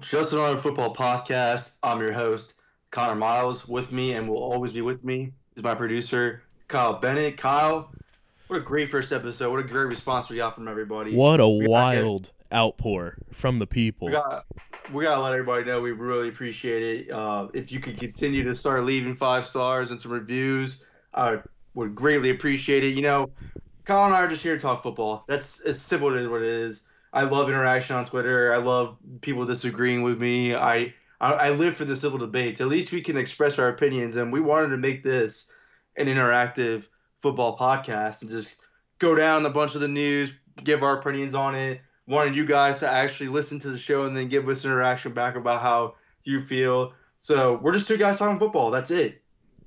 To Just Another Football Podcast. I'm your host, Conor Myles. With me, and will always be with me, is my producer, Kyle Bennett. Kyle, what a great first episode. What a great response we got from everybody. What a wild outpour from the people. We got we gotta let everybody know we really appreciate it. Uh, if you could continue to start leaving five stars and some reviews, I would greatly appreciate it. You know, Kyle and I are just here to talk football. That's as simple as what it is. I love interaction on Twitter. I love people disagreeing with me. I I, I live for the civil debates. At least we can express our opinions, and we wanted to make this an interactive football podcast and just go down a bunch of the news, give our opinions on it. Wanted you guys to actually listen to the show and then give us interaction back about how you feel. So we're just two guys talking football. That's it.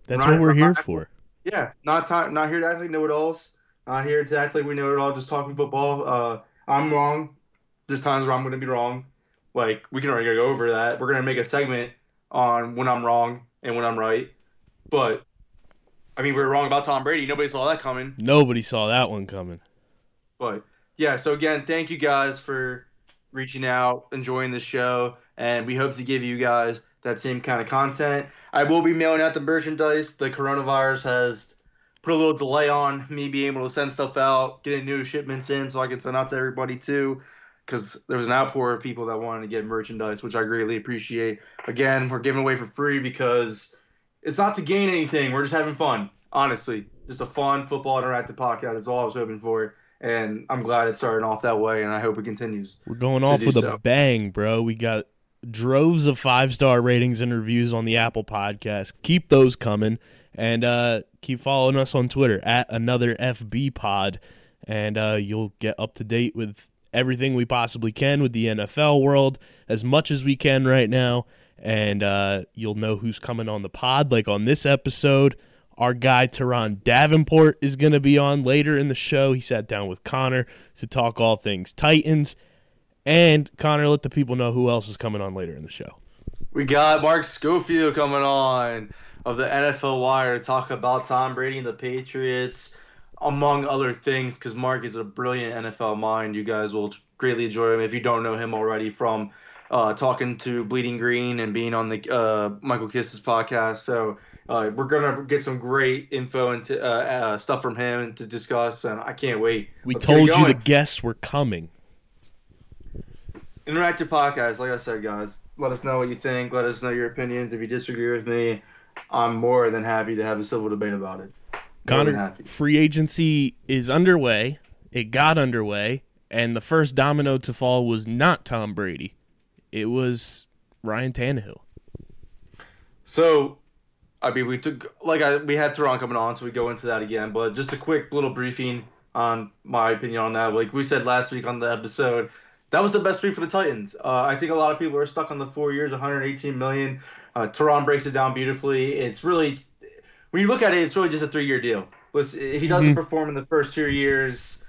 That's Right, what we're here right. for. Yeah, not ta- not here to act like know it alls. Not here to act like we know it all. Just talking football. Uh, I'm wrong. There's times where I'm going to be wrong. Like we can already go over that. We're going to make a segment on when I'm wrong and when I'm right. But I mean, we were wrong about Tom Brady. Nobody saw that coming. Nobody saw that one coming. But yeah, so again, thank you guys for reaching out, enjoying the show, and we hope to give you guys that same kind of content. I will be mailing out the merchandise. The coronavirus has put a little delay on me being able to send stuff out, getting new shipments in so I can send out to everybody too. Because there was an outpour of people that wanted to get merchandise, which I greatly appreciate. Again, we're giving away for free because it's not to gain anything. We're just having fun, honestly. Just a fun football interactive podcast is all I was hoping for and I'm glad it's starting off that way, and I hope it continues. We're going off with a bang, bro. We got droves of five star ratings and reviews on the Apple podcast. Keep those coming. And uh, keep following us on Twitter at another FB pod. And uh, you'll get up to date with everything we possibly can with the NFL world as much as we can right now. And uh, you'll know who's coming on the pod. Like on this episode, our guy Turron Davenport is going to be on later in the show. He sat down with Conor to talk all things Titans. And Conor, let the people know who else is coming on later in the show. We got Mark Schofield coming on of the NFL Wire to talk about Tom Brady and the Patriots, among other things, because Mark is a brilliant NFL mind. You guys will greatly enjoy him if you don't know him already from uh, talking to Bleeding Green and being on the uh, Michael Kiss's podcast. So uh, we're gonna get some great info and uh, uh, stuff from him to discuss, and I can't wait. We Let's told you the guests were coming. interactive podcast like i said guys let us know what you think let us know your opinions if you disagree with me i'm more than happy to have a civil debate about it Conor, free agency is underway. It got underway, and the first domino to fall was not Tom Brady. It was Ryan Tannehill. so i mean we took like i we had Turron coming on so we go into that again but just a quick little briefing on my opinion on that like we said last week on the episode that was the best week for the titans uh, i think a lot of people are stuck on the four years 118 million uh, Turron breaks it down beautifully it's really when you look at it, it's really just a three-year deal. Listen, if he doesn't Mhm. perform in the first two years,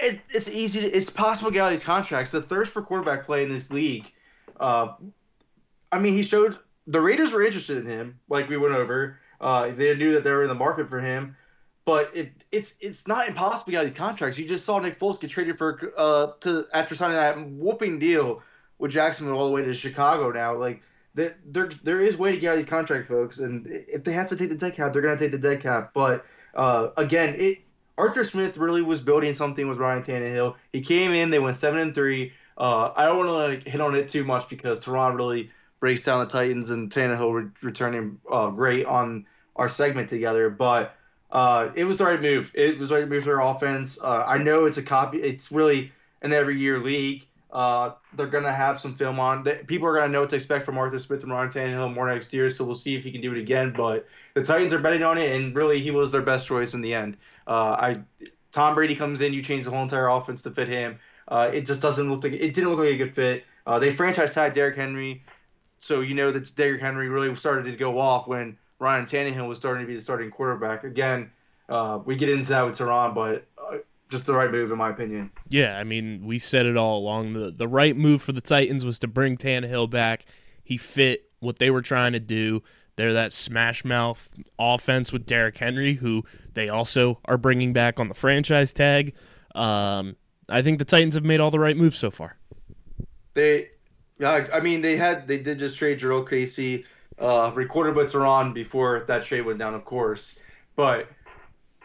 it, it's easy. To, it's possible to get out of these contracts. The thirst for quarterback play in this league. Uh, I mean, he showed the Raiders were interested in him, like we went over. Uh, they knew that they were in the market for him, but it, it's it's not impossible to get out of these contracts. You just saw Nick Foles get traded for uh to after signing that whooping deal with Jacksonville all the way to Chicago now. Like there there is way to get out of these contract folks, and if they have to take the dead cap, they're gonna take the dead cap. But uh, again, it Arthur Smith really was building something with Ryan Tannehill. He came in, they went seven and three. Uh, I don't want to like hit on it too much because Turron really breaks down the Titans and Tannehill re- returning uh, great on our segment together, but. Uh, it was the right move. It was the right move for their offense. Uh, I know it's a copy. It's really an every year league. Uh, they're gonna have some film on. The, people are gonna know what to expect from Arthur Smith and Ryan Tannehill more next year. So we'll see if he can do it again. But the Titans are betting on it, and really, he was their best choice in the end. Uh, I Tom Brady comes in, you change the whole entire offense to fit him. Uh, it just doesn't look like it didn't look like a good fit. Uh, they franchise tag Derrick Henry, so you know that Derrick Henry really started to go off when Ryan Tannehill was starting to be the starting quarterback. Again, uh, we get into that with Turron, but just the right move in my opinion. Yeah, I mean, we said it all along. The the right move for the Titans was to bring Tannehill back. He fit what they were trying to do. They're that smash mouth offense with Derrick Henry, who they also are bringing back on the franchise tag. Um, I think the Titans have made all the right moves so far. They Yeah, I mean they had they did just trade Jurrell Casey. Uh, recorded bits are on before that trade went down, of course, but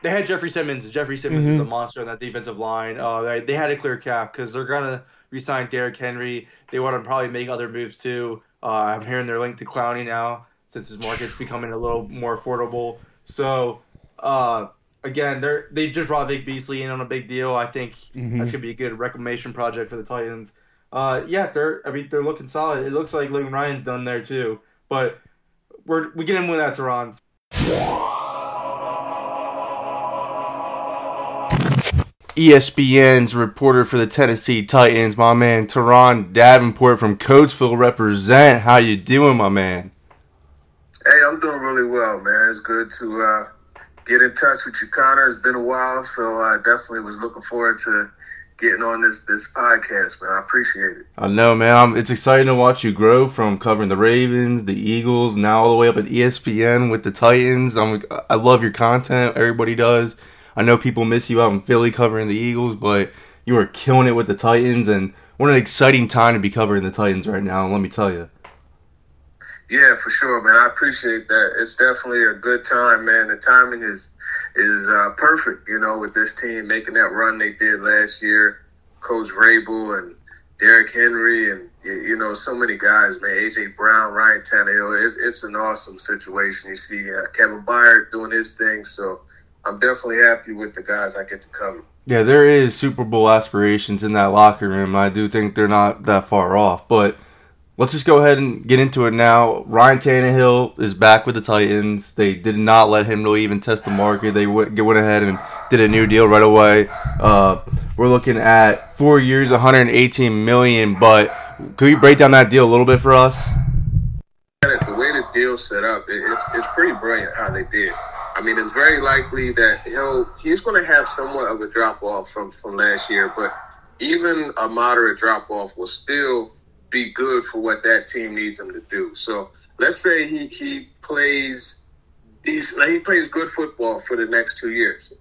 they had Jeffery Simmons. Jeffery Simmons mm-hmm. is a monster on that defensive line. Uh, they, they had a clear cap because they're gonna resign Derrick Henry. They want to probably make other moves too. Uh, I'm hearing they're linked to Clowney now since his market's becoming a little more affordable. So uh, again, they're they just brought Vic Beasley in on a big deal. I think mm-hmm. that's gonna be a good reclamation project for the Titans. Uh, yeah, they're I mean they're looking solid. It looks like Logan Ryan's done there too, but we're we get him with that Turron. ESPN's reporter for the Tennessee Titans, my man Turron Davenport from Coatesville represent. How you doing, my man? Hey, I'm doing really well, man. It's good to uh, get in touch with you, Conor. It's been a while, so I definitely was looking forward to getting on this this podcast, man. I appreciate it. I know, man. I'm, it's exciting to watch you grow from covering the Ravens, the Eagles, now all the way up at ESPN with the Titans. I'm, I love your content. Everybody does. I know people miss you out in Philly covering the Eagles, but you are killing it with the Titans, and what an exciting time to be covering the Titans right now. Let me tell you. Yeah, for sure, man. I appreciate that. It's definitely a good time, man. The timing is is uh, perfect, you know, with this team making that run they did last year. Coach Vrabel and Derrick Henry and you know so many guys, man. AJ Brown, Ryan Tannehill. It's, it's an awesome situation. You see uh, Kevin Byard doing his thing, so I'm definitely happy with the guys I get to cover. Yeah, there is Super Bowl aspirations in that locker room. I do think they're not that far off, but let's just go ahead and get into it now. Ryan Tannehill is back with the Titans. They did not let him really even test the market. They went, went ahead and did a new deal right away. Uh, we're looking at four years, 118 million. But could you break down that deal a little bit for us? The way the deal set up, it's it's pretty brilliant how they did. I mean, it's very likely that he'll he's going to have somewhat of a drop off from from last year, but even a moderate drop off will still be good for what that team needs him to do. So let's say he he plays he plays good football for the next two years.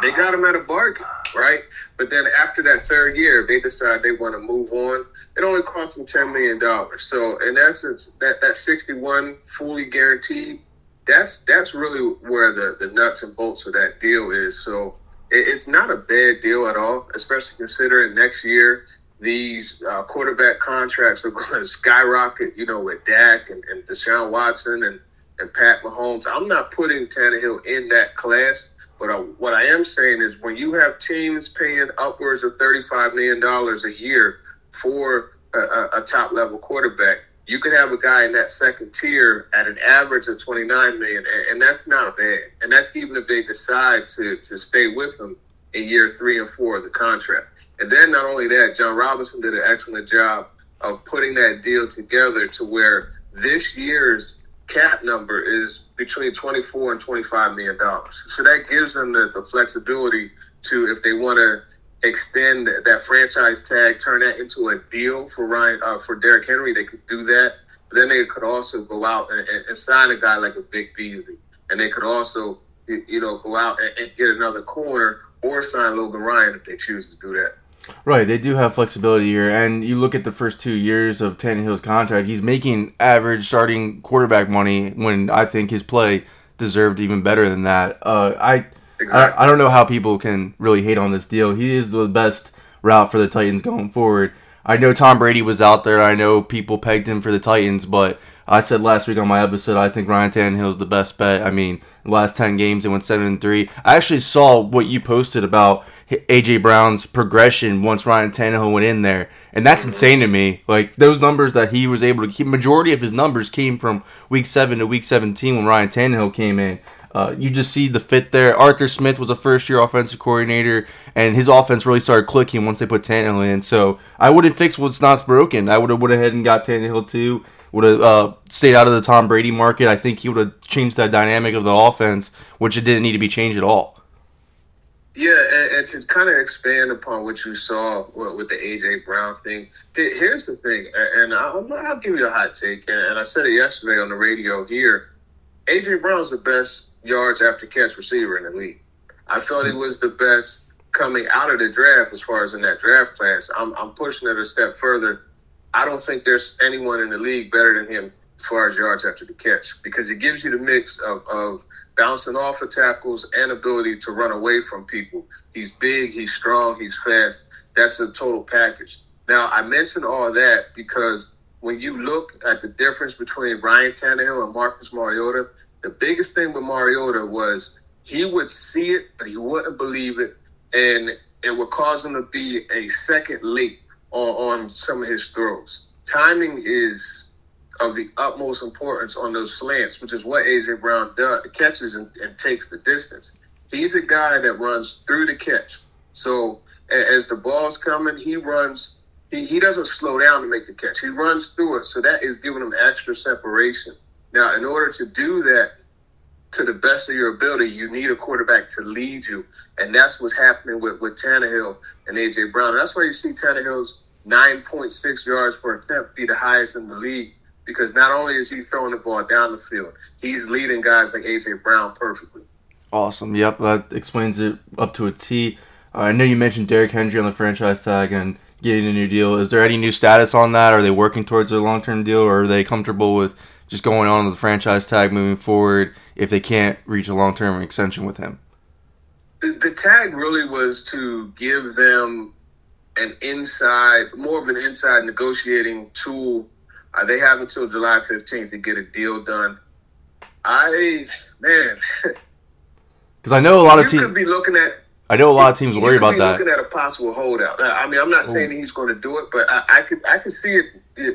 They got him at a bargain, right? But then after that third year, they decide they want to move on. It only costs them ten million dollars. So in essence, that that sixty one fully guaranteed that's that's really where the, the nuts and bolts of that deal is. So it, it's not a bad deal at all, especially considering next year these uh, quarterback contracts are going to skyrocket. You know, with Dak and, and Deshaun Watson and and Pat Mahomes. I'm not putting Tannehill in that class. But I, what I am saying is when you have teams paying upwards of $35 million a year for a, a top level quarterback, you could have a guy in that second tier at an average of 29 million and, and that's not bad. And that's even if they decide to to stay with him in year three and four of the contract. And then not only that Jon Robinson did an excellent job of putting that deal together to where this year's cap number is between 24 and 25 million dollars. So that gives them the, the flexibility to if they want to extend that franchise tag, turn that into a deal for Ryan uh, for Derrick Henry, they could do that. But then they could also go out and, and, sign a guy like a Vic Beasley, and they could also you know go out and, and get another corner or sign Logan Ryan if they choose to do that. Right, they do have flexibility here, and you look at the first two years of Tannehill's contract; he's making average starting quarterback money when I think his play deserved even better than that. Uh, I Exactly. I, I don't know how people can really hate on this deal. He is the best route for the Titans going forward. I know Tom Brady was out there. I know people pegged him for the Titans, but I said last week on my episode I think Ryan Tannehill is the best bet. I mean, the last ten games they went seven and three. I actually saw what you posted about AJ Brown's progression once Ryan Tannehill went in there, and that's insane to me. Like those numbers that he was able to keep. Majority of his numbers came from week seven to week seventeen when Ryan Tannehill came in. Uh, you just see the fit there. Arthur Smith was a first year offensive coordinator, and his offense really started clicking once they put Tannehill in. So I wouldn't fix what's not broken. I would have went ahead and got Tannehill too. Would have uh, stayed out of the Tom Brady market. I think he would have changed that dynamic of the offense, which it didn't need to be changed at all. Yeah, and, and to kind of expand upon what you saw with, the AJ Brown thing, here's the thing, and I'll, I'll give you a hot take, and I said it yesterday on the radio here. AJ Brown's the best yards after catch receiver in the league. I thought he was the best coming out of the draft as far as in that draft class. I'm, I'm pushing it a step further. I don't think there's anyone in the league better than him as far as yards after the catch because it gives you the mix of, of bouncing off of tackles and ability to run away from people. He's big, he's strong, he's fast. That's a total package. Now, I mentioned all that because when you look at the difference between Ryan Tannehill and Marcus Mariota, the biggest thing with Mariota was he would see it, but he wouldn't believe it, and it would cause him to be a second late on, on some of his throws. Timing is of the utmost importance on those slants, which is what AJ Brown does, catches and, and takes the distance. He's a guy that runs through the catch. So as the ball's coming, he runs. He, he doesn't slow down to make the catch. He runs through it. So that is giving him extra separation. Now, in order to do that to the best of your ability, you need a quarterback to lead you. And that's what's happening with, with Tannehill and A.J. Brown. And that's why you see Tannehill's 9.6 yards per attempt be the highest in the league because not only is he throwing the ball down the field, he's leading guys like AJ Brown perfectly. Awesome. Yep, that explains it up to a T. Uh, I know you mentioned Derrick Henry on the franchise tag and getting a new deal. Is there any new status on that? Are they working towards a long term deal, or are they comfortable with just going on the franchise tag moving forward if they can't reach a long term extension with him? The, the tag really was to give them an inside, more of an inside negotiating tool uh, they have until July 15th to get a deal done. I man, because I know a lot of teams could be looking at. I know a lot of teams worry about that. Looking at a possible holdout. I mean, I'm not saying he's going to do it, but I, I could I could see it.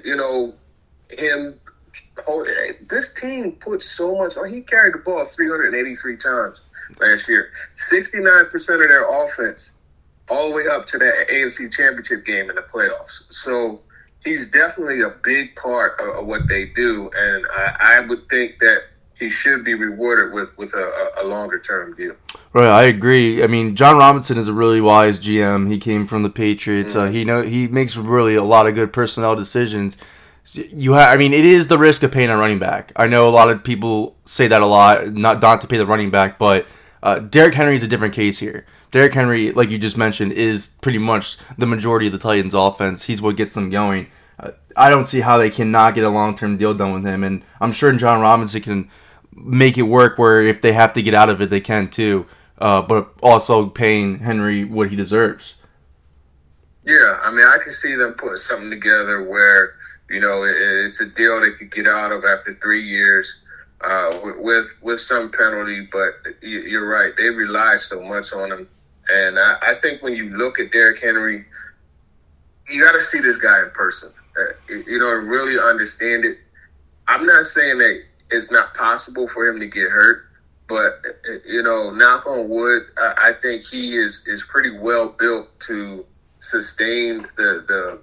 You know, him. Oh, this team put so much. Oh, he carried the ball 383 times last year. 69 percent of their offense, all the way up to that AFC Championship game in the playoffs. So he's definitely a big part of, of what they do, and I, I, would think that he should be rewarded with with a, a longer term deal. Right, I agree. I mean, Jon Robinson is a really wise GM. He came from the Patriots. Uh, mm-hmm. Uh, he know he makes really a lot of good personnel decisions. You have, I mean, it is the risk of paying a running back. I know a lot of people say that a lot, not not to pay the running back, but uh, Derrick Henry is a different case here. Derrick Henry, like you just mentioned, is pretty much the majority of the Titans' offense. He's what gets them going. Uh, I don't see how they cannot get a long term deal done with him, and I'm sure Jon Robinson can make it work. Where if they have to get out of it, they can too. Uh, but also paying Henry what he deserves. Yeah, I mean, I can see them putting something together where you know it's a deal they could get out of after three years uh, with with some penalty. But you're right; they rely so much on him and I, I think when you look at Derrick Henry, you got to see this guy in person. Uh, you know, really understand it. I'm not saying that it's not possible for him to get hurt, but uh, you know, knock on wood, I think he is is pretty well built to sustain the the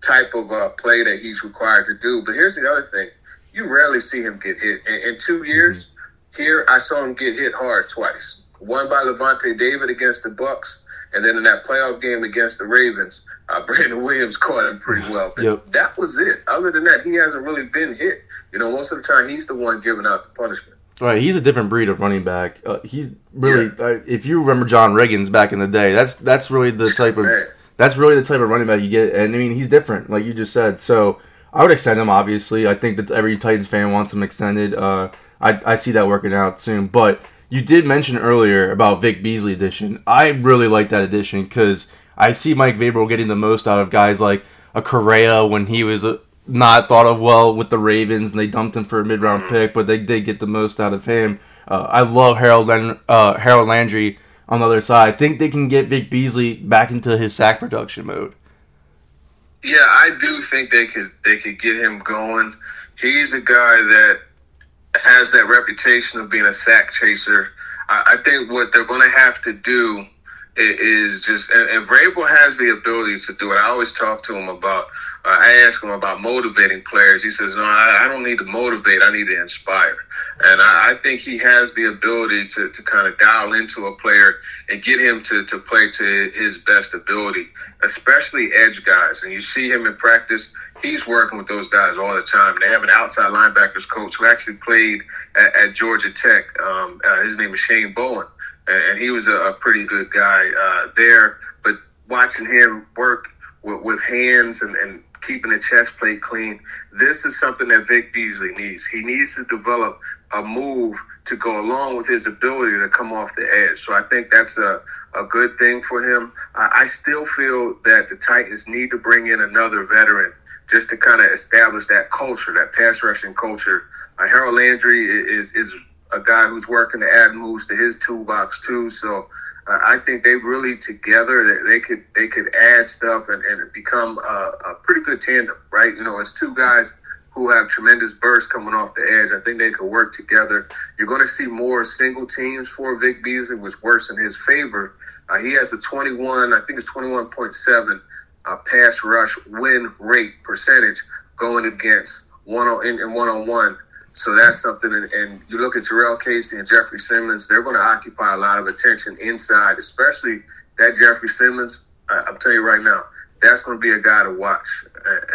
type of uh, play that he's required to do. But here's the other thing: you rarely see him get hit. In, in two years, mm-hmm. here I saw him get hit hard twice One by Lavonte David against the Bucks, and then in that playoff game against the Ravens, uh, Brandon Williams caught him pretty well. But yep. that was it. Other than that, he hasn't really been hit. You know, most of the time he's the one giving out the punishment. Right, he's a different breed of running back. Uh, he's really, yeah. uh, if you remember John Riggins back in the day, that's that's really the type of. That's really the type of running back you get. And I mean, he's different, like you just said. So I would extend him. Obviously, I think that every Titans fan wants him extended. Uh, I I see that working out soon, but you did mention earlier about Vic Beasley edition. I really like that edition because I see Mike Vrabel getting the most out of guys like a Correa when he was uh, not thought of well with the Ravens and they dumped him for a mid round pick, but they did get the most out of him. Uh, I love Harold uh, Harold Landry on the other side. I think they can get Vic Beasley back into his sack production mode. Yeah, I do think they could they could get him going. He's a guy that has that reputation of being a sack chaser. I, I think what they're going to have to do is, just, and, and Vrabel has the ability to do it. I always talk to him about, uh, I ask him about motivating players. He says, no, I, I, don't need to motivate, I need to inspire. And I, I think he has the ability to, to kind of dial into a player and get him to, to play to his best ability, especially edge guys. And you see him in practice he's working with those guys all the time. They have an outside linebackers coach who actually played at, at Georgia Tech. Um, uh, his name is Shane Bowen, and, and he was a, a, pretty good guy uh, there. But watching him work with, with hands and, and, keeping the chest plate clean. This is something that Vic Beasley needs. He needs to develop a move to go along with his ability to come off the edge. So I think that's a, a good thing for him. I, I still feel that the Titans need to bring in another veteran just to kind of establish that culture, that pass rushing culture. Uh, Harold Landry is, is a guy who's working to add moves to his toolbox too. So uh, I think they really together they could they could add stuff and, and become a, a pretty good tandem, right? You know, as two guys who have tremendous bursts coming off the edge. I think they could work together. You're going to see more single teams for Vic Beasley, which works in his favor. Uh, he has a 21, I think it's 21.7 uh, pass rush win rate percentage going against one on in, in one on one. So that's something. And, and, you look at Jurrell Casey and Jeffery Simmons; they're going to occupy a lot of attention inside, especially that Jeffery Simmons. I, I'm telling you right now, that's going to be a guy to watch,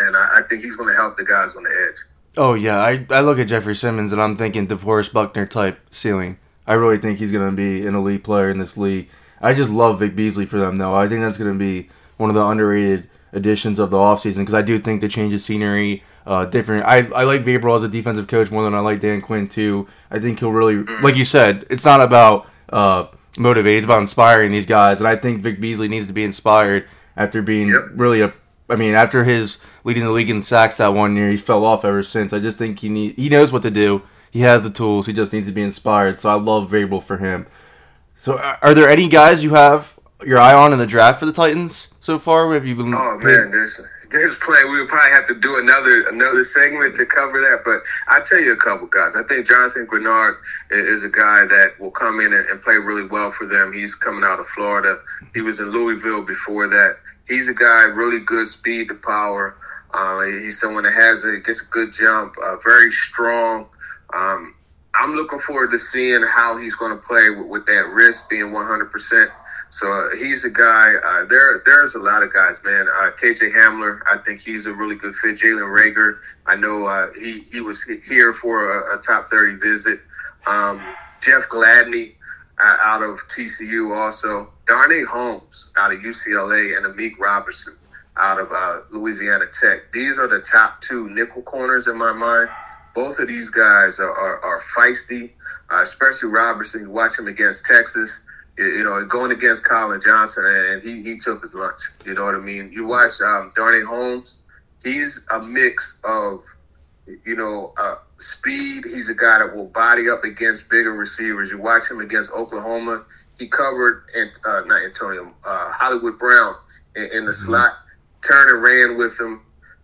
and I, I think he's going to help the guys on the edge. Oh yeah, I, I look at Jeffery Simmons and I'm thinking DeForest Buckner type ceiling. I really think he's going to be an elite player in this league. I just love Vic Beasley for them though. I think that's going to be one of the underrated additions of the offseason because I do think the change of scenery, uh, different. I, I like Vrabel as a defensive coach more than I like Dan Quinn too. I think he'll really, like you said, it's not about uh, motivate, it's about inspiring these guys, and I think Vic Beasley needs to be inspired after being yep. really a. I mean, after his leading the league in sacks that one year, he fell off ever since. I just think he need he knows what to do. He has the tools. He just needs to be inspired. So I love Vrabel for him. So, are there any guys you have your eye on in the draft for the Titans so far? Have you been? Oh man, there's there's plenty. We would probably have to do another another segment to cover that. But I'll tell you a couple guys. I think Jonathan Greenard is a guy that will come in and, and play really well for them. He's coming out of Florida. He was in Louisville before that. He's a guy really good speed to power. Uh, he's someone that has a gets a good jump, uh, very strong. Um, I'm looking forward to seeing how he's going to play with, with that wrist being 100 percent so uh, he's a guy. Uh, there, there's a lot of guys, man. Uh, KJ Hamler, I think he's a really good fit. Jalen Reagor, I know uh, he he was here for a, a top thirty visit. Um, Jeff Gladney out of TCU, also Darnay Holmes out of UCLA, and Amik Robertson out of uh, Louisiana Tech. These are the top two nickel corners in my mind. Both of these guys are, are, are feisty, especially Robertson. You watch him against Texas you know, going against Collin Johnson, and he, he took his lunch. You know what I mean? You watch um, Darnay Holmes; he's a mix of, you know, uh, speed. He's a guy that will body up against bigger receivers. You watch him against Oklahoma; he covered and uh, not Antonio uh, Hollywood Brown in, in the mm-hmm. slot, turned and ran with him,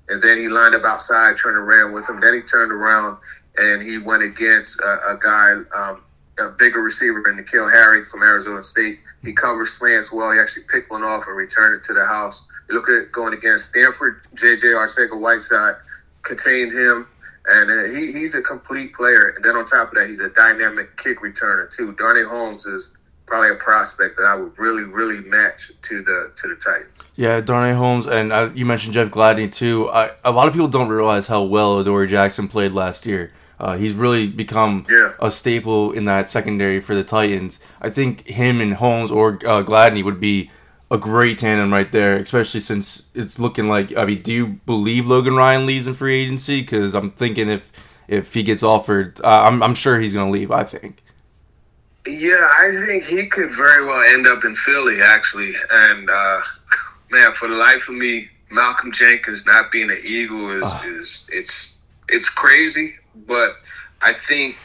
and then he lined up outside, turned and ran with him. Then he turned around and he went against a, a guy. Um, a bigger receiver than N'Keal Harry from Arizona State. He covers slants well. He actually picked one off and returned it to the house. You look at going against Stanford, JJ Arcega-Whiteside contained him, and uh, he, he's a complete player. And then on top of that, he's a dynamic kick returner too. Darnay Holmes is probably a prospect that I would really, really match to the to the Titans. Yeah, Darnay Holmes, and uh, you mentioned Jeff Gladney too. I, a lot of people don't realize how well Adoree Jackson played last year. Uh, he's really become yeah. a staple in that secondary for the Titans. I think him and Holmes or uh, Gladney would be a great tandem right there, especially since it's looking like. I mean, do you believe Logan Ryan leaves in free agency? Because I'm thinking if if he gets offered, uh, I'm I'm sure he's going to leave. I think. Yeah, I think he could very well end up in Philly, actually. And uh, man, for the life of me, Malcolm Jenkins not being an Eagle is, uh. is it's it's crazy. But I think,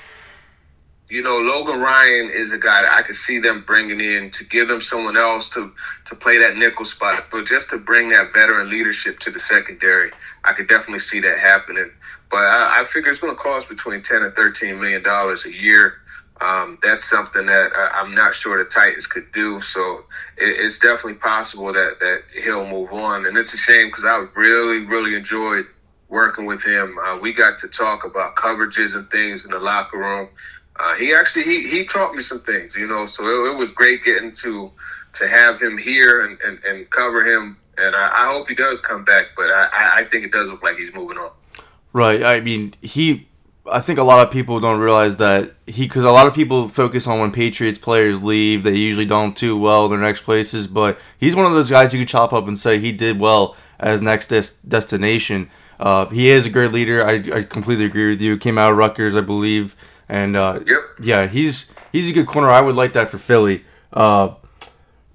you know, Logan Ryan is a guy that I could see them bringing in to give them someone else to to play that nickel spot, but just to bring that veteran leadership to the secondary, I could definitely see that happening. But I, I figure it's going to cost between ten and thirteen million dollars a year. Um, that's something that I, am not sure the Titans could do. So it, it's definitely possible that that he'll move on, and it's a shame because I really, really enjoyed working with him. Uh, we got to talk about coverages and things in the locker room. Uh, he actually he, he taught me some things, you know. So it, it was great getting to to have him here and, and, and cover him. And I, I, hope he does come back, but I, I think it does look like he's moving on. Right. I mean, he I think a lot of people don't realize that he because a lot of people focus on when Patriots players leave, they usually don't do well in their next places. But he's one of those guys you could chop up and say he did well as next des- destination. Uh, he is a great leader. I, I completely agree with you. Came out of Rutgers, I believe, and uh, Yep. yeah, he's he's a good corner. I would like that for Philly. Uh,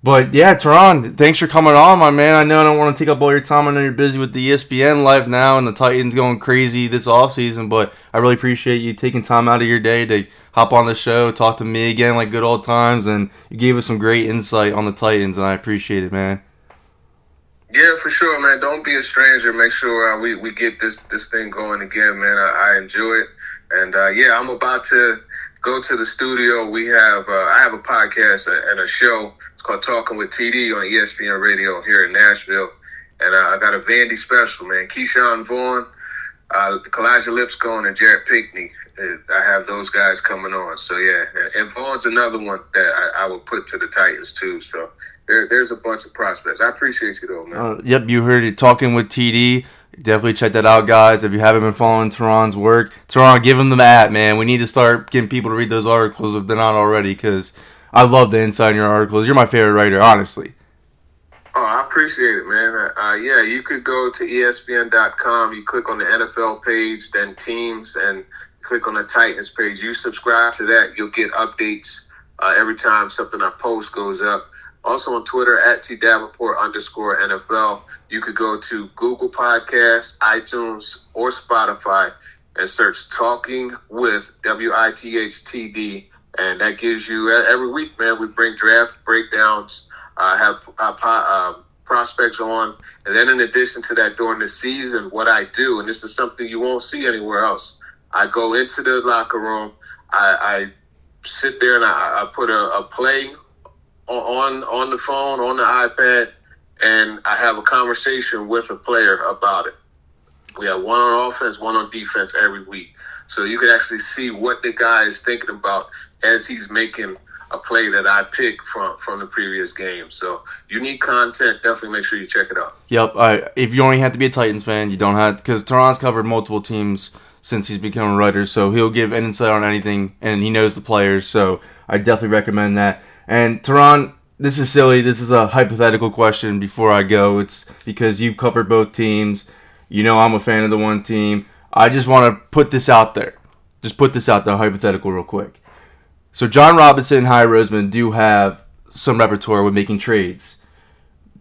but yeah, Turron, thanks for coming on, my man. I know I don't want to take up all your time. I know you're busy with the ESPN life now and the Titans going crazy this offseason, but I really appreciate you taking time out of your day to hop on the show, talk to me again like good old times, and you gave us some great insight on the Titans, and I appreciate it, man. Yeah, for sure, man. Don't be a stranger. Make sure uh, we, we get this this thing going again, man. I, I enjoy it, and uh, yeah, I'm about to go to the studio. We have uh, I have a podcast and a show. It's called Talking with TD on ESPN Radio here in Nashville, and uh, I got a Vandy special, man. Ke'Shawn Vaughn, uh, Kalijah Lipscomb, and Jared Pinkney. Uh, I have those guys coming on. So yeah, and- Vaughn's another one that I, I would put to the Titans too. So there, there's a bunch of prospects. I appreciate you though, man. Uh, yep, you heard it. Talking with TD. Definitely check that out, guys. If you haven't been following Turron's work, Turron, give him the mat, man. We need to start getting people to read those articles if they're not already, because I love the inside in your articles. You're my favorite writer, honestly. Oh, I appreciate it, man. Uh, yeah, you could go to ESPN.com. You click on the NFL page, then teams, and click on the Titans page. You subscribe to that, you'll get updates uh, every time something I post goes up. Also on Twitter at T underscore NFL. You could go to Google Podcasts, iTunes, or Spotify and search Talking with W I T H T D. And that gives you every week, man. We bring draft breakdowns, uh, have uh, uh, prospects on. And then, in addition to that, during the season, what I do, and this is something you won't see anywhere else, I go into the locker room, I, I sit there and I, I put a, a play on on the phone, on the iPad, and I have a conversation with a player about it. We have one on offense, one on defense every week. So you can actually see what the guy is thinking about as he's making a play that I pick from from the previous game. So unique content, definitely make sure you check it out. Yep. If you only have to be a Titans fan, you don't have because Turron's covered multiple teams since he's become a writer, so he'll give an insight on anything, and he knows the players. So I definitely recommend that. And Turron, this is silly. This is a hypothetical question. Before I go, it's because you've covered both teams. You know I'm a fan of the one team. I just want to put this out there. Just put this out there, hypothetical, real quick. So Jon Robinson and Howie Roseman do have some repertoire with making trades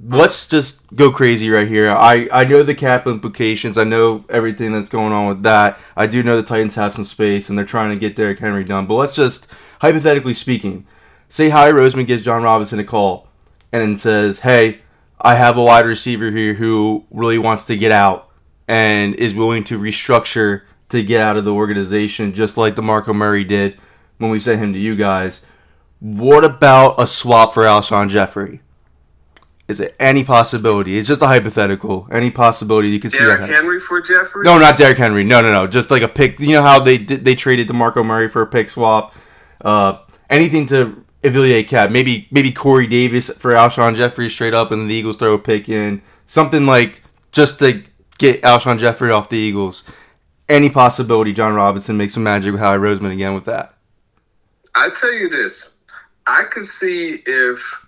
let's just go crazy right here. I, I know the cap implications. I know everything that's going on with that. I do know the Titans have some space and they're trying to get Derrick Henry done. But let's just, hypothetically speaking, say Howie Roseman gives Jon Robinson a call and says, hey, I have a wide receiver here who really wants to get out and is willing to restructure to get out of the organization, just like DeMarco Murray did when we sent him to you guys. What about a swap for Alshon Jeffery? Is it any possibility? It's just a hypothetical. Any possibility you could see Derrick that? Henry for Jeffery? No, not Derrick Henry. No, no, no. Just like a pick. You know how they did, they traded DeMarco Murray for a pick swap. Uh, anything to affiliate cap. Maybe maybe Corey Davis for Alshon Jeffery straight up, and the Eagles throw a pick in. Something like just to get Alshon Jeffery off the Eagles. Any possibility Jon Robinson makes some magic with Howie Roseman again with that? I tell you this, I could see if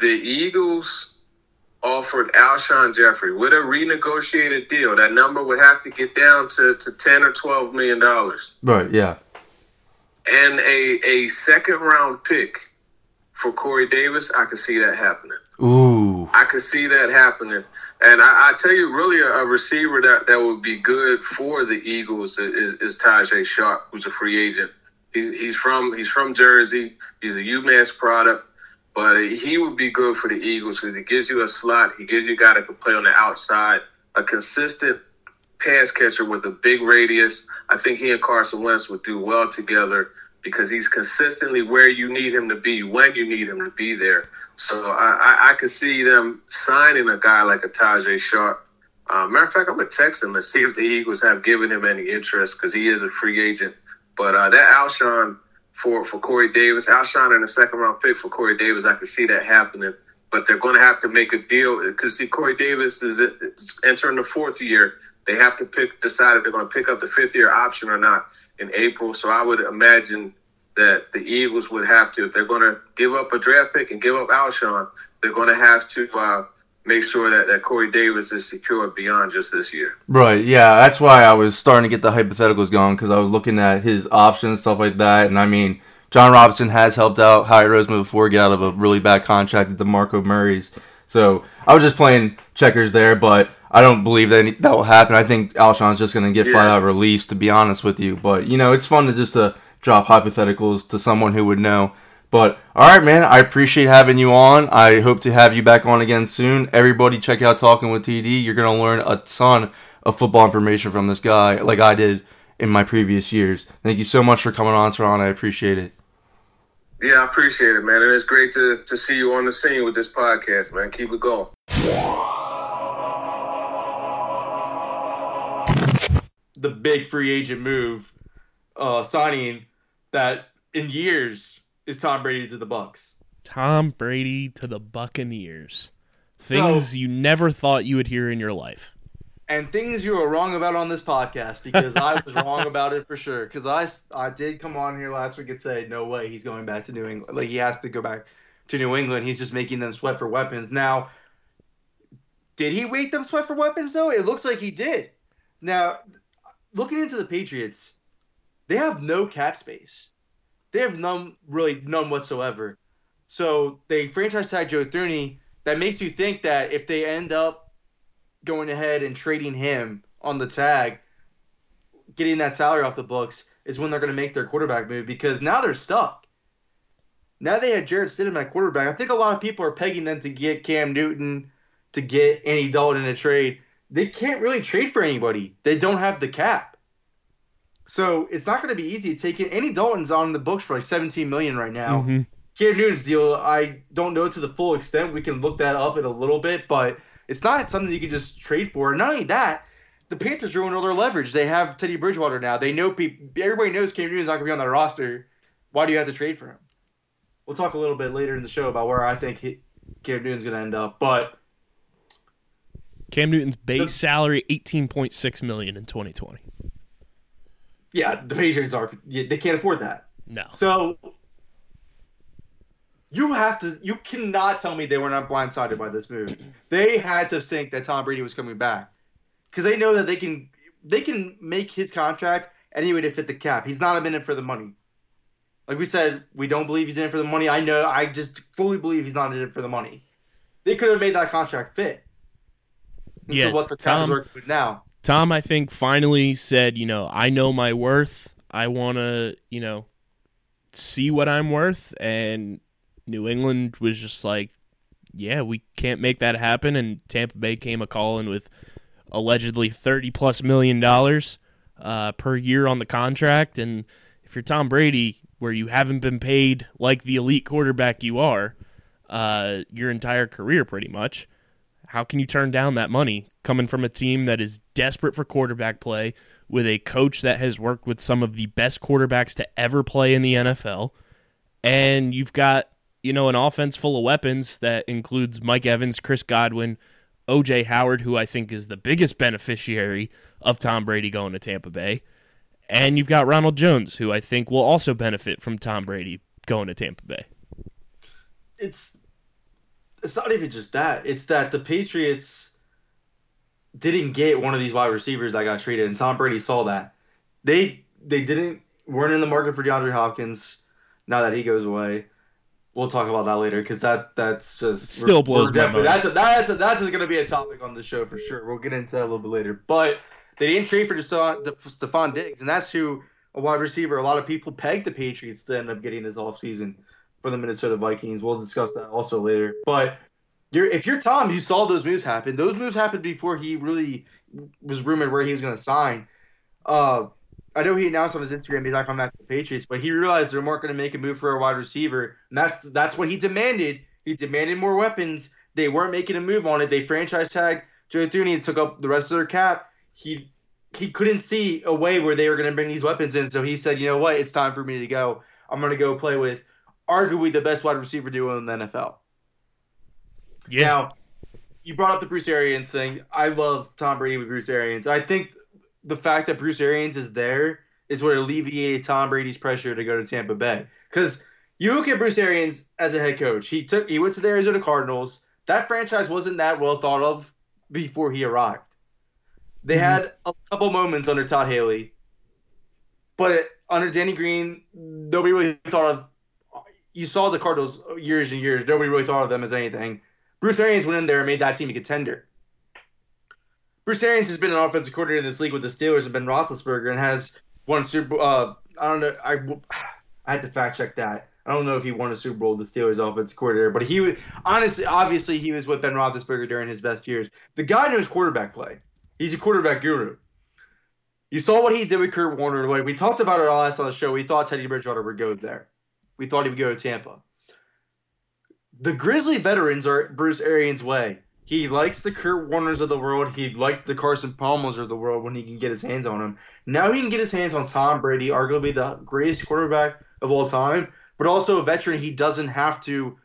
the Eagles offered Alshon Jeffery with a renegotiated deal, that number would have to get down to, to ten or twelve million dollars, Right. Yeah. and a a second round pick for Corey Davis. I could see that happening. Ooh. I could see that happening. And I, I tell you, really, a, a receiver that, that would be good for the Eagles is, is Tajae Sharpe, who's a free agent. He's, he's from he's from Jersey. He's a UMass product, but he would be good for the Eagles because he gives you a slot. He gives you a guy that can play on the outside, a consistent pass catcher with a big radius. I think he and Carson Wentz would do well together because he's consistently where you need him to be when you need him to be there. So I, I, I could see them signing a guy like a Tajae Sharpe. Uh, matter of fact, I'm gonna text him and see if the Eagles have given him any interest because he is a free agent. But uh, that Alshon for for Corey Davis, Alshon in a second round pick for Corey Davis, I could see that happening. But they're going to have to make a deal because see, Corey Davis is is entering the fourth year. they have to pick decide if they're going to pick up the fifth year option or not in April. So I would imagine that the Eagles would have to, if they're going to give up a draft pick and give up Alshon, they're going to have to uh, make sure that, that Corey Davis is secure beyond just this year. Right. Yeah. That's why I was starting to get the hypotheticals going because I was looking at his options, stuff like that. And I mean, Jon Robinson has helped out Howie Roseman before get out of a really bad contract at DeMarco Murray's. So I was just playing checkers there, but I don't believe that that will happen. I think Alshon's just going to get yeah. flat out released, to be honest with you. But you know, it's fun to just to drop hypotheticals to someone who would know. But all right, man, I appreciate having you on. I hope to have you back on again soon. Everybody, check out Talking with TD. You're gonna learn a ton of football information from this guy, like I did in my previous years. Thank you so much for coming on, Turron. I appreciate it. Yeah, I appreciate it, man. And it's great to, to see you on the scene with this podcast, man. Keep it going. The big free agent move, uh, signing that in years is Tom Brady to the Bucks. Tom Brady to the Buccaneers. Things so, you never thought you would hear in your life and things you were wrong about on this podcast because I was wrong about it for sure. Because I, I did come on here last week and say, no way he's going back to New England. Like, he has to go back to New England. He's just making them sweat for weapons. Now, did he make them sweat for weapons, though? It looks like he did. Now, looking into the Patriots, they have no cap space. They have none, really none whatsoever. So they franchise tag Joe Thuney. That makes you think that if they end up going ahead and trading him on the tag, getting that salary off the books, is when they're going to make their quarterback move because now they're stuck. Now they have Jarrett Stidham at quarterback. I think a lot of people are pegging them to get Cam Newton, to get Andy Dalton in a trade. They can't really trade for anybody. They don't have the cap. So it's not going to be easy to take it. Andy Dalton's on the books for like 17 million right now. Mm-hmm. Cam Newton's deal, I don't know to the full extent. We can look that up in a little bit, but – it's not something you can just trade for. not only that, the Panthers ruined all their leverage. They have Teddy Bridgewater now. They know people. Everybody knows Cam Newton's not going to be on their roster. Why do you have to trade for him? We'll talk a little bit later in the show about where I think he, Cam Newton's going to end up. But Cam Newton's base the, salary eighteen point six million in twenty twenty. Yeah, the Patriots are. They can't afford that. No. So you have to. You cannot tell me they were not blindsided by this move. They had to think that Tom Brady was coming back because they know that they can. They can make his contract anyway to fit the cap. He's not in it for the money. Like we said, we don't believe he's in it for the money. I know. I just fully believe he's not in it for the money. They could have made that contract fit. Yeah. What the Tom, now. Tom, I think finally said, you know, I know my worth. I want to, you know, see what I'm worth, and New England was just like, yeah, we can't make that happen. And Tampa Bay came a calling with allegedly thirty plus million dollars uh, per year on the contract. And if you're Tom Brady, where you haven't been paid like the elite quarterback you are uh, your entire career, pretty much, how can you turn down that money coming from a team that is desperate for quarterback play with a coach that has worked with some of the best quarterbacks to ever play in the NFL? And you've got you know, an offense full of weapons that includes Mike Evans, Chris Godwin, OJ Howard, who I think is the biggest beneficiary of Tom Brady going to Tampa Bay. And you've got Ronald Jones, who I think will also benefit from Tom Brady going to Tampa Bay. It's it's not even just that. It's that the Patriots didn't get one of these wide receivers that got traded, and Tom Brady saw that. They they didn't weren't in the market for DeAndre Hopkins now that he goes away we'll talk about that later because that that's just still blows my mind. That's a, that's a, that's going to be a topic on the show for sure. We'll get into that a little bit later. But they didn't trade for Stefon Diggs, and that's who a wide receiver. A lot of people pegged the Patriots to end up getting this offseason for the Minnesota Vikings. We'll discuss that also later. But you're, if you're Tom, you saw those moves happen. Those moves happened before he really was rumored where he was going to sign. Uh, I know he announced on his Instagram he's not coming back to the Patriots, but he realized they weren't going to make a move for a wide receiver, and that's that's what he demanded. He demanded more weapons. They weren't making a move on it. They franchise tagged Joe Thuney and took up the rest of their cap. He he couldn't see a way where they were going to bring these weapons in, so he said, "You know what? It's time for me to go. I'm going to go play with arguably the best wide receiver duo in the NFL." Yeah. Now, you brought up the Bruce Arians thing. I love Tom Brady with Bruce Arians. I think the fact that Bruce Arians is there is what alleviated Tom Brady's pressure to go to Tampa Bay. Because you look at Bruce Arians as a head coach. He took he went to the Arizona Cardinals. That franchise wasn't that well thought of before he arrived. They mm-hmm. had a couple moments under Todd Haley, but under Denny Green, nobody really thought of. You saw the Cardinals years and years. Nobody really thought of them as anything. Bruce Arians went in there and made that team a contender. Bruce Arians has been an offensive coordinator in this league with the Steelers and Ben Roethlisberger and has won Super. Uh, I don't know. I I had to fact check that. I don't know if he won a Super Bowl with the Steelers offensive coordinator, but he honestly, obviously, he was with Ben Roethlisberger during his best years. The guy knows quarterback play. He's a quarterback guru. You saw what he did with Kurt Warner. Like we talked about it all last on the show. We thought Teddy Bridgewater would go there. We thought he would go to Tampa. The Grizzly veterans are Bruce Arians' way. He likes the Kurt Warners of the world. He liked the Carson Palmers of the world when he can get his hands on them. Now he can get his hands on Tom Brady, arguably the greatest quarterback of all time, but also a veteran he doesn't have to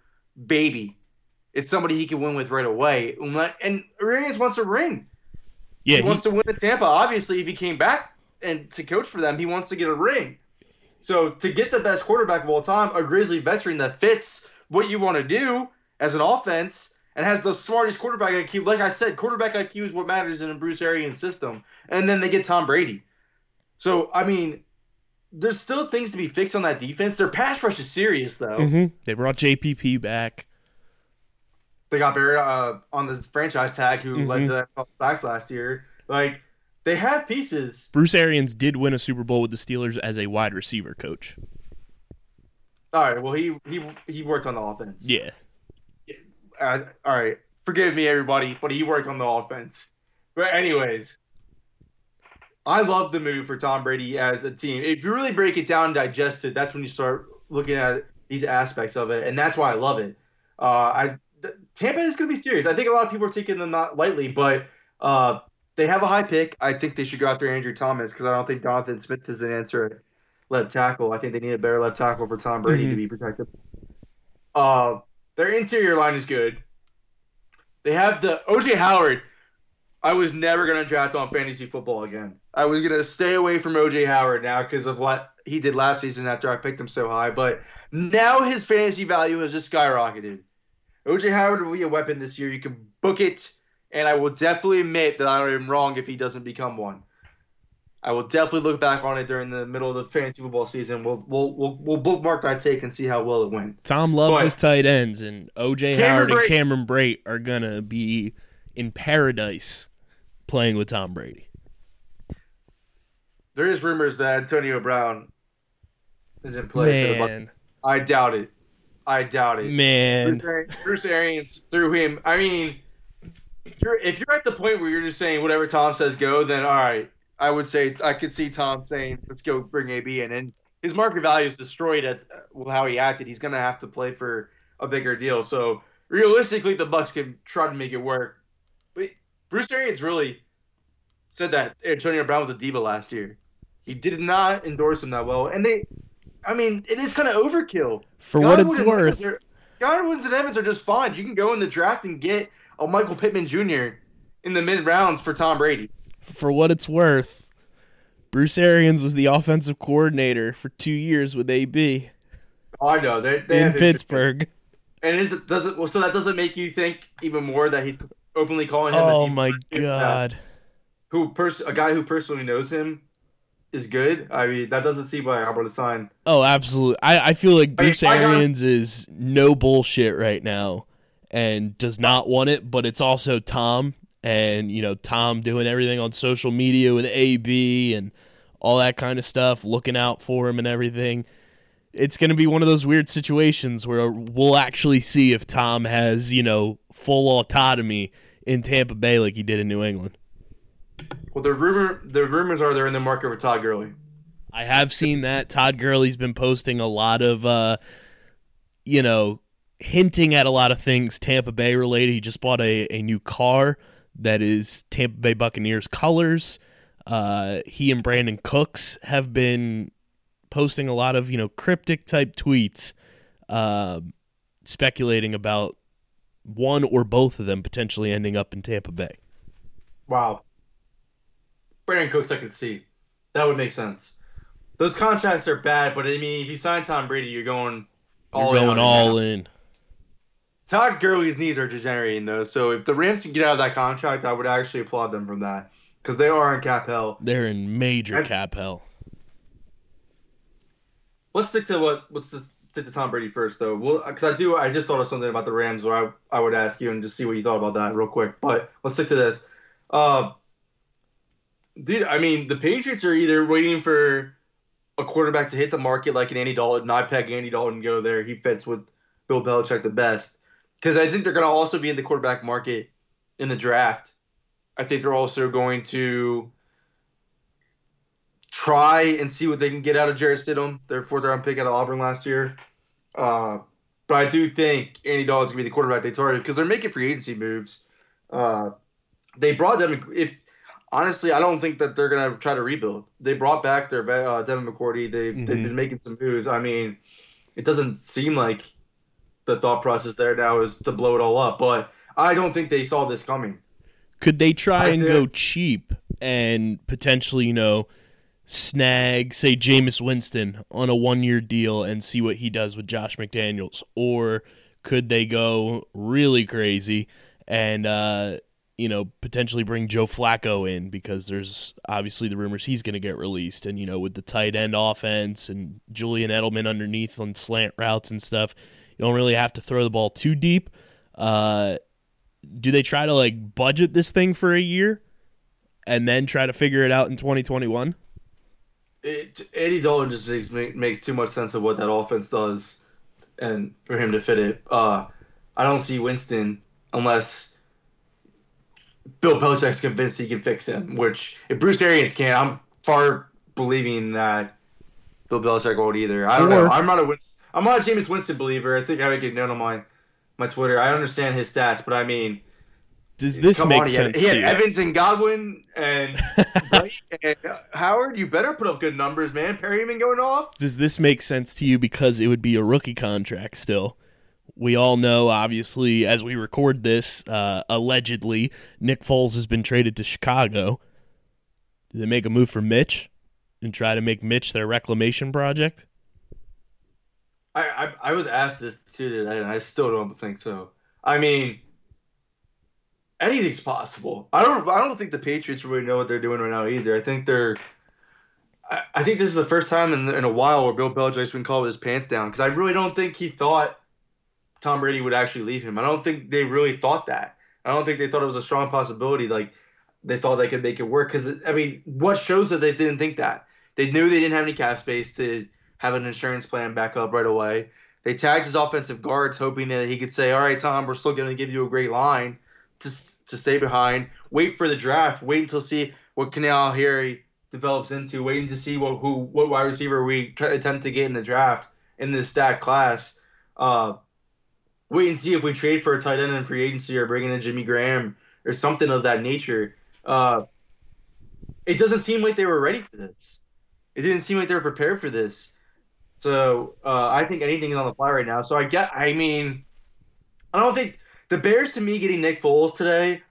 baby. It's somebody he can win with right away. And Arians wants a ring. Yeah, he, he wants to win at Tampa. Obviously, if he came back and to coach for them, he wants to get a ring. So to get the best quarterback of all time, a Grizzly veteran that fits what you want to do as an offense and has the smartest quarterback IQ. Like I said, quarterback IQ is what matters in a Bruce Arians system. And then they get Tom Brady. So I mean, there's still things to be fixed on that defense. Their pass rush is serious though. Mm-hmm. They brought JPP back. They got Barrett uh, on the franchise tag, who mm-hmm. led the sacks last year. Like they have pieces. Bruce Arians did win a Super Bowl with the Steelers as a wide receiver coach. All right. Well, he he he worked on the offense. Yeah. Uh, all right. Forgive me, everybody, but he worked on the offense. But anyways, I love the move for Tom Brady as a team. If you really break it down and digest it, that's when you start looking at these aspects of it, and that's why I love it. Uh, I Tampa is going to be serious. I think a lot of people are taking them not lightly, but uh, they have a high pick. I think they should go after Andrew Thomas because I don't think Donovan Smith is an answer at left tackle. I think they need a better left tackle for Tom Brady mm-hmm. to be protected. Uh, their interior line is good. They have the OJ Howard. I was never going to draft on fantasy football again. I was going to stay away from OJ Howard now because of what he did last season after I picked him so high. But now his fantasy value has just skyrocketed. OJ Howard will be a weapon this year. You can book it, and I will definitely admit that I am wrong if he doesn't become one. I will definitely look back on it during the middle of the fantasy football season. We'll we'll we'll, we'll bookmark that take and see how well it went. Tom loves but, his tight ends, and OJ Howard and Cameron Brate are gonna be in paradise playing with Tom Brady. There is rumors that Antonio Brown is in play. Man. I doubt it. I doubt it. Man, Bruce, Arians, Bruce Arians threw him. I mean, you're, if you're at the point where you're just saying whatever Tom says go, then all right. I would say I could see Tom saying, "Let's go bring AB in," and his market value is destroyed at well, how he acted. He's gonna have to play for a bigger deal. So realistically, the Bucs can try to make it work. But Bruce Arians really said that Antonio Brown was a diva last year. He did not endorse him that well, and they I mean, it is kind of overkill. For Godwin what it's worth. Godwin's and Evans are just fine. You can go in the draft and get a Michael Pittman Jr. in the mid rounds for Tom Brady. For what it's worth, Bruce Arians was the offensive coordinator for two years with AB. Oh, I know they, they in Pittsburgh. And it doesn't well, so that doesn't make you think even more that he's openly calling him. Oh my god! Who pers- a guy who personally knows him is good. I mean, that doesn't seem like to sign. Oh, absolutely. I, I feel like Bruce I mean, Arians is no bullshit right now and does not want it, but it's also Tom and, you know, Tom doing everything on social media with AB and all that kind of stuff, looking out for him and everything. It's going to be one of those weird situations where we'll actually see if Tom has, you know, full autonomy in Tampa Bay like he did in New England. Well, the rumor the rumors are they're in the market for Todd Gurley. I have seen that Todd Gurley's been posting a lot of, uh, you know, hinting at a lot of things Tampa Bay related. He just bought a, a new car that is Tampa Bay Buccaneers colors. Uh, he and Brandin Cooks have been posting a lot of you know cryptic type tweets, uh, speculating about one or both of them potentially ending up in Tampa Bay. Wow. Brandin Cooks, I could see. That would make sense. Those contracts are bad, but I mean, if you sign Tom Brady, you're going all you're going in all in. Todd Gurley's knees are degenerating though, so if the Rams can get out of that contract, I would actually applaud them from that because they are in cap hell. They're in major cap hell. Let's stick to what. Let's just stick to Tom Brady first, though. Well, because I do, I just thought of something about the Rams where I, I would ask you and just see what you thought about that real quick. But let's stick to this. Uh, dude, I mean, the Patriots are either waiting for a quarterback to hit the market like an Andy Dalton. I peg Andy Dalton go there. He fits with Bill Belichick the best because I think they're going to also be in the quarterback market in the draft. I think they're also going to try and see what they can get out of Jarrett Stidham, their fourth round pick out of Auburn last year. Uh, but I do think Andy Dalton's going to be the quarterback they target because they're making free agency moves. Uh, they brought them. If honestly, I don't think that they're going to try to rebuild. They brought back their uh, Devin McCourty. They mm-hmm. they've been making some moves. I mean, it doesn't seem like the thought process there now is to blow it all up. But I don't think they saw this coming. Could they try I and go cheap and potentially, you know, snag, say, Jameis Winston on a one year deal and see what he does with Josh McDaniels? Or could they go really crazy and, uh, you know, potentially bring Joe Flacco in because there's obviously the rumors he's going to get released. And, you know, with the tight end offense and Julian Edelman underneath on slant routes and stuff, you don't really have to throw the ball too deep. Uh, do they try to like budget this thing for a year and then try to figure it out in 2021? It, Andy Dalton just makes makes too much sense of what that offense does, and for him to fit it, uh, I don't see Winston unless Bill Belichick's convinced he can fix him. Which if Bruce Arians can't, I'm far believing that Bill Belichick won't either. I don't or, know. I'm not a Winston, I'm not a Jameis Winston believer. I think I would get known on my my Twitter. I understand his stats, but I mean, does this make on, sense? He had, he had Evans and Godwin and, and Howard. You better put up good numbers, man. Perriman going off. Does this make sense to you because it would be a rookie contract still? We all know, obviously, as we record this, uh, allegedly, Nick Foles has been traded to Chicago. Do they make a move for Mitch and try to make Mitch their reclamation project? I, I, I was asked this too today, and I still don't think so. I mean, anything's possible. I don't I don't think the Patriots really know what they're doing right now either. I think they're I, I think this is the first time in, in a while where Bill Belichick's been called with his pants down because I really don't think he thought Tom Brady would actually leave him. I don't think they really thought that. I don't think they thought it was a strong possibility. Like they thought they could make it work because I mean, what shows that they didn't think that? They knew they didn't have any cap space to have an insurance plan back up right away. They tagged his offensive guards, hoping that he could say, "All right, Tom, we're still going to give you a great line to to stay behind. Wait for the draft. Wait until see what N'Keal Harry develops into. Waiting to see what who what wide receiver we try, attempt to get in the draft in this stat class. Uh, wait and see if we trade for a tight end in free agency or bring in Jimmy Graham or something of that nature. Uh, it doesn't seem like they were ready for this. It didn't seem like they were prepared for this. So uh, I think anything is on the fly right now. So I get. I mean, I don't think the Bears to me getting Nick Foles today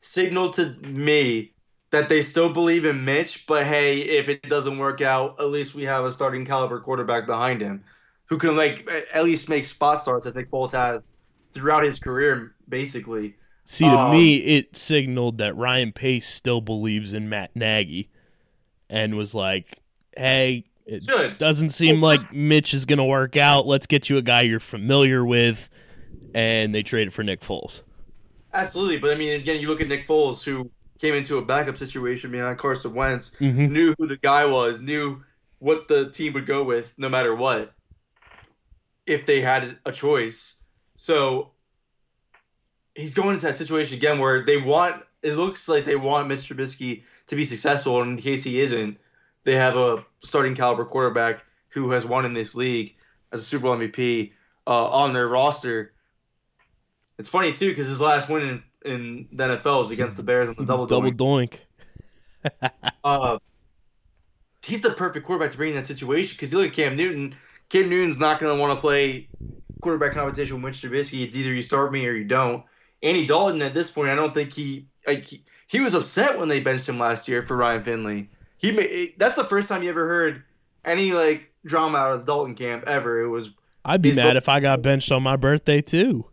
signaled to me that they still believe in Mitch, but hey, if it doesn't work out, at least we have a starting caliber quarterback behind him who can like at least make spot starts as Nick Foles has throughout his career, basically. See, to um, me, it signaled that Ryan Pace still believes in Matt Nagy, and was like, "Hey, it should. doesn't seem well, like Mitch is going to work out. Let's get you a guy you're familiar with." And they traded for Nick Foles. Absolutely, but I mean, again, you look at Nick Foles, who came into a backup situation behind Carson Wentz, mm-hmm. knew who the guy was, knew what the team would go with, no matter what, if they had a choice. So he's going into that situation again where they want. It looks like they want Mitch Trubisky to be successful, and in case he isn't, they have a starting caliber quarterback who has won in this league as a Super Bowl MVP uh, on their roster. It's funny too because his last win in, in the NFL was against the Bears on the double double doink. uh, he's the perfect quarterback to bring in that situation because you look at Cam Newton. Cam Newton's not going to want to play quarterback competition with Mitch Trubisky. It's either you start me or you don't. Andy Dalton at this point, I don't think he like he, he was upset when they benched him last year for Ryan Finley. He that's the first time you ever heard any like drama out of Dalton camp ever. It was I'd be mad if I got benched on my birthday too.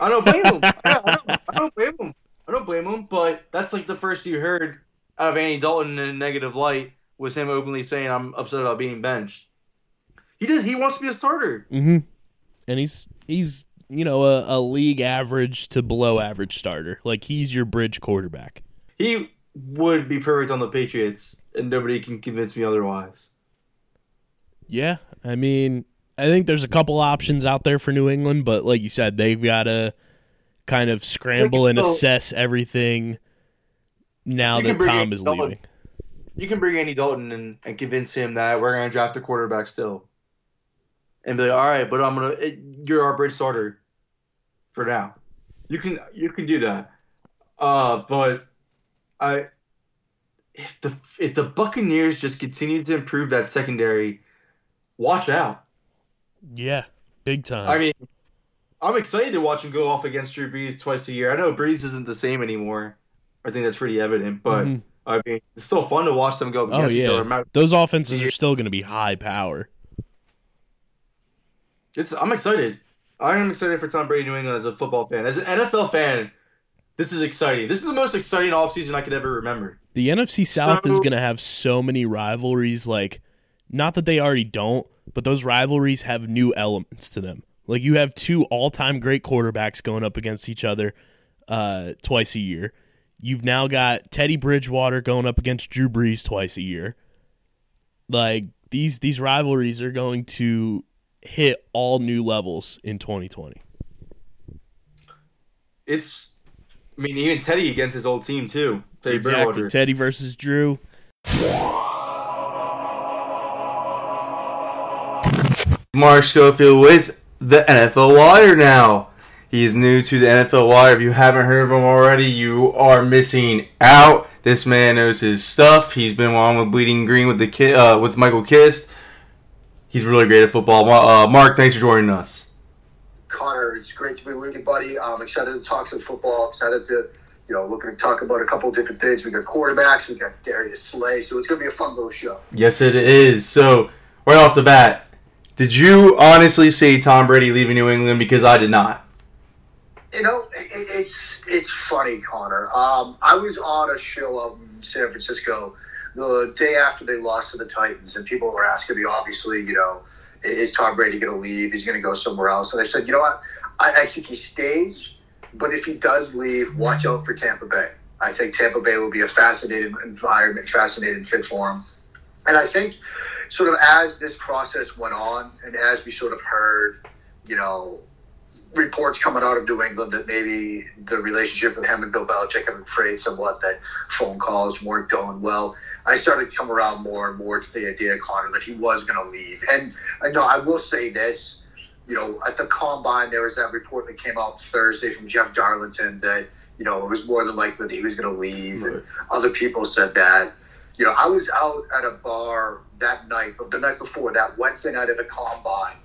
I don't blame him. I, don't, I, don't, I don't blame him. I don't blame him. But that's like the first you heard out of Andy Dalton in a negative light was him openly saying, "I'm upset about being benched." He does. He wants to be a starter. Mm-hmm. And he's he's you know a, a league average to below average starter. Like he's your bridge quarterback. He would be perfect on the Patriots, and nobody can convince me otherwise. Yeah, I mean, I think there's a couple options out there for New England, but like you said, they've got to kind of scramble and so- assess everything now that Tom in is Dalton. leaving. You can bring Andy Dalton and, and convince him that we're going to draft a quarterback still, and be like, "All right, but I'm gonna it, you're our bridge starter for now." You can you can do that, uh, but I if the if the Buccaneers just continue to improve that secondary, watch out. Yeah, big time. I mean, I'm excited to watch him go off against Drew Brees twice a year. I know Brees isn't the same anymore. I think that's pretty evident, but Mhm. I mean, it's still fun to watch them go oh yeah. Those offenses are still going to be high power. It's I'm excited. I am excited for Tom Brady New England as a football fan. As an NFL fan, this is exciting. This is the most exciting off season I could ever remember. The NFC South is going to have so many rivalries. Like, not that they already don't, but those rivalries have new elements to them. Like, you have two all-time great quarterbacks going up against each other uh, twice a year. You've now got Teddy Bridgewater going up against Drew Brees twice a year. Like these these rivalries are going to hit all new levels in 2020. It's I mean, even Teddy against his old team too. Teddy exactly. Bridgewater. Teddy versus Drew. Mark Schofield with the NFL Wire now. He is new to the NFL Wire. If you haven't heard of him already, you are missing out. This man knows his stuff. He's been on with Bleeding Green with the ki- uh, with Michael Kist. He's really great at football. Uh, Mark, thanks for joining us. Conor, it's great to be with you, buddy. I'm excited to talk some football. Excited to, you know, looking to talk about a couple of different things. We got quarterbacks, we got Darius Slay, so it's gonna be a fun little show. Yes, it is. So, right off the bat, did you honestly see Tom Brady leaving New England? Because I did not. You know, it, it's it's funny, Conor. Um, I was on a show out in San Francisco the day after they lost to the Titans, and people were asking me, obviously, you know, is Tom Brady going to leave? He's going to go somewhere else? And I said, you know what? I, I think he stays, but if he does leave, watch out for Tampa Bay. I think Tampa Bay will be a fascinating environment, fascinating fit for him. And I think, sort of as this process went on, and as we sort of heard, you know, reports coming out of New England that maybe the relationship with him and Bill Belichick have frayed somewhat, that phone calls weren't going well. I started to come around more and more to the idea, Conor, that he was going to leave. And I know I will say this, you know, at the combine, there was that report that came out Thursday from Jeff Darlington that, you know, it was more than likely that he was going to leave. And other people said that. You know, I was out at a bar that night, the night before, that Wednesday night at the combine,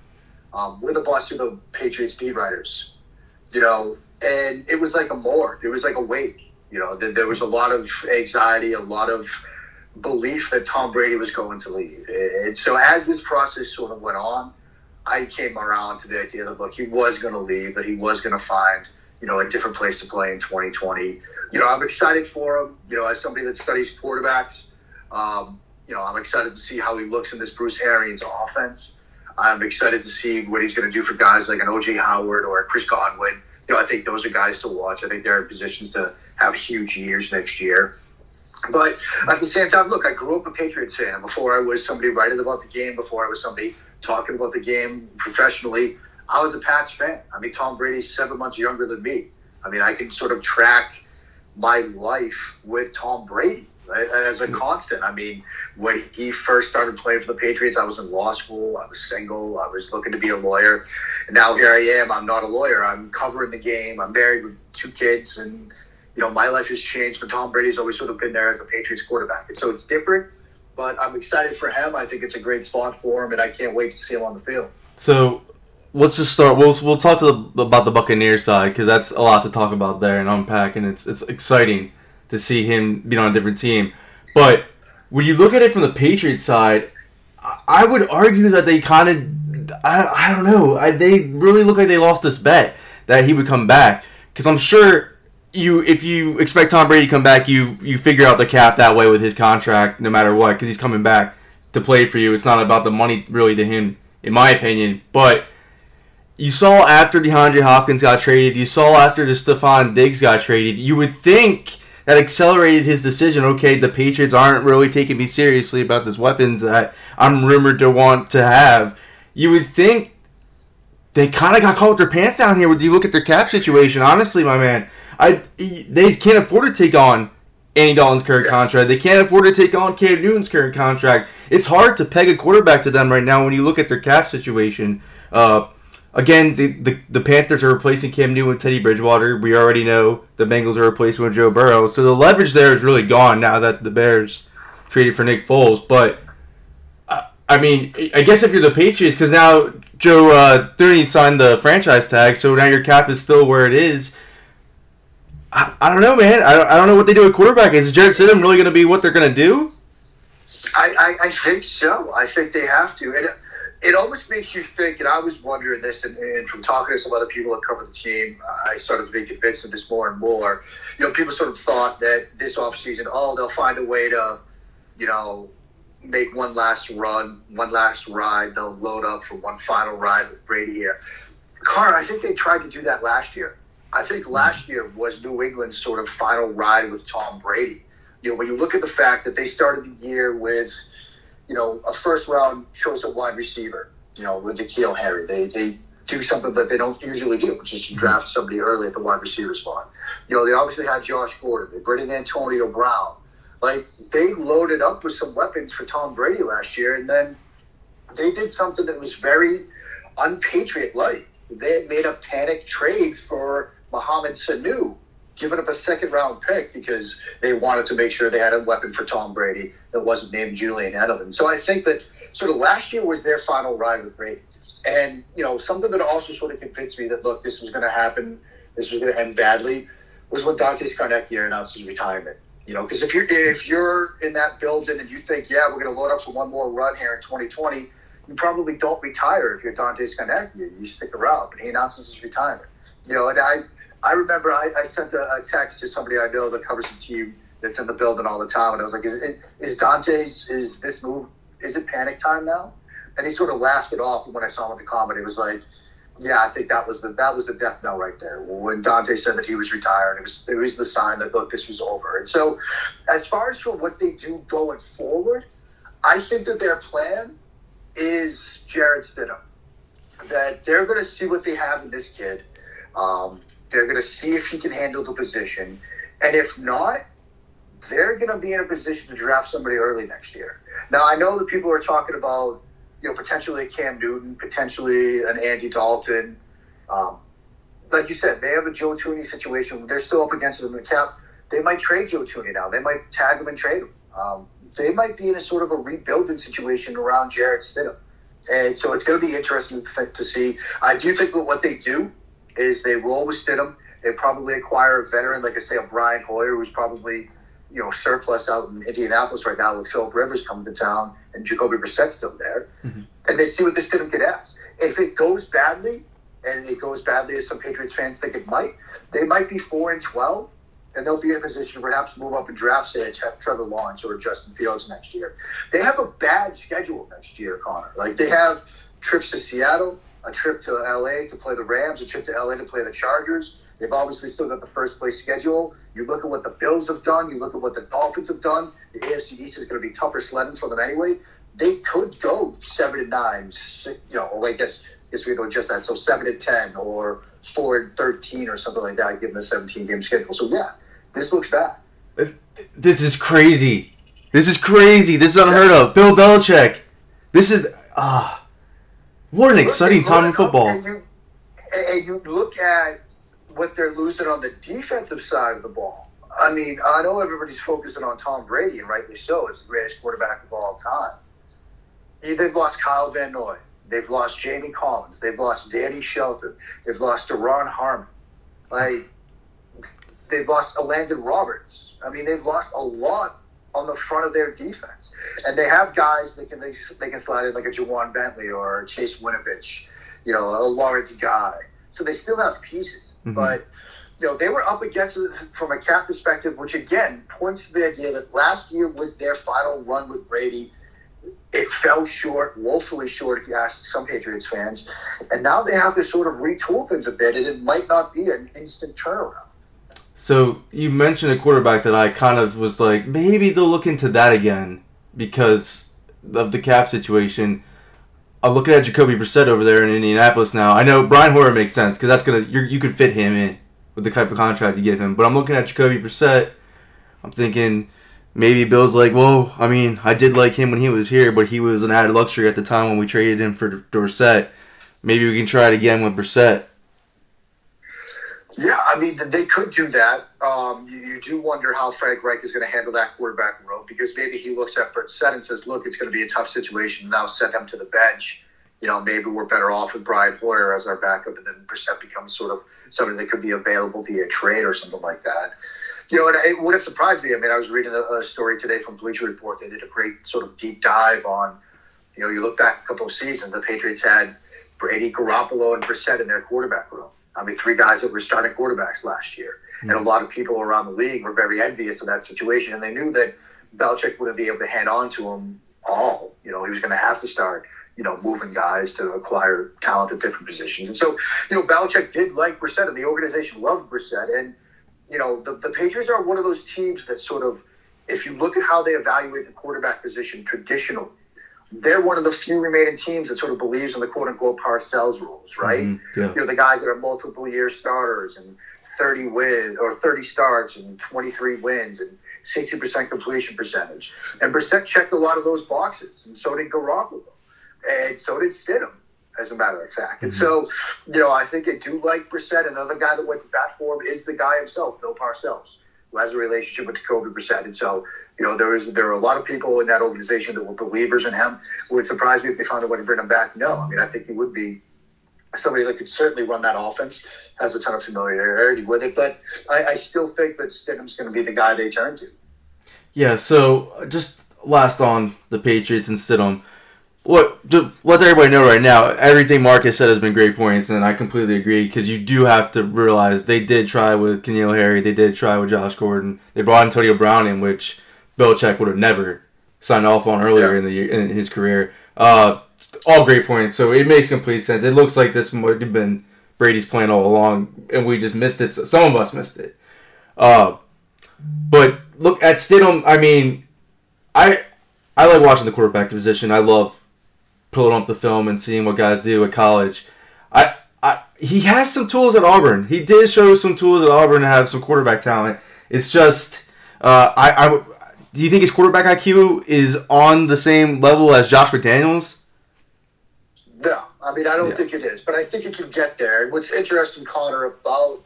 um, with a bunch of the Patriots beat writers, you know, and it was like a morgue. It was like a wake. You know, there was a lot of anxiety, a lot of belief that Tom Brady was going to leave. And so as this process sort of went on, I came around to the idea that look, he was going to leave, that he was going to find you know a different place to play in 2020. You know, I'm excited for him. You know, as somebody that studies quarterbacks, um, you know, I'm excited to see how he looks in this Bruce Arians offense. I'm excited to see what he's going to do for guys like an OJ Howard or Chris Godwin. You know, I think those are guys to watch. I think they're in positions to have huge years next year. But at the same time, look, I grew up a Patriots fan before I was somebody writing about the game, before I was somebody talking about the game professionally. I was a Pats fan. I mean, Tom Brady's seven months younger than me. I mean, I can sort of track my life with Tom Brady right, as a constant. I mean, when he first started playing for the Patriots, I was in law school. I was single. I was looking to be a lawyer. And now here I am. I'm not a lawyer. I'm covering the game. I'm married with two kids. And, you know, my life has changed. But Tom Brady's always sort of been there as a Patriots quarterback. And so it's different. But I'm excited for him. I think it's a great spot for him. And I can't wait to see him on the field. So, let's just start. We'll we'll talk to the, about the Buccaneers side because that's a lot to talk about there and unpack, and it's it's exciting to see him being on a different team. But when you look at it from the Patriots side, I would argue that they kind of, I, I don't know, I, they really look like they lost this bet that he would come back because I'm sure you if you expect Tom Brady to come back, you you figure out the cap that way with his contract, no matter what, because he's coming back to play for you. It's not about the money really to him, in my opinion. But you saw after DeAndre Hopkins got traded, you saw after the Stefon Diggs got traded, you would think that accelerated his decision. Okay, the Patriots aren't really taking me seriously about this weapons that I'm rumored to want to have. You would think they kind of got caught with their pants down here. When you look at their cap situation, honestly, my man, I they can't afford to take on Andy Dalton's current contract. They can't afford to take on Cam Newton's current contract. It's hard to peg a quarterback to them right now when you look at their cap situation. Uh, again, the, the, the Panthers are replacing Cam Newton with Teddy Bridgewater. We already know the Bengals are replacing with Joe Burrow. So the leverage there is really gone now that the Bears traded for Nick Foles. But uh, I mean, I guess if you're the Patriots, because now Joe uh, Thuney signed the franchise tag, so now your cap is still where it is. I, I don't know, man. I I don't know what they do at quarterback. Is Jarrett Stidham really going to be what they're going to do? I, I, I, think so. I think they have to. And it, it almost makes you think, and I was wondering this, and, and from talking to some other people that cover the team, I started to be convinced of this more and more. You know, people sort of thought that this offseason, oh, they'll find a way to, you know, make one last run, one last ride. They'll load up for one final ride with Brady here. Carr, I think they tried to do that last year. I think last year was New England's sort of final ride with Tom Brady. You know, when you look at the fact that they started the year with, you know, a first round choice of wide receiver, you know, with N'Keal Harry, they, they do something that they don't usually do, which is to mm-hmm. draft somebody early at the wide receiver spot. You know, they obviously had Josh Gordon, they brought in Antonio Brown. Like, they loaded up with some weapons for Tom Brady last year, and then they did something that was very unpatriot like. They made a panic trade for Mohamed Sanu, giving up a second round pick because they wanted to make sure they had a weapon for Tom Brady that wasn't named Julian Edelman. So I think that sort of last year was their final ride with Brady. And, you know, something that also sort of convinced me that, look, this was going to happen, this was going to end badly, was when Dante Scarnecchia announced his retirement. You know, because if you're if you're in that building and you think, yeah, we're going to load up for one more run here in 2020, you probably don't retire if you're Dante Scarnecchia. You stick around. But he announces his retirement. You know, and I I remember I, I sent a, a, text to somebody I know that covers the team that's in the building all the time, and I was like, "Is, is Dante's is this move? Is it panic time now?" And he sort of laughed it off when I saw him at the comedy. He was like, "Yeah, I think that was the that was the death knell right there." When Dante said that he was retiring, it was it was the sign that look this was over. And so, as far as for what they do going forward, I think that their plan is Jarrett Stidham. That they're going to see what they have in this kid. Um, they're going to see if he can handle the position. And if not, they're going to be in a position to draft somebody early next year. Now, I know that people are talking about, you know, potentially a Cam Newton, potentially an Andy Dalton. Um, like you said, they have a Joe Thuney situation. They're still up against them in the cap. They might trade Joe Thuney now. They might tag him and trade him. Um, they might be in a sort of a rebuilding situation around Jarrett Stidham. And so it's going to be interesting to see. I do think that what they do is they roll with Stidham. They probably acquire a veteran, like I say, a Brian Hoyer, who's probably you know surplus out in Indianapolis right now with Philip Rivers coming to town and Jacoby Brissett still there, mm-hmm. and they see what the Stidham could ask. If it goes badly, and it goes badly as some Patriots fans think it might, they might be four and twelve, and they'll be in a position to perhaps move up and draft, say, Trevor Lawrence or Justin Fields next year. They have a bad schedule next year, Conor. Like they have trips to Seattle, a trip to LA to play the Rams, a trip to LA to play the Chargers. They've obviously still got the first place schedule. You look at what the Bills have done. You look at what the Dolphins have done. The AFC East is going to be tougher sledding for them anyway. They could go seven and nine, six, you know, or I guess, guess we know just that. So seven and ten, or four and thirteen, or something like that, given the seventeen game schedule. So yeah, this looks bad. This is crazy. This is crazy. This is unheard of. Bill Belichick. This is ah. What an exciting time in football. And you, and you look at what they're losing on the defensive side of the ball. I mean, I know everybody's focusing on Tom Brady, and rightly so. It's the greatest quarterback of all time. They've lost Kyle Van Noy. They've lost Jamie Collins. They've lost Danny Shelton. They've lost Duron Harmon. Like they've lost Elandon Roberts. I mean, they've lost a lot on the front of their defense, and they have guys that can they, they can slide in like a Ja'Whaun Bentley or Chase Winovich, you know, a Lawrence Guy. So they still have pieces, mm-hmm. but you know, they were up against it from a cap perspective, which again points to the idea that last year was their final run with Brady. It fell short, woefully short, if you ask some Patriots fans. And now they have to sort of retool things a bit, and it might not be an instant turnaround. So you mentioned a quarterback that I kind of was like, maybe they'll look into that again because of the cap situation. I'm looking at Jacoby Brissett over there in Indianapolis now. I know Brian Hoyer makes sense because that's gonna you could fit him in with the type of contract you give him. But I'm looking at Jacoby Brissett. I'm thinking maybe Bill's like, well, I mean, I did like him when he was here, but he was an added luxury at the time when we traded him for Dorsett. Maybe we can try it again with Brissett. Yeah, I mean, they could do that. Um, you, you, do wonder how Frank Reich is going to handle that quarterback role because maybe he looks at Brissett and says, look, it's going to be a tough situation. Now send him to the bench. You know, maybe we're better off with Brian Hoyer as our backup, and then Brissett becomes sort of – something that could be available via trade or something like that. You know, and it would have surprised me. I mean, I was reading a, a story today from Bleacher Report. They did a great sort of deep dive on, you know, you look back a couple of seasons, the Patriots had Brady, Garoppolo, and Brissett in their quarterback room. I mean, three guys that were starting quarterbacks last year. Mm-hmm. And a lot of people around the league were very envious of that situation. And they knew that Belichick wouldn't be able to hand on to them all. You know, he was going to have to start you know, moving guys to acquire talent at different positions. And so, you know, Belichick did like Brissett, and the organization loved Brissett. And, you know, the, the Patriots are one of those teams that sort of, if you look at how they evaluate the quarterback position traditionally, they're one of the few remaining teams that sort of believes in the quote unquote Parcells rules, right? Mm-hmm, yeah. You know, the guys that are multiple year starters and 30 wins or 30 starts and 23 wins and 60% completion percentage. And Brissett checked a lot of those boxes, and so did Garoppolo and so did Stidham, as a matter of fact. And mm-hmm. so, you know, I think I do like Brissett. Another guy that went to bat for him is the guy himself, Bill Parcells, who has a relationship with Jacoby Brissett. And so, you know, there is there are a lot of people in that organization that were believers in him. It would surprise me if they found a way to bring him back. No, I mean, I think he would be somebody that could certainly run that offense. Has a ton of familiarity with it, but I, I still think that Stidham's going to be the guy they turn to. Yeah. So just last on the Patriots and Stidham what to let everybody know right now, everything Marcus said has been great points, and I completely agree because you do have to realize they did try with N'Keal Harry, they did try with Josh Gordon, they brought Antonio Brown in, which Belichick would have never signed off on earlier yeah. in the in his career. Uh, all great points, so it makes complete sense. It looks like this would have been Brady's plan all along, and we just missed it. Some of us missed it. Uh, but look at Stidham. I mean, I I like watching the quarterback position. I love pulling up the film and seeing what guys do at college. I, I he has some tools at Auburn. He did show some tools at Auburn and have some quarterback talent. It's just uh, I, I do you think his quarterback IQ is on the same level as Josh McDaniels? No, I mean I don't yeah. think it is, but I think it can get there. And what's interesting, Conor, about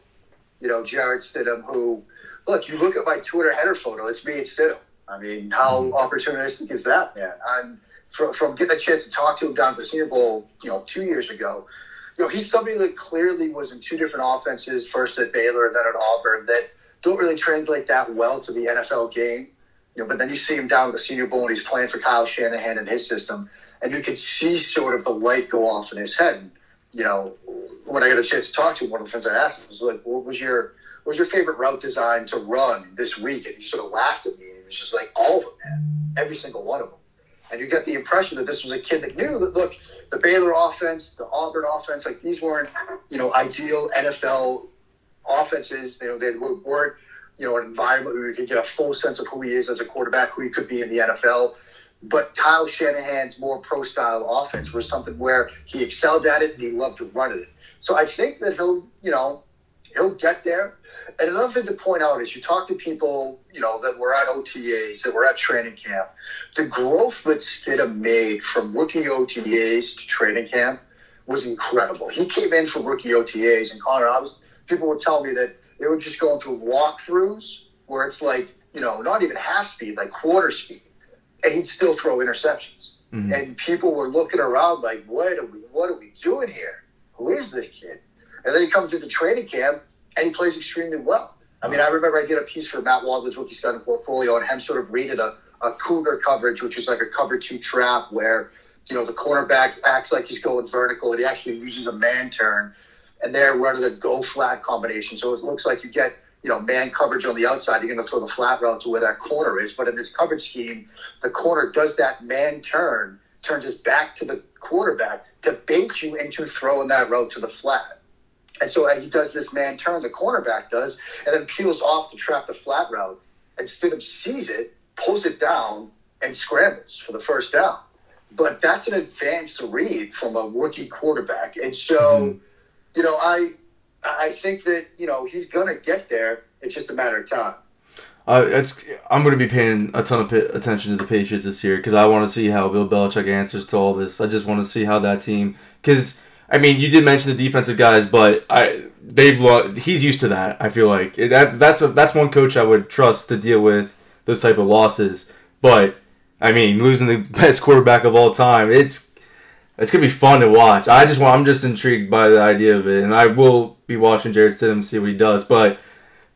you know Jarrett Stidham, who look, you look at my Twitter header photo, it's me and Stidham. I mean, how mm-hmm. opportunistic is that, man? I'm from, from getting a chance to talk to him down at the Senior Bowl, you know, two years ago. You know, he's somebody that clearly was in two different offenses, first at Baylor, then at Auburn, that don't really translate that well to the NFL game. You know, but then you see him down at the Senior Bowl and he's playing for Kyle Shanahan and his system, and you can see sort of the light go off in his head. And, you know, when I got a chance to talk to him, one of the friends I asked him was like, "What was your what was your favorite route design to run this week?" And he sort of laughed at me. And he was just like, "All of them, man, every single one of them." And you get the impression that this was a kid that knew that, look, the Baylor offense, the Auburn offense, like these weren't, you know, ideal NFL offenses. You know, they weren't, you know, an environment where you could get a full sense of who he is as a quarterback, who he could be in the NFL. But Kyle Shanahan's more pro style offense was something where he excelled at it and he loved to run it. So I think that he'll, you know, he'll get there. And another thing to point out is you talk to people, you know, that were at OTAs, that were at training camp. The growth that Stidham made from rookie OTAs to training camp was incredible. He came in for rookie OTAs, and Conor, I was people were telling me that they were just going through walkthroughs where it's like, you know, not even half speed, like quarter speed, and he'd still throw interceptions. Mm-hmm. And people were looking around like, what are we what are we doing here? Who is this kid? And then he comes into training camp and he plays extremely well. I mean, I remember I did a piece for Matt Waldman's rookie scouting portfolio, and him sort of rated a, a cougar coverage, which is like a cover two trap where, you know, the cornerback acts like he's going vertical and he actually uses a man turn, and they're running a go flat combination. So it looks like you get, you know, man coverage on the outside, you're going to throw the flat route to where that corner is. But in this coverage scheme, the corner does that man turn, turns his back to the quarterback to bait you into throwing that route to the flat. And so uh, he does this man turn, the cornerback does, and then peels off to trap the flat route. And Stidham sees it, pulls it down, and scrambles for the first down. But that's an advanced read from a rookie quarterback. And so, mm-hmm. You know, I I think that, you know, he's to get there. It's just a matter of time. Uh, it's, I'm going to be paying a ton of attention to the Patriots this year because I want to see how Bill Belichick answers to all this. I just want to see how that team because I mean you did mention the defensive guys, but I they've he's used to that. I feel like that that's a, that's one coach I would trust to deal with those type of losses. But I mean losing the best quarterback of all time, it's it's gonna be fun to watch. I just want I'm just intrigued by the idea of it, and I will be watching Jarrett Stidham see what he does, but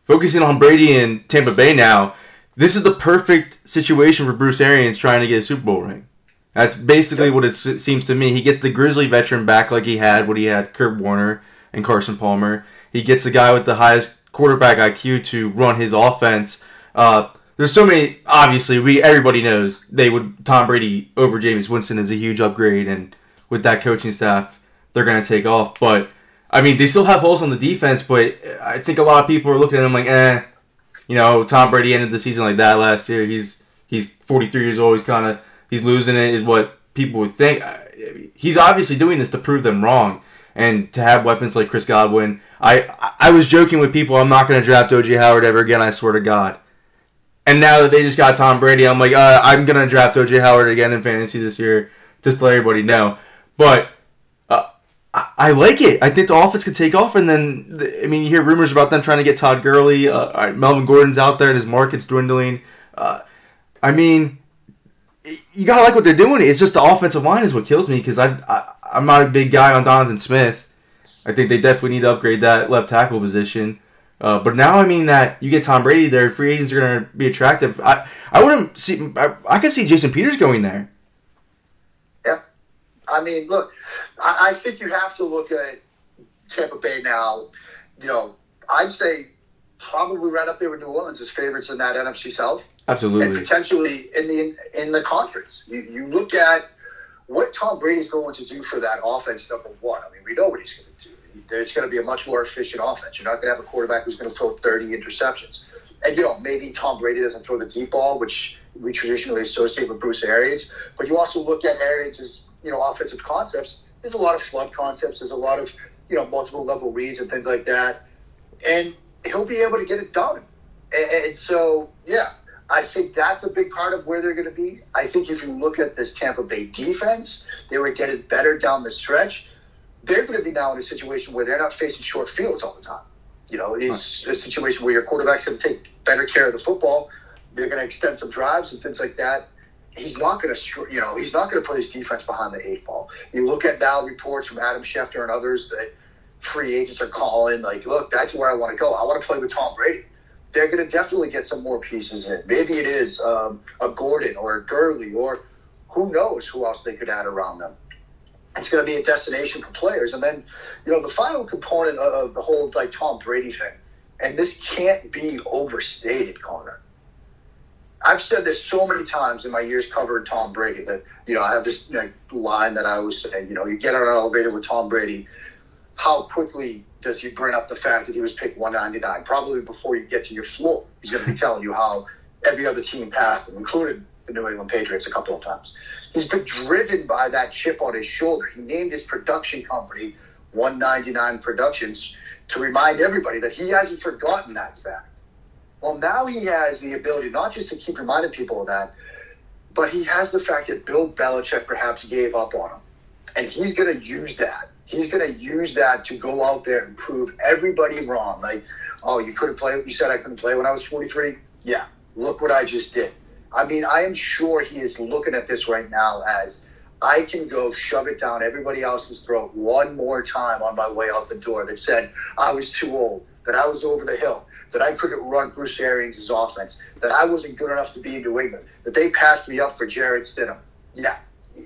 focusing on Brady and Tampa Bay now, this is the perfect situation for Bruce Arians trying to get a Super Bowl ring. That's basically what it seems to me. He gets the Grizzly veteran back like he had what he had Kurt Warner and Carson Palmer. He gets the guy with the highest quarterback IQ to run his offense. Uh, there's so many. Obviously, we everybody knows they would Tom Brady over Jameis Winston is a huge upgrade, and with that coaching staff, they're going to take off. But I mean, they still have holes on the defense, but I think a lot of people are looking at them like, eh, you know, Tom Brady ended the season like that last year. He's he's 43 years old. He's kind of he's losing it, is what people would think. He's obviously doing this to prove them wrong, and to have weapons like Chris Godwin. I I was joking with people. I'm not going to draft OJ Howard ever again. I swear to God. And now that they just got Tom Brady, I'm like, uh, I'm to draft OJ Howard again in fantasy this year, just to let everybody know. But I, like it. I think the offense could take off, and then I mean, you hear rumors about them trying to get Todd Gurley. Uh, Melvin Gordon's out there, and his market's dwindling. Uh, I mean, you gotta like what they're doing. It's just the offensive line is what kills me because I, I I'm not a big guy on Donovan Smith. I think they definitely need to upgrade that left tackle position. Uh, but now, I mean that you get Tom Brady there, free agents are going to be attractive. I I wouldn't see. I, I could see Jason Peters going there. I mean, look, I, I think you have to look at Tampa Bay now. You know, I'd say probably right up there with New Orleans as favorites in that NFC South. Absolutely, and potentially in the in the conference. You, you look at what Tom Brady's going to do for that offense. Number one, I mean, we know what he's going to do. There's going to be a much more efficient offense. You're not going to have a quarterback who's going to throw 30 interceptions. And you know, maybe Tom Brady doesn't throw the deep ball, which we traditionally associate with Bruce Arians. But you also look at Arians' you know offensive concepts there's a lot of flood concepts. There's a lot of you know multiple level reads and things like that, and he'll be able to get it done. And, and so yeah, I think that's a big part of where they're going to be. I think if you look at this Tampa Bay defense, they were getting better down the stretch. They're going to be now in a situation where they're not facing short fields all the time. You know, it's a situation where your quarterback's going to take better care of the football. They're going to extend some drives and things like that he's not going to, you know, he's not going to put his defense behind the eight ball. You look at now reports from Adam Schefter and others that free agents are calling, like, look, that's where I want to go. I want to play with Tom Brady. They're going to definitely get some more pieces in. Maybe it is um, a Gordon or a Gurley or who knows who else they could add around them. It's going to be a destination for players. And then, you know, the final component of the whole like Tom Brady thing, and this can't be overstated, Conor I've said this so many times in my years covering Tom Brady that you know I have this you know, line that I always say. You know, you get on an elevator with Tom Brady, how quickly does he bring up the fact that he was picked 199? Probably before you get to your floor, he's going to be telling you how every other team passed him, including the New England Patriots a couple of times. He's been driven by that chip on his shoulder. He named his production company 199 Productions to remind everybody that he hasn't forgotten that fact. Well, now he has the ability not just to keep reminding people of that, but he has the fact that Bill Belichick perhaps gave up on him. And he's going to use that. He's going to use that to go out there and prove everybody wrong. Like, oh, you couldn't play. You said I couldn't play when I was 43. Yeah, look what I just did. I mean, I am sure he is looking at this right now as I can go shove it down everybody else's throat one more time on my way out the door that said I was too old, that I was over the hill, that I couldn't run Bruce Arians' offense, that I wasn't good enough to be in New England, that they passed me up for Jarrett Stidham. Yeah,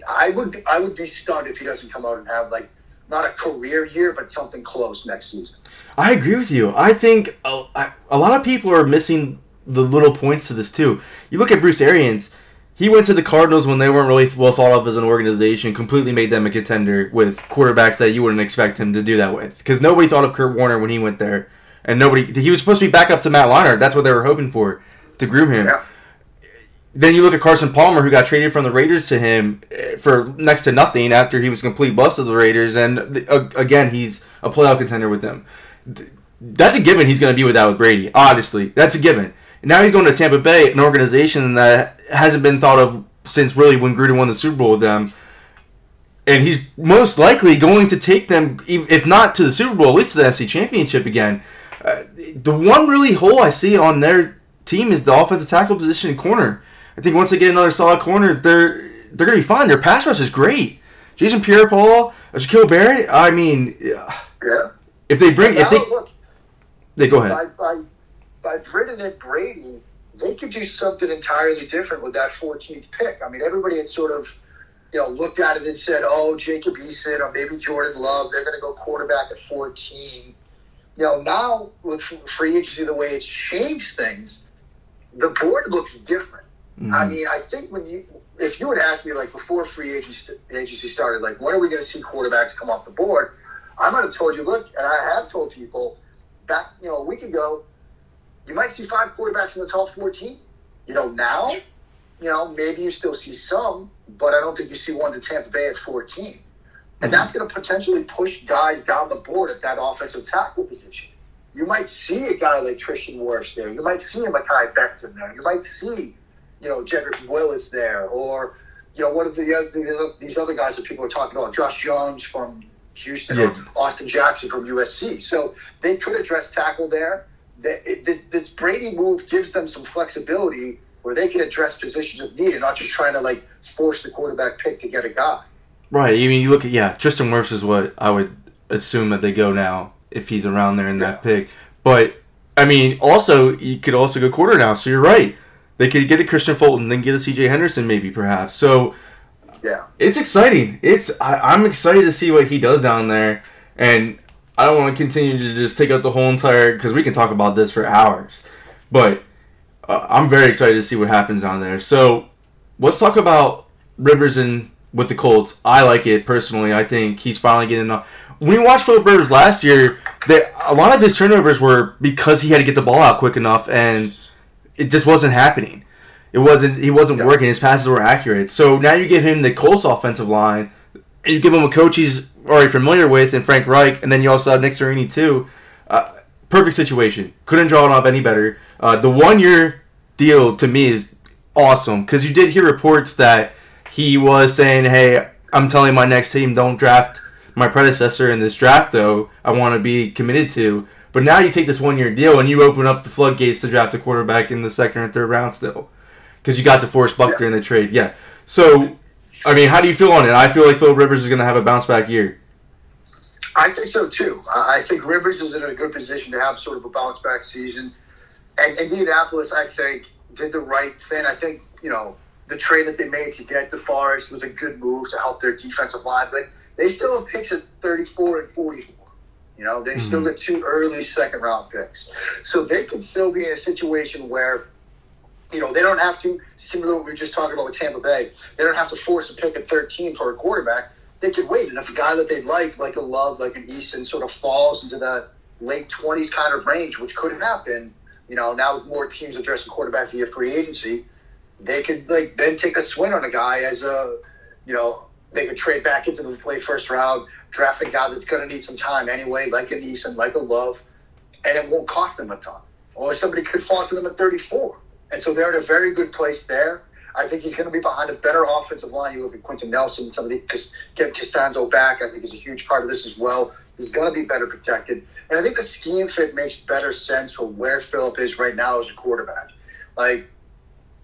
I would I would be stunned if he doesn't come out and have like not a career year, but something close next season. I agree with you. I think a, a lot of people are missing the little points to this too. You look at Bruce Arians. He went to the Cardinals when they weren't really well thought of as an organization, completely made them a contender with quarterbacks that you wouldn't expect him to do that with. Because nobody thought of Kurt Warner when he went there. And nobody, he was supposed to be back up to Matt Leinart. That's what they were hoping for, to groom him. Yeah. Then you look at Carson Palmer, who got traded from the Raiders to him eh, for next to nothing after he was a complete bust of the Raiders. And uh, again, he's a playoff contender with them. That's a given he's going to be with that with Brady. Honestly, that's a given. Now he's going to Tampa Bay, an organization that hasn't been thought of since really when Gruden won the Super Bowl with them. And he's most likely going to take them, if not to the Super Bowl, at least to the NFC Championship again. Uh, the one really hole I see on their team is the offensive tackle position in corner. I think once they get another solid corner, they're they're going to be fine. Their pass rush is great. Jason Pierre-Paul, Shaquille Barrett. I mean, Yeah. if they bring, if they, look, they go ahead. by, by, by Britton and Brady, they could do something entirely different with that 14th pick. I mean, everybody had sort of, you know, looked at it and said, oh, Jacob Eason or maybe Jordan Love, they're going to go quarterback at 14. You know, now with free agency, the way it's changed things, the board looks different. I mm-hmm. mean, I think when you, if you had asked me like before free agency, agency started, like when are we going to see quarterbacks come off the board? I might have told you, look, and I have told people back, you know, a week ago, you might see five quarterbacks in the top 14. You know, now, you know, maybe you still see some, but I don't think you see one to Tampa Bay at 14. And that's going to potentially push guys down the board at that offensive tackle position. You might see a guy like Tristan Wirfs there. You might see a Mekhi Becton there. You might see, you know, Jedrick Willis there, or you know, one of the other these other guys that people are talking about, Josh Jones from Houston, Yeah. or Austin Jackson from USC. So they could address tackle there. This, this Brady move gives them some flexibility where they can address positions if needed, not just trying to like force the quarterback pick to get a guy. Right. I mean, you look at yeah, Tristan Wirfs is what I would assume that they go now if he's around there in that pick. But I mean, also you could also go quarter now. So you're right. They could get a Kristian Fulton, then get a C.J. Henderson, maybe perhaps. So Yeah. it's exciting. It's I, I'm excited to see what he does down there, and I don't want to continue to just take out the whole entire because we can talk about this for hours, but uh, I'm very excited to see what happens down there. So let's talk about Rivers and with the Colts. I like it personally. I think he's finally getting. On. When we watched Philip Rivers last year, that a lot of his turnovers were because he had to get the ball out quick enough, and it just wasn't happening. It wasn't. He wasn't Yeah. working. His passes were accurate. So now you give him the Colts offensive line, and you give him a coach he's already familiar with, and Frank Reich, and then you also have Nick Sirianni too. Uh, perfect situation. Couldn't draw it up any better. Uh, the one year deal to me is awesome because you did hear reports that he was saying, "Hey, I'm telling my next team don't draft my predecessor in this draft, though. I want to be committed to." But now you take this one year deal and you open up the floodgates to draft a quarterback in the second and third round still because you got DeForest Buckner in the trade. Yeah. So, I mean, how do you feel on it? I feel like Phil Rivers is going to have a bounce back year. I think so too. I think Rivers is in a good position to have sort of a bounce back season. And Indianapolis, I think, did the right thing. I think, you know, the trade that they made to get DeForest was a good move to help their defensive line. But they still have picks at 34 and 44. You know, they still mm-hmm. get two early second round picks. So they can still be in a situation where, you know, they don't have to, similar to what we were just talking about with Tampa Bay, they don't have to force a pick at 13 for a quarterback they could wait. And if a guy that they like, like a Love, like an Eason, sort of falls into that late twenties kind of range, which could happen, you know, now with more teams addressing quarterback via free agency, they could like then take a swing on a guy as a, you know, they could trade back into the play first round, draft a guy that's going to need some time anyway, like an Eason, like a Love, and it won't cost them a ton. Or somebody could fall to them at 34. And so they're in a very good place there. I think he's going to be behind a better offensive line. You look at Quenton Nelson, somebody because get Castonzo back. I think is a huge part of this as well. He's going to be better protected, and I think the scheme fit makes better sense for where Philip is right now as a quarterback. Like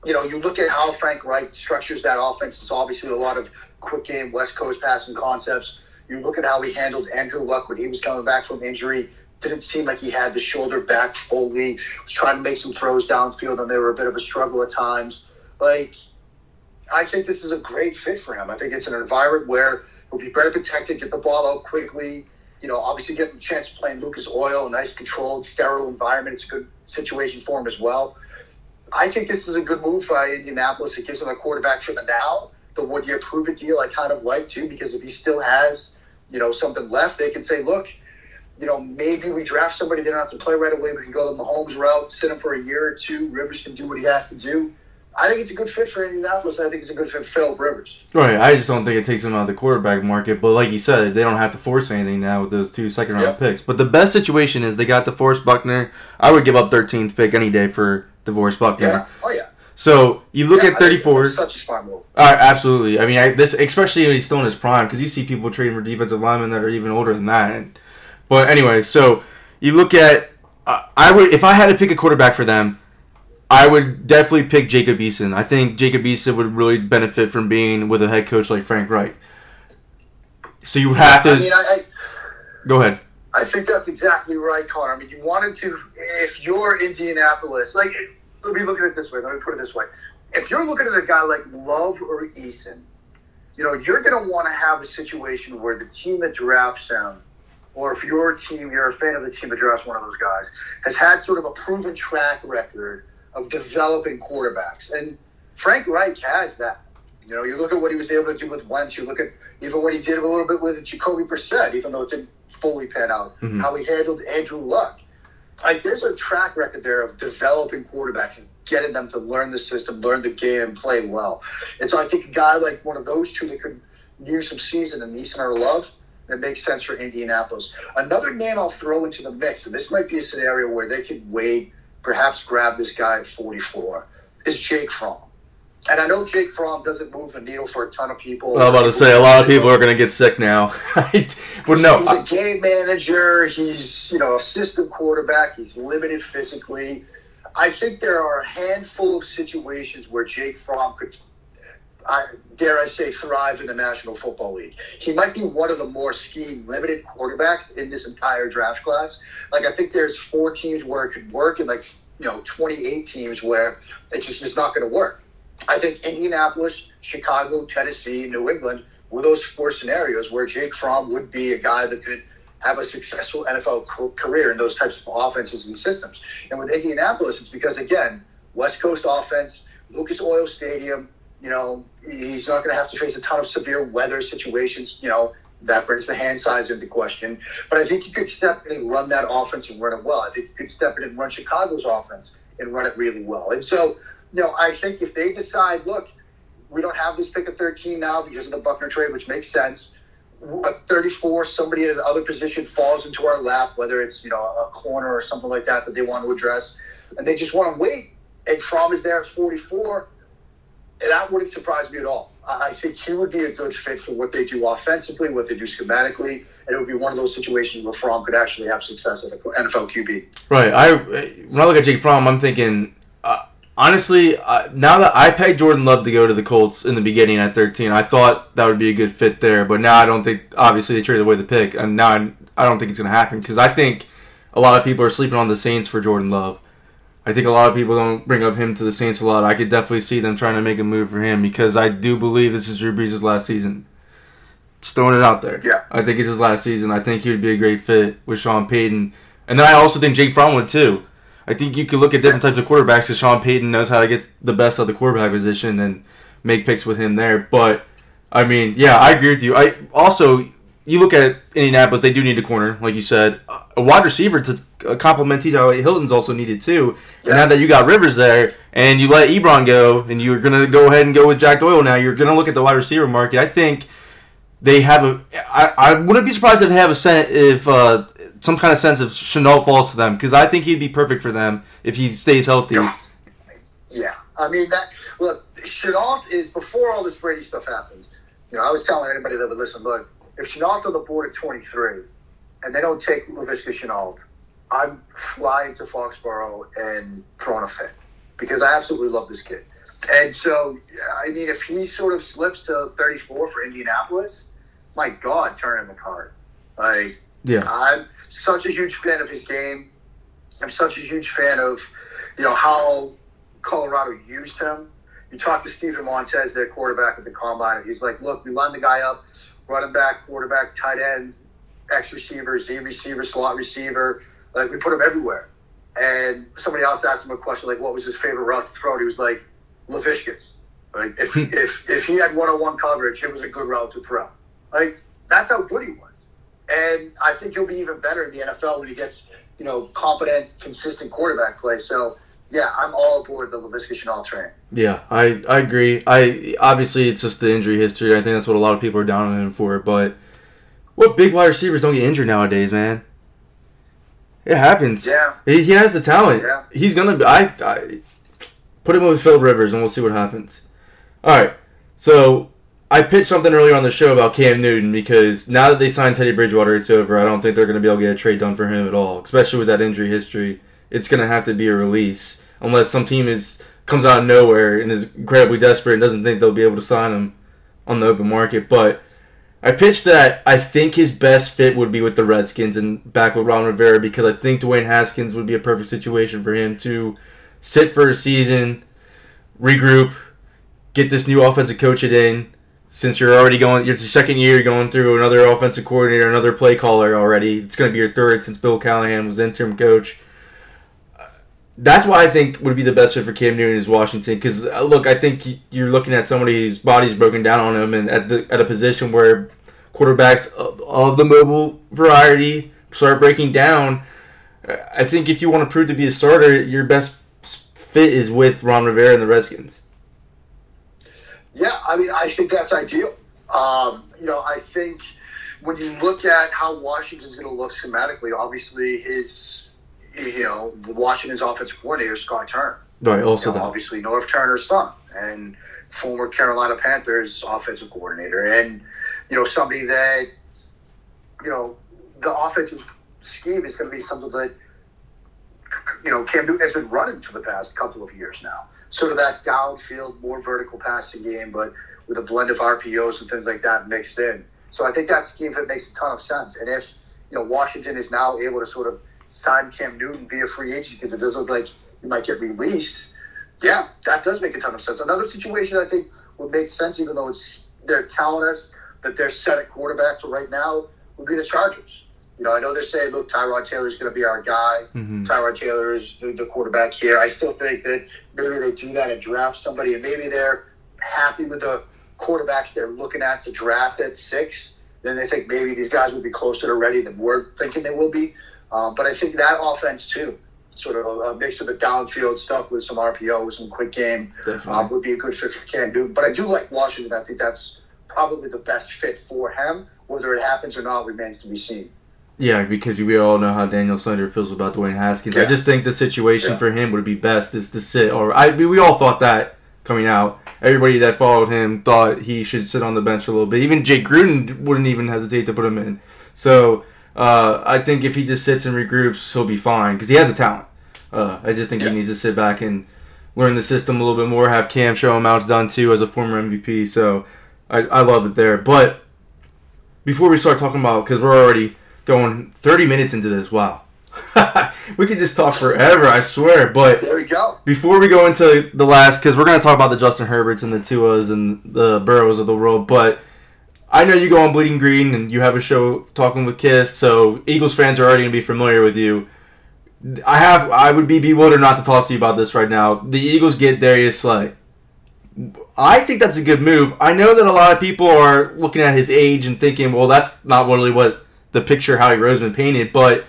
you know, you look at how Frank Reich structures that offense. It's obviously a lot of quick game West Coast passing concepts. You look at how he handled Andrew Luck when he was coming back from injury. Didn't seem like he had the shoulder back fully. Was trying to make some throws downfield, and they were a bit of a struggle at times. Like, I think this is a great fit for him. I think it's an environment where he'll be better protected, get the ball out quickly. You know, obviously getting the chance to play in Lucas Oil, a nice controlled, sterile environment. It's a good situation for him as well. I think this is a good move for Indianapolis. It gives them a quarterback for the now. The one year prove deal I kind of like too, because if he still has, you know, something left, they can say, look, you know, maybe we draft somebody they don't have to play right away. We can go the Mahomes route, sit him for a year or two. Rivers can do what he has to do. I think it's a good fit for Indianapolis. I think it's a good fit for Philip Rivers. Right. I just don't think it takes them out of the quarterback market. But like you said, they don't have to force anything now with those two second round yep. picks. But the best situation is they got DeForest Buckner. I would give up 13th pick any day for DeForest Buckner. Yeah. Oh yeah. So you look yeah, at 34. Such a smart move. Absolutely. I mean, I, this especially when he's still in his prime because you see people trading for defensive linemen that are even older than that. And, but anyway, so you look at uh, I would if I had to pick a quarterback for them, I would definitely pick Jacob Eason. I think Jacob Eason would really benefit from being with a head coach like Frank Reich. So you would have to. I mean, I, I, go ahead. I think that's exactly right, Conor. I mean, you wanted to, if you're Indianapolis, like, let me look at it this way. Let me put it this way. If you're looking at a guy like Love or Eason, you know, you're going to want to have a situation where the team that drafts them, or if your team, you're a fan of the team that drafts one of those guys, has had sort of a proven track record of developing quarterbacks. And Frank Reich has that. You know, you look at what he was able to do with Wentz. You look at even what he did a little bit with Jacoby Brissett, even though it didn't fully pan out. Mm-hmm. How he handled Andrew Luck. Like, there's a track record there of developing quarterbacks and getting them to learn the system, learn the game, and play well. And so I think a guy like one of those two that could use some season and Eason or Love, it makes sense for Indianapolis. Another name I'll throw into the mix, and this might be a scenario where they could wait perhaps grab this guy at 44 is Jake Fromm. And I know Jake Fromm doesn't move the needle for a ton of people. I'm about to say a lot of people are going to get sick now. well, no, he's a game manager. He's you know a system quarterback. He's limited physically. I think there are a handful of situations where Jake Fromm could, I, dare I say, thrive in the National Football League. He might be one of the more scheme limited quarterbacks in this entire draft class. Like I think there's four teams where it could work, and like you know 28 teams where it just is not going to work. I think Indianapolis, Chicago, Tennessee, New England were those four scenarios where Jake Fromm would be a guy that could have a successful NFL career in those types of offenses and systems. And with Indianapolis, it's because again, West Coast offense, Lucas Oil Stadium. You know, he's not going to have to face a ton of severe weather situations. You know, that brings the hand size into question. But I think you could step in and run that offense and run it well. I think you could step in and run Chicago's offense and run it really well. And so, you know, I think if they decide, look, we don't have this pick of 13 now because of the Buckner trade, which makes sense. At 34, somebody at another position falls into our lap, whether it's, you know, a corner or something like that that they want to address, and they just want to wait. And Fromm is there at 44. That wouldn't surprise me at all. I think he would be a good fit for what they do offensively, what they do schematically, and it would be one of those situations where Fromm could actually have success as an NFL QB. Right. I when I look at Jake Fromm, I'm thinking uh, honestly. Uh, now that I pegged Jordan Love to go to the Colts in the beginning at 13, I thought that would be a good fit there. But now I don't think. Obviously, they traded away the pick, and now I, I don't think it's going to happen because I think a lot of people are sleeping on the Saints for Jordan Love. I think a lot of people don't bring up him to the Saints a lot. I could definitely see them trying to make a move for him because I do believe this is Drew Brees' last season. Just throwing it out there. Yeah. I think it's his last season. I think he would be a great fit with Sean Payton. And then I also think Jake Fromm would too. I think you could look at different types of quarterbacks because Sean Payton knows how to get the best of the quarterback position and make picks with him there. But I mean, yeah, I agree with you. I also you look at Indianapolis; they do need a corner, like you said, a wide receiver to complement T.Y. Hilton's also needed too. Yeah. And now that you got Rivers there, and you let Ebron go, and you're gonna go ahead and go with Jack Doyle now, you're gonna look at the wide receiver market. I think they have a. I, I wouldn't be surprised if they have a sen- if uh, some kind of sense of Shenault falls to them because I think he'd be perfect for them if he stays healthy. Yeah, I mean that. Look, Shenault is before all this Brady stuff happened. You know, I was telling anybody that would listen, look if Shenault's on the board at 23 and they don't take Laviska Shenault, I'm flying to Foxborough and throwing a fit. because I absolutely love this kid. And so, I mean, if he sort of slips to 34 for Indianapolis, my God, turn him a card. Like, Yeah. I'm such a huge fan of his game. I'm such a huge fan of, you know, how Colorado used him. You talk to Steven Montez, their quarterback at the combine, and he's like, look, we line the guy up, running back, quarterback, tight end, X receiver, Z receiver, slot receiver. Like, we put him everywhere. And somebody else asked him a question, like, what was his favorite route to throw? And he was like, Laviska's. Like, if, if, if he had one on one coverage, it was a good route to throw. Like, that's how good he was. And I think he'll be even better in the NFL when he gets, you know, competent, consistent quarterback play. So, yeah, I'm all aboard the Laviska Shenault train. Yeah, I, I agree. I obviously it's just the injury history. I think that's what a lot of people are down on him for. But what big wide receivers don't get injured nowadays, man? It happens. Yeah. he, he has the talent. Yeah. He's gonna. Be, I, I put him with Phil Rivers, and we'll see what happens. All right. So I pitched something earlier on the show about Cam Newton because now that they signed Teddy Bridgewater, it's over. I don't think they're going to be able to get a trade done for him at all, especially with that injury history. It's going to have to be a release unless some team is comes out of nowhere and is incredibly desperate and doesn't think they'll be able to sign him on the open market. But I pitched that I think his best fit would be with the Redskins and back with Ron Rivera because I think Dwayne Haskins would be a perfect situation for him to sit for a season, regroup, get this new offensive coach in. Since you're already going, it's your second year going through another offensive coordinator, another play caller already. It's going to be your third since Bill Callahan was interim coach. That's why I think would be the best fit for Cam Newton is Washington. Because look, I think you're looking at somebody whose body's broken down on him, and at the at a position where quarterbacks of, of the mobile variety start breaking down. I think if you want to prove to be a starter, your best fit is with Ron Rivera and the Redskins. Yeah, I mean, I think that's ideal. Um, you know, I think when you look at how Washington's going to look schematically, obviously his, you know, Washington's offensive coordinator Scott Turner. Right. Also, You know, that. obviously Norv Turner's son and former Carolina Panthers offensive coordinator, and you know somebody that you know the offensive scheme is going to be something that you know Cam Newton has been running for the past couple of years now. Sort of that downfield, more vertical passing game, but with a blend of RPOs and things like that mixed in. So I think that scheme that makes a ton of sense. And if you know Washington is now able to sort of sign Cam Newton via free agency because it doesn't look like he might get released. Yeah, that does make a ton of sense. Another situation I think would make sense, even though it's they're telling us that they're set at quarterback for right now, would be the Chargers. You know, I know they're saying, look, Tyrod Taylor's going to be our guy. Mhm. Tyrod Taylor is the the quarterback here. I still think that maybe they do that and draft somebody, and maybe they're happy with the quarterbacks they're looking at to draft at six. Then they think maybe these guys will be closer to ready than we're thinking they will be. Um, but I think that offense too, sort of a, a mix of the downfield stuff with some RPO, with some quick game, um, would be a good fit for Cam Newton. But I do like Washington. I think that's probably the best fit for him. Whether it happens or not remains to be seen. Yeah, because we all know how Daniel Snyder feels about Dwayne Haskins. I just think the situation Yeah. for him would be best is to sit. Or I, we all thought that coming out. Everybody that followed him thought he should sit on the bench for a little bit. Even Jay Gruden wouldn't even hesitate to put him in. So uh, I think if he just sits and regroups, he'll be fine because he has the talent. Uh, I just think Yeah. he needs to sit back and learn the system a little bit more. Have Cam show him how it's done too as a former MVP. So I, I love it there. But before we start talking about, because we're already going 30 minutes into this, wow. we could just talk forever, I swear. But There we go. before we go into the last, because we're going to talk about the Justin Herberts and the Tuas and the Burrows of the world, but I know you go on Bleeding Green and you have a show talking with Kiss, so Eagles fans are already going to be familiar with you. I have, I would be bewildered not to talk to you about this right now. The Eagles get Darius Slay. I think that's a good move. I know that a lot of people are looking at his age and thinking, well, that's not really what the picture Howie Roseman painted, but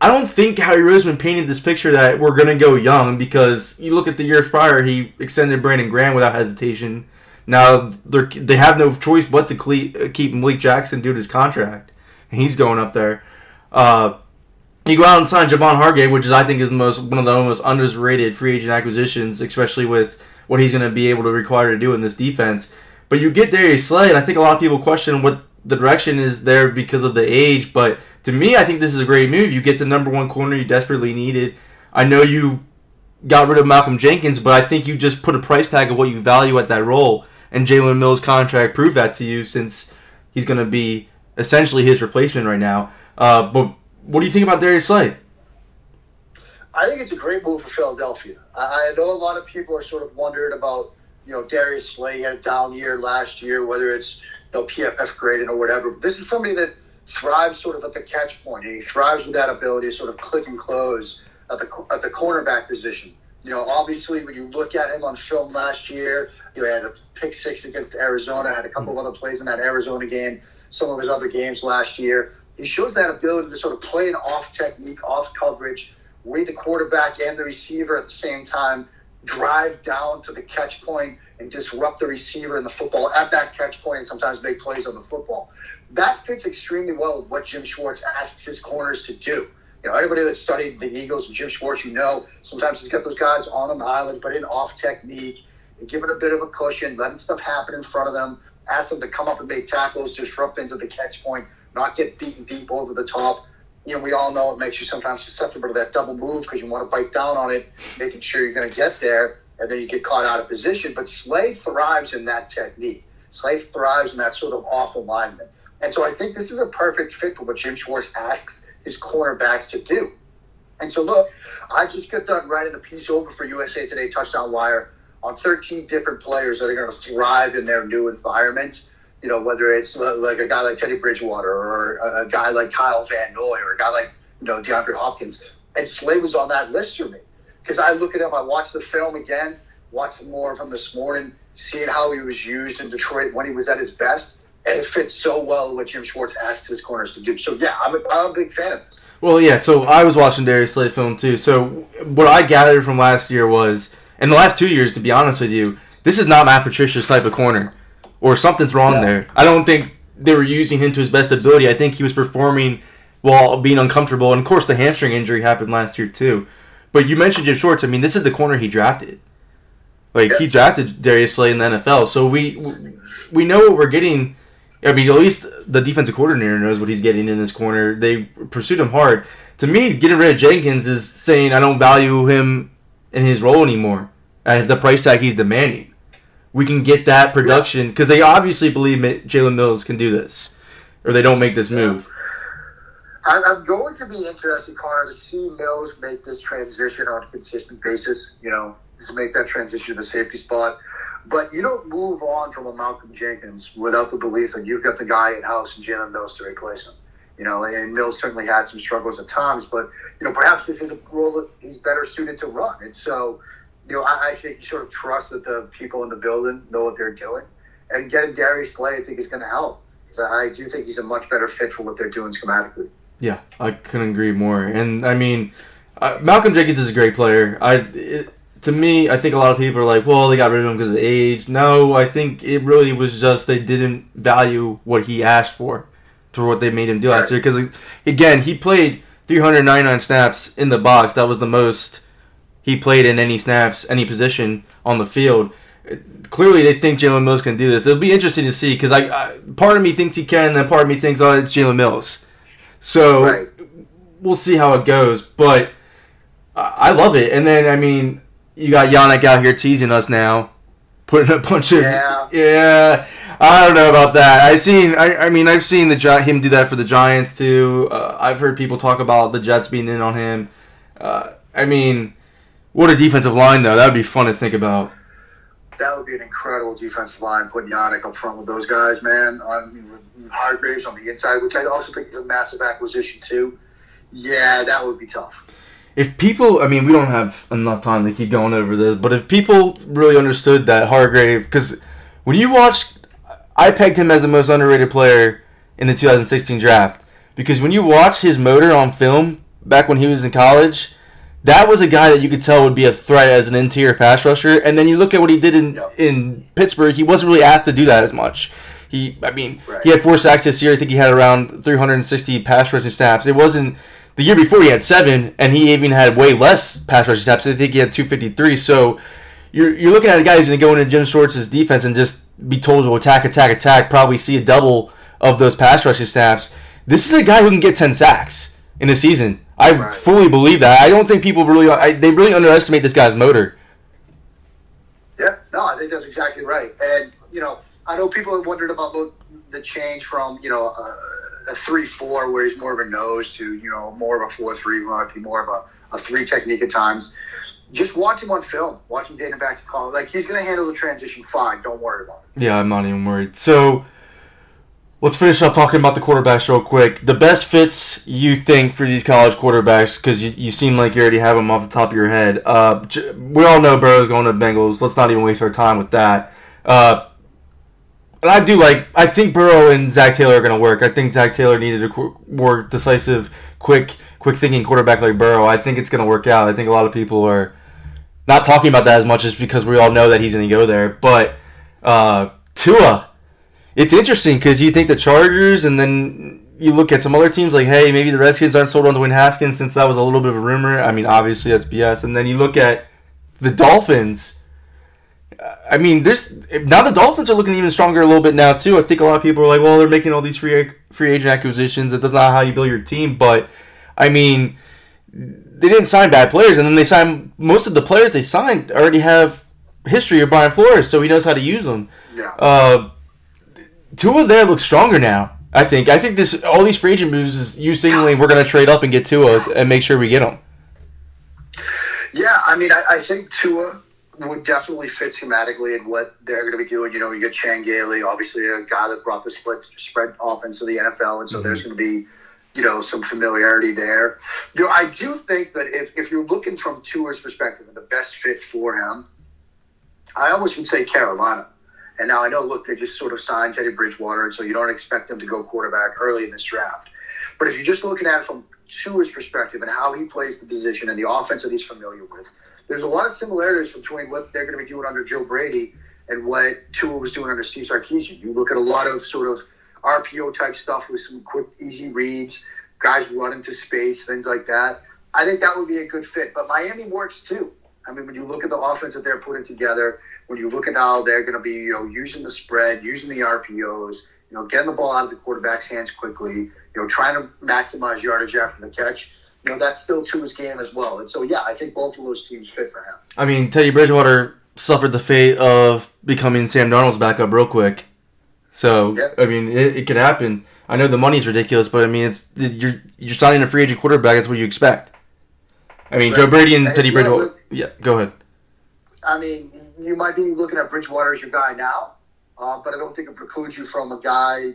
I don't think Howie Roseman painted this picture that we're going to go young because you look at the years prior, he extended Brandon Graham without hesitation. Now they they have no choice but to cle- keep Malik Jackson due to his contract, he's going up there. Uh, you go out and sign Javon Hargrave, which is I think is the most one of the most underrated free agent acquisitions, especially with what he's going to be able to require to do in this defense. But you get Darius Slay, and I think a lot of people question what the direction is there because of the age. But to me, I think this is a great move. You get the number one corner you desperately needed. I know you got rid of Malcolm Jenkins, but I think you just put a price tag of what you value at that role, and Jalen Mills' contract proved that to you since he's going to be essentially his replacement right now. Uh, but what do you think about Darius Slay? I think it's a great move for Philadelphia. I, I know a lot of people are sort of wondering about, you know, Darius Slay had a down year last year, whether it's you know PFF graded or whatever. This is somebody that thrives sort of at the catch point, and he thrives with that ability to sort of click and close at the at the cornerback position. You know, obviously, when you look at him on film last year, you know, he had a pick six against Arizona, had a couple of other plays in that Arizona game, some of his other games last year. He shows that ability to sort of play an off technique, off coverage, read the quarterback and the receiver at the same time, drive down to the catch point and disrupt the receiver and the football at that catch point and sometimes make plays on the football. That fits extremely well with what Jim Schwartz asks his corners to do. You know, anybody that studied the Eagles and Jim Schwartz, you know, sometimes he's got those guys on an island, but in off technique, give it a bit of a cushion, letting stuff happen in front of them, ask them to come up and make tackles, disrupt things at the catch point, not get beaten deep over the top. You know, we all know it makes you sometimes susceptible to that double move because you want to bite down on it, making sure you're going to get there, and then you get caught out of position. But Slay thrives in that technique. Slay thrives in that sort of off alignment. And so I think this is a perfect fit for what Jim Schwartz asks his cornerbacks to do. And so, look, I just got done writing the piece over for USA Today Touchdown Wire on 13 different players that are going to thrive in their new environment. You know, whether it's like a guy like Teddy Bridgewater or a guy like Kyle Van Noy or a guy like, you know, DeAndre Hopkins. And Slay was on that list for me. Because I look at him, I watch the film again, watched more of him this morning, seeing how he was used in Detroit when he was at his best and it fits so well what Jim Schwartz asks his corners to do. So yeah, I'm a, I'm a big fan of this. Well, yeah. So I was watching Darius Slay film too. So what I gathered from last year was, in the last two years, to be honest with you, this is not Matt Patricia's type of corner, or something's wrong yeah. there. I don't think they were using him to his best ability. I think he was performing while being uncomfortable, and of course the hamstring injury happened last year too. But you mentioned Jim Schwartz. I mean, this is the corner he drafted. Like yeah. he drafted Darius Slay in the NFL, so we we know what we're getting I mean, at least the defensive coordinator knows what he's getting in this corner. They pursued him hard. To me, getting rid of Jenkins is saying I don't value him in his role anymore at the price tag he's demanding. We can get that production because they obviously believe Jalen Mills can do this, or they don't make this move. I'm going to be interested, Conor, to see Mills make this transition on a consistent basis. You know, to make that transition to the safety spot. But you don't move on from a Malcolm Jenkins without the belief that you've got the guy in house and Jalen Mills to replace him. You know, and Mills certainly had some struggles at times, but you know, perhaps this is a role that he's better suited to run. And so, you know, I, I think you sort of trust that the people in the building know what they're doing. And getting Darius Slay, I think, is going to help. I do think he's a much better fit for what they're doing schematically. Yeah, I couldn't agree more. And I mean, uh, Malcolm Jenkins is a great player. I it, to me, I think a lot of people are like, well, they got rid of him because of age. No, I think it really was just they didn't value what he asked for through what they made him do last year. Because, again, he played 399 snaps in the box. That was the most he played in any snaps, any position on the field. Clearly, they think Jalen Mills can do this. It'll be interesting to see because I, I, part of me thinks he can, and then part of me thinks, oh, it's Jalen Mills. So right. we'll see how it goes. But I love it. And then, I mean, you got Yannick out here teasing us now, putting a bunch of yeah. yeah I don't know about that. I seen. I, I mean, I've seen the him do that for the Giants too. Uh, I've heard people talk about the Jets being in on him. Uh, I mean, what a defensive line though. That would be fun to think about. That would be an incredible defensive line putting Yannick up front with those guys, man. I mean, Hargreaves on the inside, which I also think is a massive acquisition too. Yeah, that would be tough if people, I mean, we don't have enough time to keep going over this, but if people really understood that Hargrave, because when you watch, I pegged him as the most underrated player in the 2016 draft because when you watch his motor on film back when he was in college, that was a guy that you could tell would be a threat as an interior pass rusher. And then you look at what he did in in Pittsburgh; he wasn't really asked to do that as much. He, I mean, right. he had four sacks this year. I think he had around 360 pass rushing snaps. It wasn't the year before he had seven, and he even had way less pass rush snaps. I think he had 253. So you're, you're looking at a guy who's going to go into Jim Schwartz's defense and just be told to attack, attack, attack, probably see a double of those pass rushing snaps. This is a guy who can get 10 sacks in a season. I Right. fully believe that. I don't think people really I, they really underestimate this guy's motor. Yeah, no, I think that's exactly right. And you know, I know people have wondered about the, the change from you know a, a three four where he's more of a nose to you know more of a four three might be more of a, a three technique at times. Just watch him on film. Watch him dating back to college. Like he's to handle the transition fine. Don't worry about it. Yeah, I'm not even worried. So let's finish up talking about the quarterbacks real quick. The best fits you think for these college quarterbacks, because you, you seem like you already have them off the top of your head. Uh, we all know Burrow's going to Bengals. Let's not even waste our time with that. Uh, and I do like. I think Burrow and Zac Taylor are going to work. I think Zac Taylor needed a qu- more decisive, quick, quick thinking quarterback like Burrow. I think it's going to work out. I think a lot of people are not talking about that as much as because we all know that he's going to go there. But uh, Tua, it's interesting because you think the Chargers, and then you look at some other teams like, hey, maybe the Redskins aren't sold on Dwayne Haskins since that was a little bit of a rumor. I mean, obviously that's BS. And then you look at the Dolphins. I mean, there's now the Dolphins are looking even stronger a little bit now too. I think a lot of people are like, well, they're making all these free free agent acquisitions. That's not how you build your team. But I mean, they didn't sign bad players, and then they signed most of the players they signed already have history of Brian Flores, so he knows how to use them. Yeah. Uh, Tua there looks stronger now. I think. I think this all these free agent moves is you signaling we're going to trade up and get Tua and make sure we get him. Yeah, I mean, I, I think Tua would definitely fit schematically in what they're going to be doing. You know, you get Chan Gailey, obviously a guy that brought the split spread offense to the NFL, and so mm-hmm. there's going to be, you know, some familiarity there. You know, I do think that if, if you're looking from Tua's perspective and the best fit for him, I almost would say Carolina. And now I know, look, they just sort of signed Teddy Bridgewater, and so you don't expect them to go quarterback early in this draft. But if you're just looking at it from Tua's perspective and how he plays the position and the offense that he's familiar with, there's a lot of similarities between what they're going to be doing under Joe Brady and what Tua was doing under Steve Sarkisian. You look at a lot of sort of RPO type stuff with some quick, easy reads, guys running to space, things like that. I think that would be a good fit. But Miami works too. I mean, when you look at the offense that they're putting together, when you look at how they're going to be, you know, using the spread, using the RPOs, you know, getting the ball out of the quarterback's hands quickly, you know, trying to maximize yardage after the catch, you know, that's still to his game as well. And so, yeah, I think both of those teams fit for him. I mean, Teddy Bridgewater suffered the fate of becoming Sam Darnold's backup real quick. So Yeah. I mean, it, it could happen. I know the money's ridiculous, but I mean, it's you're you're signing a free agent quarterback. That's what you expect. I mean, Joe Brady and And, Teddy know, Bridgewater. Yeah, go ahead. I mean, you might be looking at Bridgewater as your guy now, uh, but I don't think it precludes you from a guy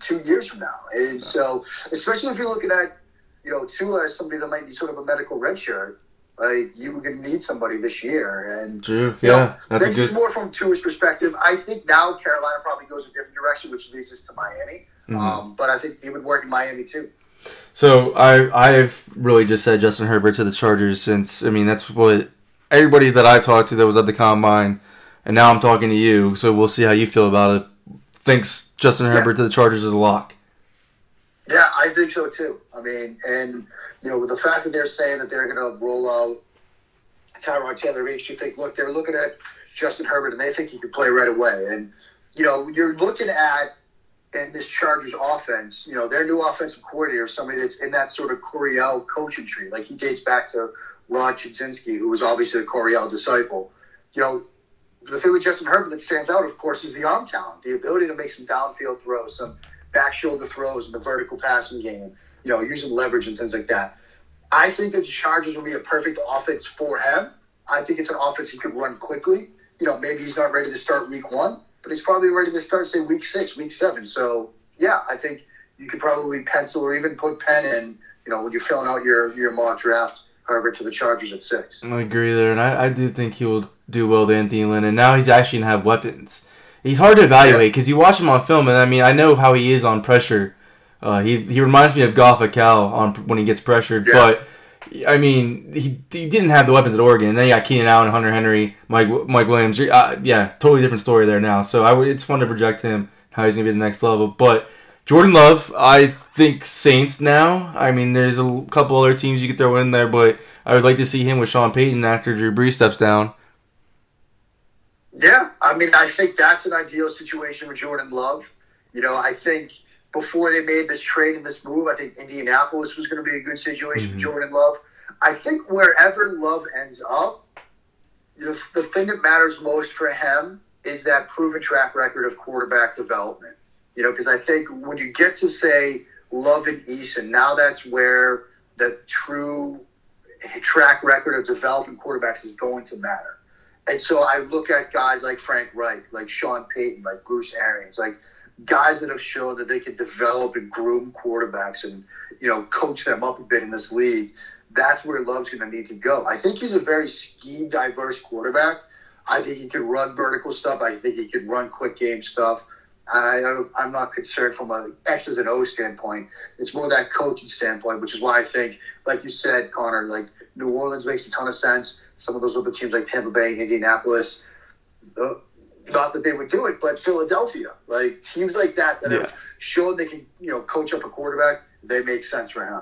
two years from now. And so, especially if you're looking at, you know, Tua as somebody that might be sort of a medical red shirt, like you're going to need somebody this year. And True. you know, Yeah, that's a this is more from Tua's perspective. I think now Carolina probably goes a different direction, which leads us to Miami. Mm-hmm. Um, but I think he would work in Miami too. So I I've really just said Justin Herbert to the Chargers since I mean that's what everybody that I talked to that was at the combine, and now I'm talking to you. So we'll see how you feel about it. Thinks Justin Herbert to the Chargers is a lock. Yeah, I think so too. I mean, and you know, with the fact that they're saying that they're going to roll out Tyrod Taylor makes you think, look, they're looking at Justin Herbert and they think he could play right away. And you know, you're looking at in this Chargers offense, you know, their new offensive coordinator, somebody that's in that sort of Coryell coaching tree. Like he dates back to Rob Chudzinski, who was obviously a Coryell disciple. You know, the thing with Justin Herbert that stands out, of course, is the arm talent, the ability to make some downfield throws, some back shoulder throws and the vertical passing game, you know, using leverage and things like that. I think that the Chargers will be a perfect offense for him. I think it's an offense he could run quickly. You know, maybe he's not ready to start week one, but he's probably ready to start, say, week six, week seven. So, yeah, I think you could probably pencil or even put pen in, you know, when you're filling out your, your mock draft, Herbert to the Chargers at six. I agree there, and I, I do think he will do well to Anthony Lynn. And now he's actually gonna have weapons. He's hard to evaluate because you watch him on film, and I mean I know how he is on pressure. Uh, he he reminds me of Goff Cal on when he gets pressured, Yeah. but I mean he, he didn't have the weapons at Oregon. And then you got Keenan Allen, Hunter Henry, Mike Mike Williams. Uh, yeah, totally different story there now. So I would, it's fun to project him how he's gonna be the next level, but. Jordan Love, I think Saints now. I mean, there's a couple other teams you could throw in there, but I would like to see him with Sean Payton after Drew Brees steps down. Yeah, I mean, I think that's an ideal situation with Jordan Love. You know, I think before they made this trade and this move. I think Indianapolis was going to be a good situation Mhm. for Jordan Love. I think wherever Love ends up, the, the thing that matters most for him is that proven track record of quarterback development. You know, because I think when you get to say Love and Eason, now that's where the true track record of developing quarterbacks is going to matter. And so I look at guys like Frank Reich, like Sean Payton, like Bruce Arians, like guys that have shown that they can develop and groom quarterbacks and you know coach them up a bit in this league. That's where Love's going to need to go. I think he's a very scheme diverse quarterback. I think he can run vertical stuff. I think he can run quick game stuff. I I'm not concerned from a X's and O standpoint. It's more that coaching standpoint, which is why I think, like you said, Conor, like New Orleans makes a ton of sense. Some of those other teams like Tampa Bay, Indianapolis, uh, not that they would do it, but Philadelphia, like teams like that that Yeah. have shown they can, you know, coach up a quarterback, they make sense for him.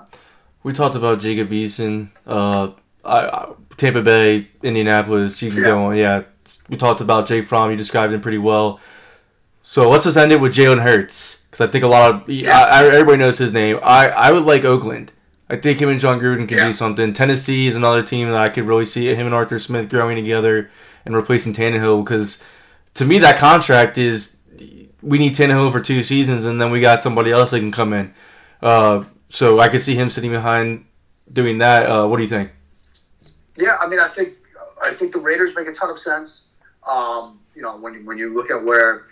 We talked about Jacob Eason, uh, I, I, Tampa Bay, Indianapolis. You can go Yeah. on. Yeah, we talked about Jay Fromm. You described him pretty well. So let's just end it with Jalen Hurts because I think a lot of Yeah. I, I, everybody knows his name. I, I would like Oakland. I think him and John Gruden can Yeah. do something. Tennessee is another team that I could really see him and Arthur Smith growing together and replacing Tannehill because to me that contract is we need Tannehill for two seasons and then we got somebody else that can come in. Uh, so I could see him sitting behind doing that. Uh, what do you think? Yeah, I mean, I think I think the Raiders make a ton of sense. Um, you know, when you, when you look at where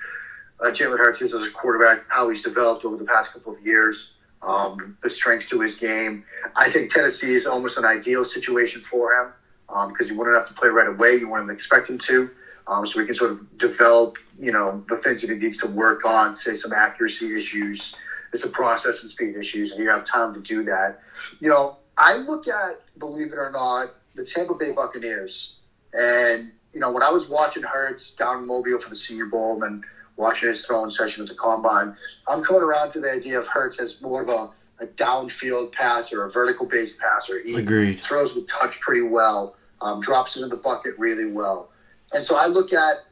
uh, Jalen Hurts is as a quarterback, how he's developed over the past couple of years, um, the strengths to his game. I think Tennessee is almost an ideal situation for him because he wouldn't have to play right away. You wouldn't expect him to. Um, so he can sort of develop, you know, the things that he needs to work on, say some accuracy issues, some process and speed issues, and you have time to do that. You know, I look at, believe it or not, the Tampa Bay Buccaneers, and you know, when I was watching Hurts down in Mobile for the Senior Bowl and watching his throwing session at the combine, I'm coming around to the idea of Hurts as more of a, a downfield passer, a vertical based passer. He Agreed. throws with touch pretty well, um, drops it in the bucket really well. And so I look at,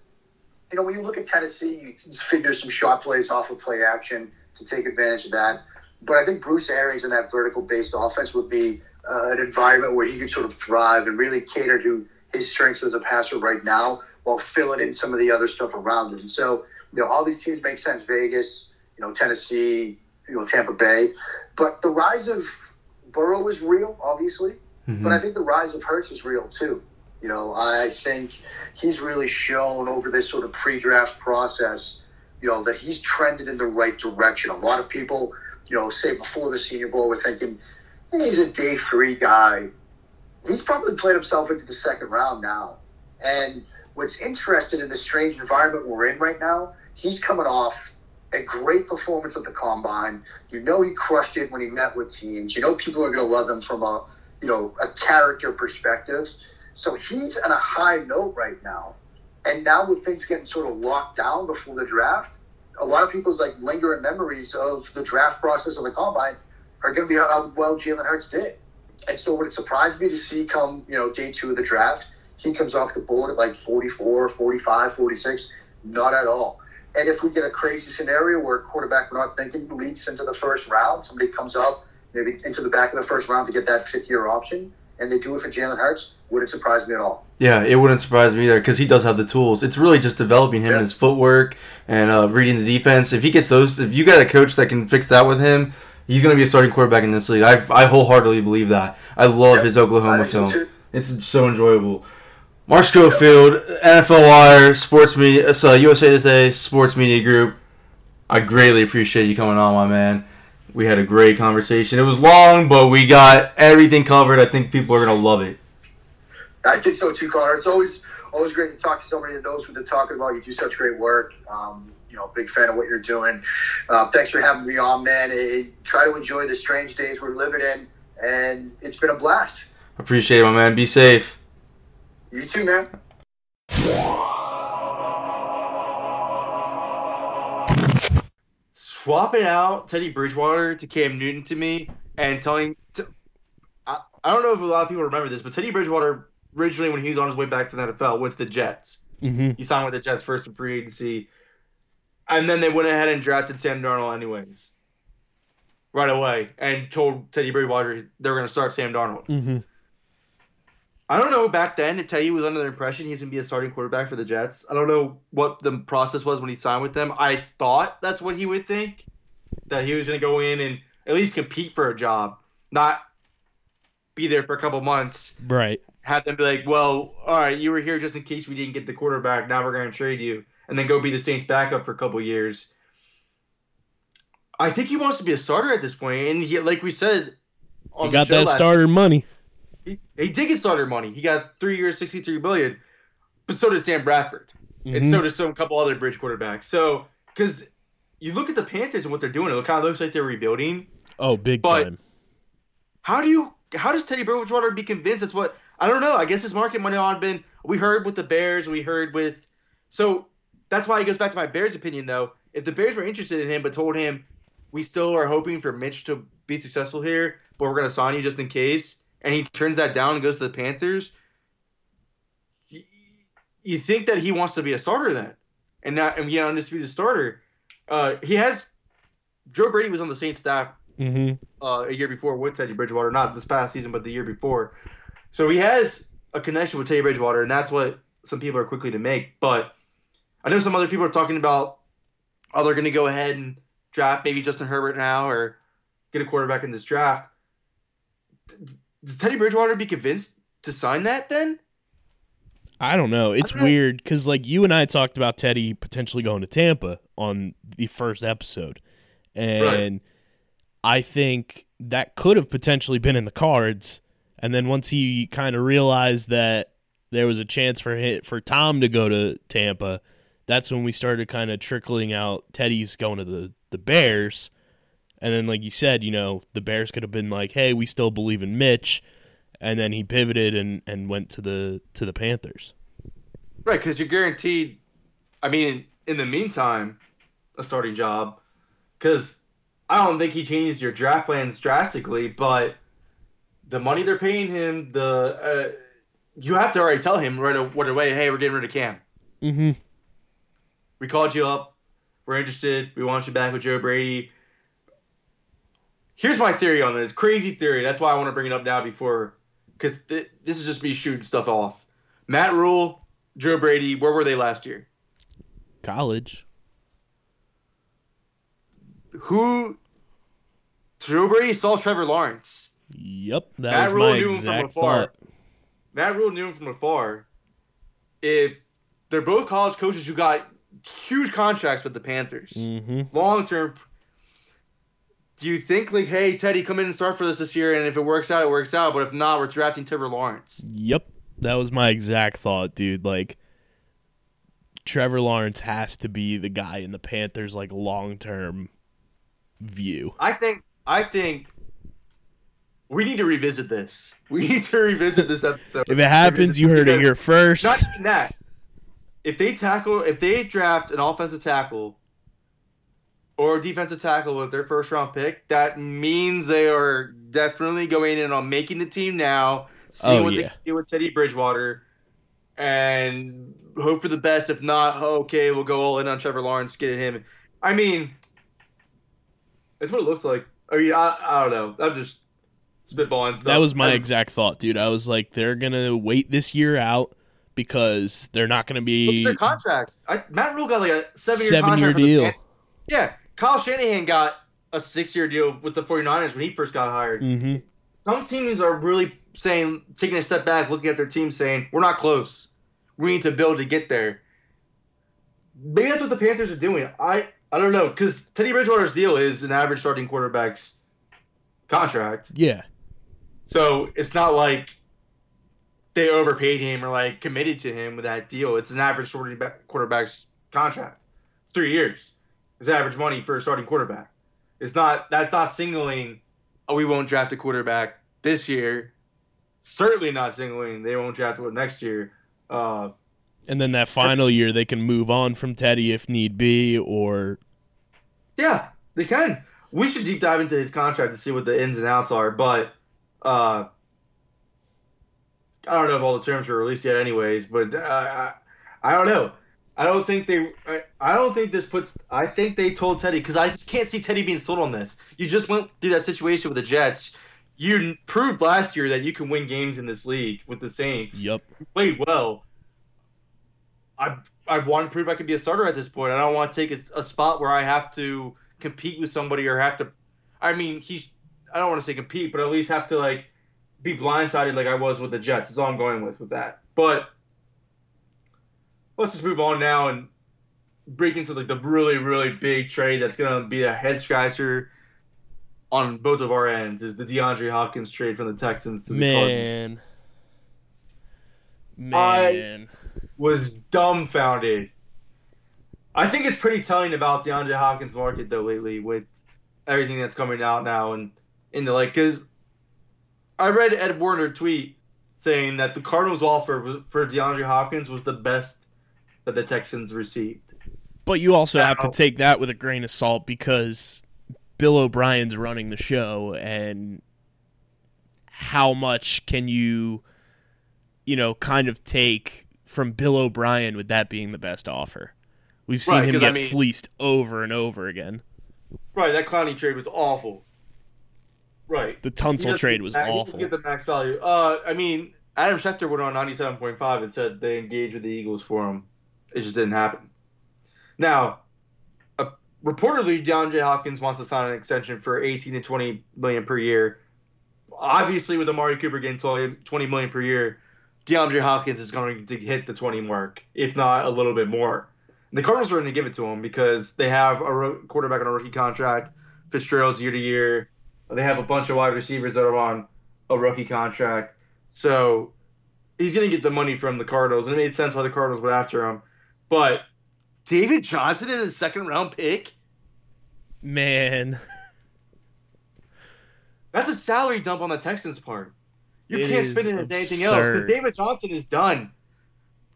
you know, when you look at Tennessee, you can figure some shot plays off of play action to take advantage of that. But I think Bruce Arians in that vertical based offense would be uh, an environment where he could sort of thrive and really cater to his strengths as a passer right now while filling in some of the other stuff around it. And so, you know, all these teams make sense Vegas, you know, Tennessee, you know, Tampa Bay. But the rise of Burrow is real, obviously. Mhm. But I think the rise of Hurts is real too. You know, I think he's really shown over this sort of pre-draft process, you know, that he's trended in the right direction. A lot of people, you know, say before the Senior Bowl were thinking "Hey, he's a day three guy. He's probably played himself into the second round now. And what's interesting in the strange environment we're in right now, he's coming off a great performance at the combine. You know he crushed it when he met with teams. You know people are going to love him from a you know a character perspective. So he's on a high note right now. And now with things getting sort of locked down before the draft, a lot of people's like lingering memories of the draft process of the combine are going to be how well Jalen Hurts did. And so would it surprise me to see come, you know, day two of the draft, he comes off the board at like 44, 45, 46? Not at all. And if we get a crazy scenario where a quarterback we're not thinking leaks into the first round, somebody comes up maybe into the back of the first round to get that fifth year option, and they do it for Jalen Hurts, wouldn't surprise me at all. Yeah, it wouldn't surprise me either because he does have the tools. It's really just developing him Yeah. and his footwork and uh, reading the defense. If he gets those, if you got a coach that can fix that with him, he's going to be a starting quarterback in this league. I, I wholeheartedly believe that. I love Yep. his Oklahoma film. too. It's so enjoyable. Mark Schofield, NFL Wire, Sports Media, so USA Today, Sports Media Group. I greatly appreciate you coming on, my man. We had a great conversation. It was long, but we got everything covered. I think people are gonna love it. I think so too, Conor. It's always always great to talk to somebody that knows what they're talking about. You do such great work. Um, you know, big fan of what you're doing. Uh, thanks for having me on, man. Eh, try to enjoy the strange days we're living in, and it's been a blast. Appreciate it, my man. Be safe. You too, man. swapping out Teddy Bridgewater to Cam Newton to me and telling. To, I, I don't know if a lot of people remember this, but Teddy Bridgewater originally, when he was on his way back to the NFL, went to the Jets. Mm-hmm. He signed with the Jets first in free agency, and then they went ahead and drafted Sam Darnold anyways. right away and told Teddy Bridgewater they were going to start Sam Darnold. Mm-hmm. I don't know back then if Teddy was under the impression he's going to be a starting quarterback for the Jets. I don't know what the process was when he signed with them. I thought that's what he would think, that he was going to go in and at least compete for a job, not be there for a couple months. Right. Have them be like, well, all right, you were here just in case we didn't get the quarterback. Now we're going to trade you, and then go be the Saints' backup for a couple years. I think he wants to be a starter at this point, and he, like we said, he got that starter money. He, did get starter money. He got three years, sixty-three billion. But so did Sam Bradford, mm-hmm. and so did some couple other bridge quarterbacks. So because you look at the Panthers and what they're doing, it kind of looks like they're rebuilding. Oh, big but time. How do you? How does Teddy Bridgewater be convinced? That's what I don't know. I guess his market money on been. We heard with the Bears. We heard with. So that's why he goes back to my Bears opinion though. If the Bears were interested in him but told him, we still are hoping for Mitch to be successful here, but we're going to sign you just in case, and he turns that down and goes to the Panthers, you think that he wants to be a starter then, and not and be an undisputed starter. Uh, he has Joe Brady was on the Saints staff mm-hmm. uh, a year before with Teddy Bridgewater, not this past season, but the year before. So he has a connection with Teddy Bridgewater, and that's what some people are quickly to make. But I know some other people are talking about, oh, they're going to go ahead and draft maybe Justin Herbert now or get a quarterback in this draft. Does Teddy Bridgewater be convinced to sign that then? I don't know. It's don't weird because like you and I talked about Teddy potentially going to Tampa on the first episode, and right. I think that could have potentially been in the cards. And then once he kind of realized that there was a chance for hit for Tom to go to Tampa, that's when we started kind of trickling out Teddy's going to the the Bears. And then, like you said, you know, the Bears could have been like, "Hey, we still believe in Mitch," and then he pivoted and, and went to the to the Panthers. Right, because you're guaranteed. I mean, in the meantime, a starting job. Because I don't think he changes your draft plans drastically, but the money they're paying him, the uh, you have to already tell him right away, hey, we're getting rid of Cam. Mm-hmm. We called you up. We're interested. We want you back with Joe Brady here's my theory on this crazy theory. That's why I want to bring it up now before, because th- this is just me shooting stuff off. Matt Rhule, Joe Brady, where were they last year? College. Who? Joe Brady saw Trevor Lawrence. Yep, that Matt my knew him from afar. Thought. Matt Rhule knew him from afar. If they're both college coaches who got huge contracts with the Panthers, mm-hmm. long term do you think like, hey, Teddy, come in and start for us this year, and if it works out, it works out. But if not, we're drafting Trevor Lawrence. Yep, that was my exact thought, dude. Like, Trevor Lawrence has to be the guy in the Panthers' like long term view. I think. I think. We need to revisit this. We need to revisit this episode. if it happens, you heard it here first. Not even that. If they tackle, if they draft an offensive tackle or defensive tackle with their first round pick, that means they are definitely going in on making the team now, seeing oh, what yeah. they can do with Teddy Bridgewater, and hope for the best. If not, okay, we'll go all in on Trevor Lawrence, get him. I mean, that's what it looks like. I mean, I, I don't know. I'm just spitballing stuff. That was my exact thought, dude. I was like, they're gonna wait this year out because they're not gonna be their contracts. I, Matt Rhule got like a seven year seven year deal. Yeah, Kyle Shanahan got a six year deal with the 49ers when he first got hired. Mm-hmm. Some teams are really saying, taking a step back, looking at their team, saying, we're not close. We need to build to get there. Maybe that's what the Panthers are doing. I, I don't know, because Teddy Bridgewater's deal is an average starting quarterback's contract. Yeah. So it's not like they overpaid him or like committed to him with that deal. It's an average starting quarterback's contract. Three years is average money for a starting quarterback. It's not that's not singling oh, we won't draft a quarterback this year. Certainly not singling they won't draft one next year. Uh, and then that final year, they can move on from Teddy if need be, or yeah, they can. We should deep dive into his contract to see what the ins and outs are, but uh, I don't know if all the terms were released yet, anyways. But uh, I, I don't know. I don't think they. I, I don't think this puts. I think they told Teddy because I just can't see Teddy being sold on this. You just went through that situation with the Jets. You proved last year that you can win games in this league with the Saints. Yep. You played well. I I want to prove I could be a starter at this point. I don't want to take a, a spot where I have to compete with somebody or have to. I mean, he's. I don't want to say compete, but at least have to like be blindsided like I was with the Jets. Is all I'm going with with that. But let's just move on now and break into like the really really big trade that's gonna be a head scratcher on both of our ends is the DeAndre Hopkins trade from the Texans to the Cardinals. Man. I- Was dumbfounded. I think it's pretty telling about DeAndre Hopkins' market though lately with everything that's coming out now and in the like because I read Ed Warner tweet saying that the Cardinals' offer for DeAndre Hopkins was the best that the Texans received. But you also have to take that with a grain of salt because Bill O'Brien's running the show and how much can you you know kind of take from Bill O'Brien with that being the best offer. We've seen Right, him 'cause I get mean- fleeced over and over again. Right, that Clowney trade was awful. Right. The He Tunsil trade was the awful. doesn't get the max value. Uh, I mean, Adam Schefter went on 97.5 and said they engaged with the Eagles for him. It just didn't happen. Now, uh, reportedly, DeAndre Hopkins wants to sign an extension for 18 to 20 million per year. Obviously, with Amari Cooper getting 20, 20 million per year, DeAndre Hopkins is going to hit the 20 mark, if not a little bit more. The Cardinals are going to give it to him because they have a ro- quarterback on a rookie contract. Fitzgerald's year to year. They have a bunch of wide receivers that are on a rookie contract. So he's going to get the money from the Cardinals. And it made sense why the Cardinals went after him. But David Johnson is a second round pick? Man, That's a salary dump on the Texans' part. You It can't spend it as anything else because. David Johnson is done.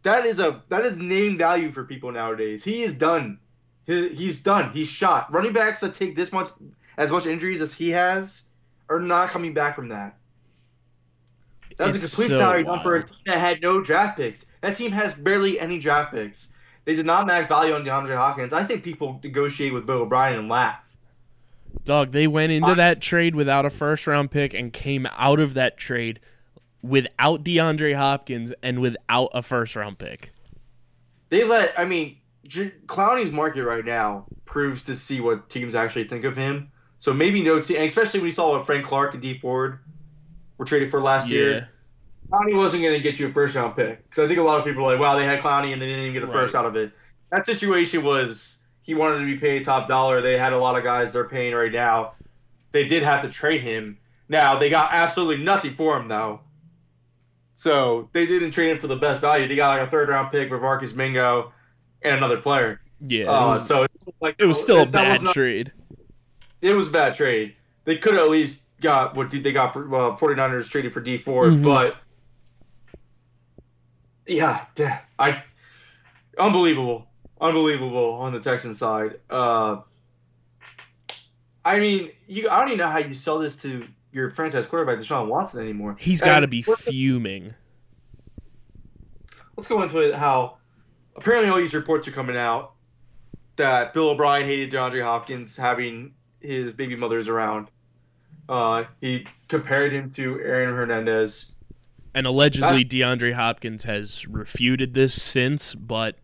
That is a that is name value for people nowadays. He is done. He, he's done. He's shot. Running backs that take this much as much injuries as he has are not coming back from that. That was a complete so salary dump for a wild. team that had no draft picks. That team has barely any draft picks. They did not max value on DeAndre Hopkins. I think people negotiate with Bill O'Brien and laugh. dog, they went into Honest- that trade without a first round pick and came out of that trade without DeAndre Hopkins and without a first round pick. They let. I mean, J- Clowney's market right now proves to see what teams actually think of him. So maybe no team, especially when you saw what Frank Clark and Dee Ford were traded for last Yeah. year. Clowney wasn't going to get you a first round pick because I think a lot of people are like, wow, they had Clowney and they didn't even get a first out of it. That situation was he wanted to be paid top dollar. They had a lot of guys they're paying right now. They did have to trade him. Now they got absolutely nothing for him though. So they didn't trade him for the best value. They got like a third round pick for Marcus Mingo and another player. Yeah, it Uh, was, so it was like it was still a bad not- trade. It was a bad trade. They could have at least got what they got for uh, 49ers traded for Dee Ford, Mhm. but yeah, I unbelievable, unbelievable on the Texans side. Uh, I mean, you I don't even know how you sell this to your franchise quarterback, Deshaun Watson, anymore. He's got to be fuming. let's go into it how apparently all these reports are coming out that Bill O'Brien hated DeAndre Hopkins having his baby mothers around. Uh, he compared him to Aaron Hernandez. And allegedly, That's- DeAndre Hopkins has refuted this since, but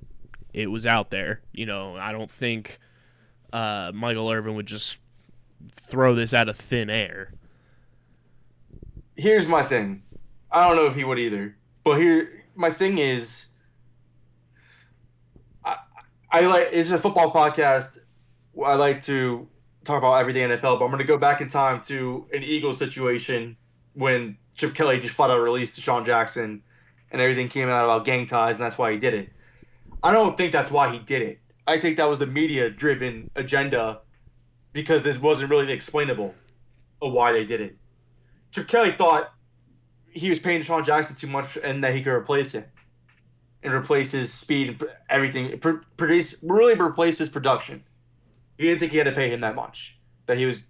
it was out there. You know, I don't think uh, Michael Irvin would just throw this out of thin air. Here's my thing. I don't know if he would either, but here my thing is. I, I like it's a football podcast. I like to talk about everything NFL, but I'm going to go back in time to an Eagles situation when Chip Kelly just flat out released DeSean Jackson, and everything came out about gang ties, and that's why he did it. I don't think that's why he did it. I think that was the media-driven agenda because this wasn't really explainable of why they did it. Chip Kelly thought he was paying DeSean Jackson too much and that he could replace him and replace his speed and everything, pr- produce really replace his production. He didn't think he had to pay him that much that he was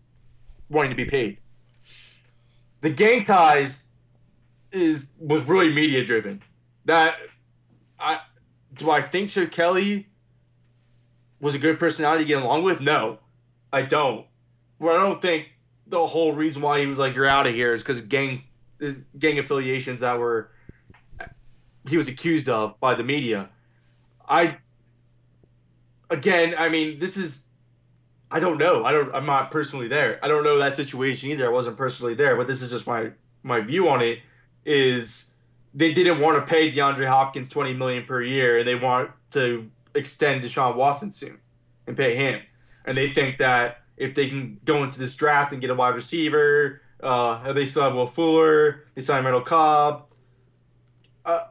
wanting to be paid. The gang ties is was really media driven. That I do I think Chip Kelly was a good personality to get along with? No, I don't. Well, I don't think the whole reason why he was like, "You're out of here is because gang uh, gang affiliations that were he was accused of by the media. I again, I mean, this is I don't know. I don't I'm not personally there. I don't know that situation either. I wasn't personally there, but this is just my my view on it is they didn't want to pay DeAndre Hopkins 20 million per year and they want to extend Deshaun Watson soon and pay him. And they think that if they can go into this draft and get a wide receiver, uh, they still have Will Fuller, they signed Randall Cobb. Uh,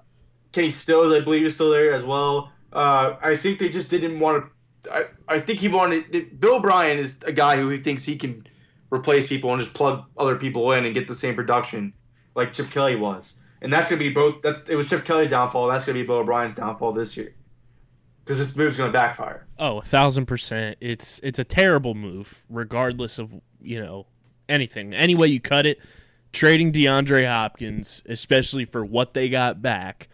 Kenny Stills, I believe, is still there as well. Uh, I think they just didn't want to. I, I think he wanted. Bill O'Brien is a guy who he thinks he can replace people and just plug other people in and get the same production like Chip Kelly was. And that's gonna be both. That's it was Chip Kelly's downfall. That's gonna be Bill O'Brien's downfall this year because this move's gonna backfire. Oh, a thousand percent. It's it's a terrible move, regardless of you know anything. Any way you cut it, trading DeAndre Hopkins, especially for what they got back,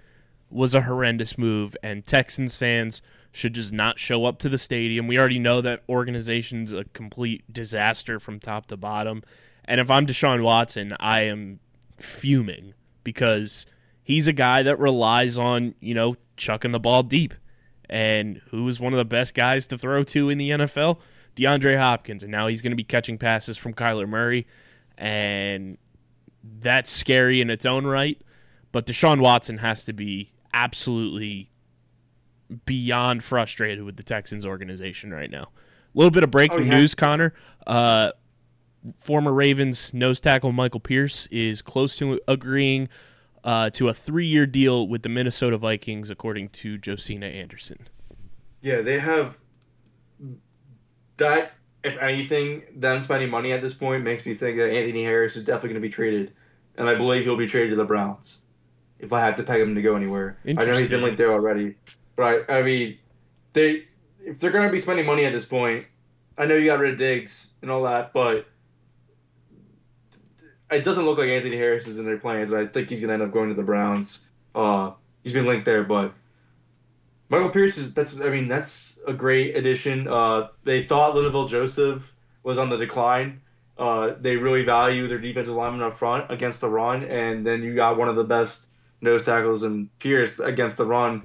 was a horrendous move, and Texans fans should just not show up to the stadium. We already know that organization's a complete disaster from top to bottom. And if I'm Deshaun Watson, I am fuming because he's a guy that relies on, you know, chucking the ball deep. And who is one of the best guys to throw to in the NFL? DeAndre Hopkins. And now he's going to be catching passes from Kyler Murray. And that's scary in its own right. But Deshaun Watson has to be absolutely beyond frustrated with the Texans organization right now. A little bit of breaking Oh, yeah. news, Conor. Uh, former Ravens nose tackle Michael Pierce is close to agreeing uh, to a three-year deal with the Minnesota Vikings, according to Josina Anderson. Yeah, they have that. If anything, them spending money at this point makes me think that Anthony Harris is definitely going to be traded, and I believe he'll be traded to the Browns. If I had to peg him to go anywhere, I know he's been linked there already, but I, I mean, they if they're going to be spending money at this point, I know you got rid of Diggs and all that, but it doesn't look like Anthony Harris is in their plans. I think he's going to end up going to the Browns. Uh, he's been linked there, but Michael Pierce is that's I mean that's a great addition. Uh, they thought Linval Joseph was on the decline. Uh, they really value their defensive lineman up front against the run, and then you got one of the best nose tackles in Pierce against the run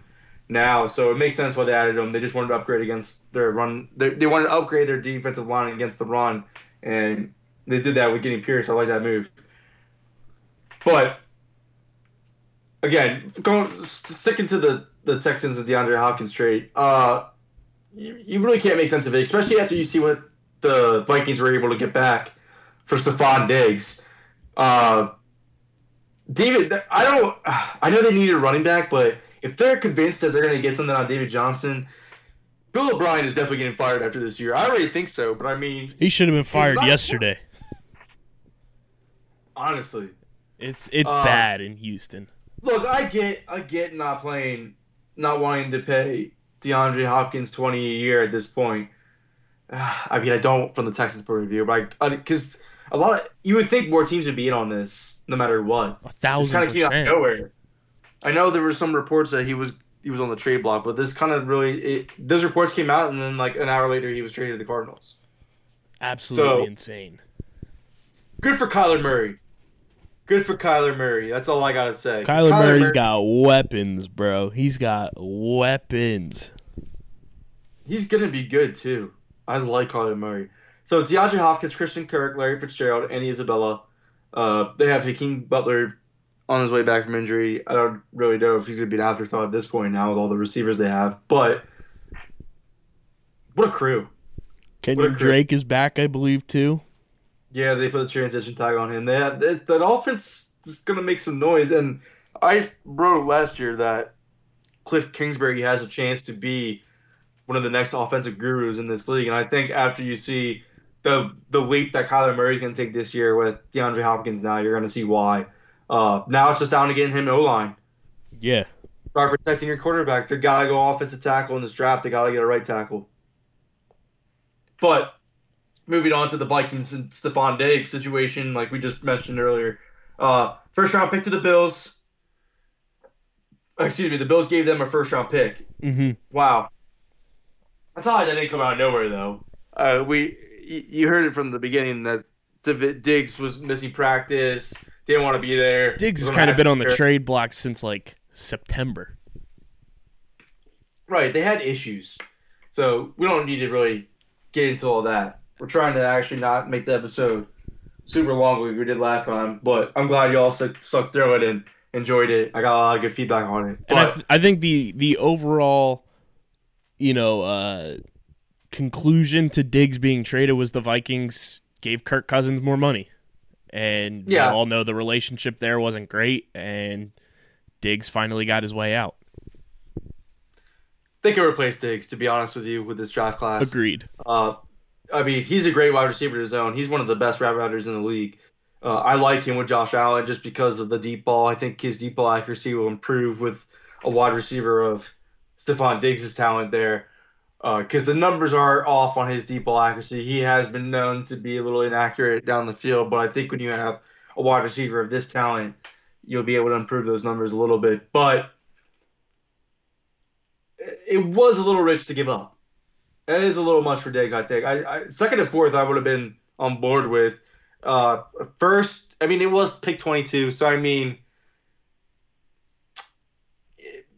now. So it makes sense why they added him. They just wanted to upgrade against their run. They, they wanted to upgrade their defensive line against the run, and they did that with getting Pierce. I like that move. But again, going sticking to the the Texans and DeAndre Hopkins trade, uh, you, you really can't make sense of it, especially after you see what the Vikings were able to get back for Stefon Diggs. Uh, David, I don't. I know they needed a running back, but if they're convinced that they're going to get something on David Johnson, Bill O'Brien is definitely getting fired after this year. I already think so, but I mean, He should have been fired yesterday. honestly, It's it's Uh, bad in Houston. look, I get, I get not playing, not wanting to pay DeAndre Hopkins twenty a year at this point. I mean, I don't from the Texas point of view, but because a lot of you would think more teams would be in on this, no matter what. A It's thousand kind of came out of nowhere. I know there were some reports that he was he was on the trade block, but this kind of really it, those reports came out, and then like an hour later, he was traded to the Cardinals. Absolutely So- insane. Good for Kyler Murray. Good for Kyler Murray. That's all I gotta say. Kyler, Kyler Murray's Murray- got weapons, bro. He's got weapons. He's gonna be good too. I like Kyler Murray. So DeAndre Hopkins, Christian Kirk, Larry Fitzgerald, Andy Isabella. Uh, they have Hakeem Butler on his way back from injury. I don't really know if he's gonna be an afterthought at this point now with all the receivers they have. But what a crew! Kenyan. Drake is back, I believe, too. Yeah, they put a transition tag on him. They had, that, that offense is going to make some noise. And I wrote last year that Cliff Kingsbury has a chance to be one of the next offensive gurus in this league. And I think after you see the the leap that Kyler Murray is going to take this year with DeAndre Hopkins, now you're going to see why. Uh, now it's just down to getting him O line. Yeah. Start protecting your quarterback. They got to go offensive tackle in this draft. They got to get a right tackle. But moving on to the Vikings and Stefon Diggs situation, like we just mentioned earlier, uh, first round pick to the Bills. Excuse me, the Bills gave them a first round pick. Mm-hmm. Wow. That's not like that didn't come out of nowhere though. Uh, we you heard it from the beginning that Diggs was missing practice, didn't want to be there. Diggs has kind of been on the trade block since like September. Right, they had issues, so we don't need to really get into all that. We're trying to actually not make the episode super long like we did last time, but I'm glad you all stuck, stuck through it and enjoyed it. I got a lot of good feedback on it. But and I, th- I think the the overall, you know, uh, conclusion to Diggs being traded was the Vikings gave Kirk Cousins more money, and yeah. we all know the relationship there wasn't great, and Diggs finally got his way out. They could replace Diggs, to be honest with you, with this draft class. Agreed. Uh, I mean, he's a great wide receiver to his own. He's one of the best route runners in the league. Uh, I like him with Josh Allen just because of the deep ball. I think his deep ball accuracy will improve with a wide receiver of Stefon Diggs' talent there. Because uh, the numbers are off on his deep ball accuracy. He has been known to be a little inaccurate down the field, but I think when you have a wide receiver of this talent, you'll be able to improve those numbers a little bit. But it was a little rich to give up. It is a little much for Diggs, I think. I, I second and fourth, I would have been on board with. Uh, first, I mean, it was pick 22, so I mean,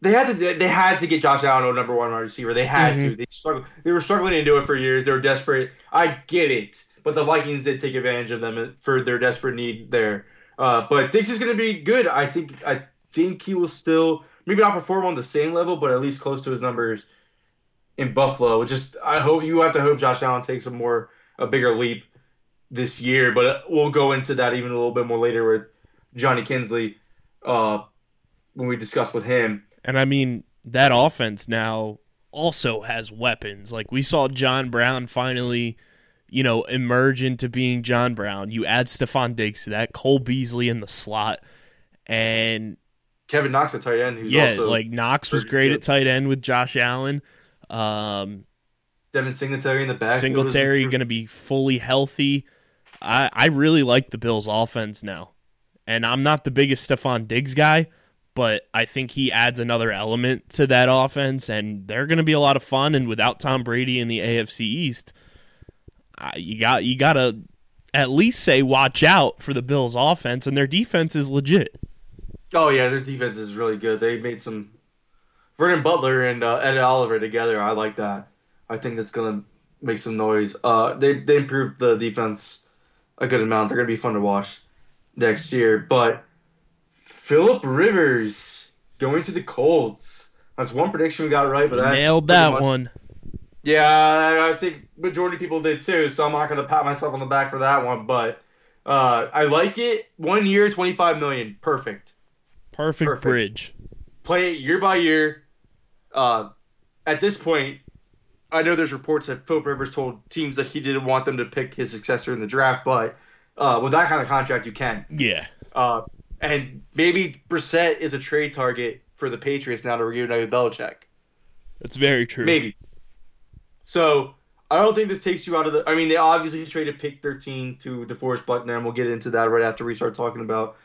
they had to they had to get Josh Allen a number one wide receiver. They had mm-hmm. to. They struggled. They were struggling to do it for years. They were desperate. I get it, but the Vikings did take advantage of them for their desperate need there. Uh, but Diggs is going to be good. I think. I think he will still maybe not perform on the same level, but at least close to his numbers in Buffalo. Just I hope you have to hope Josh Allen takes a more a bigger leap this year, but we'll go into that even a little bit more later with Johnny Kinsley uh, when we discuss with him. And I mean that offense now also has weapons. Like we saw John Brown finally, you know, emerge into being John Brown. You add Stefon Diggs to that, Cole Beasley in the slot, and Kevin Knox at tight end. yeah, like Knox was great at tight end with Josh Allen. Um, Devin Singletary in the back. Singletary going to be fully healthy. I I really like the Bills' offense now, and I'm not the biggest Stefon Diggs guy, but I think he adds another element to that offense, and they're going to be a lot of fun. And without Tom Brady in the AFC East, uh, you got you got to at least say watch out for the Bills' offense, and their defense is legit. Oh yeah, their defense is really good. They made some Vernon Butler and uh, Ed Oliver together. I like that. I think that's gonna make some noise. Uh, they they improved the defense a good amount. They're gonna be fun to watch next year. But Philip Rivers going to the Colts. That's one prediction we got right, but that's nailed that much, one. Yeah, I think majority of people did too. So I'm not gonna pat myself on the back for that one, but uh, I like it. One year, 25 million, perfect. Perfect, perfect. bridge. Play it year by year uh, at this point, I know there's reports that Philip Rivers told teams that he didn't want them to pick his successor in the draft, but uh, with that kind of contract, you can. Yeah. Uh, and maybe Brissett is a trade target for the Patriots now to reunite with Belichick. That's very true. Maybe. So I don't think this takes you out of the. I mean, they obviously traded pick 13 to DeForest Buckner, and we'll get into that right after we start talking about.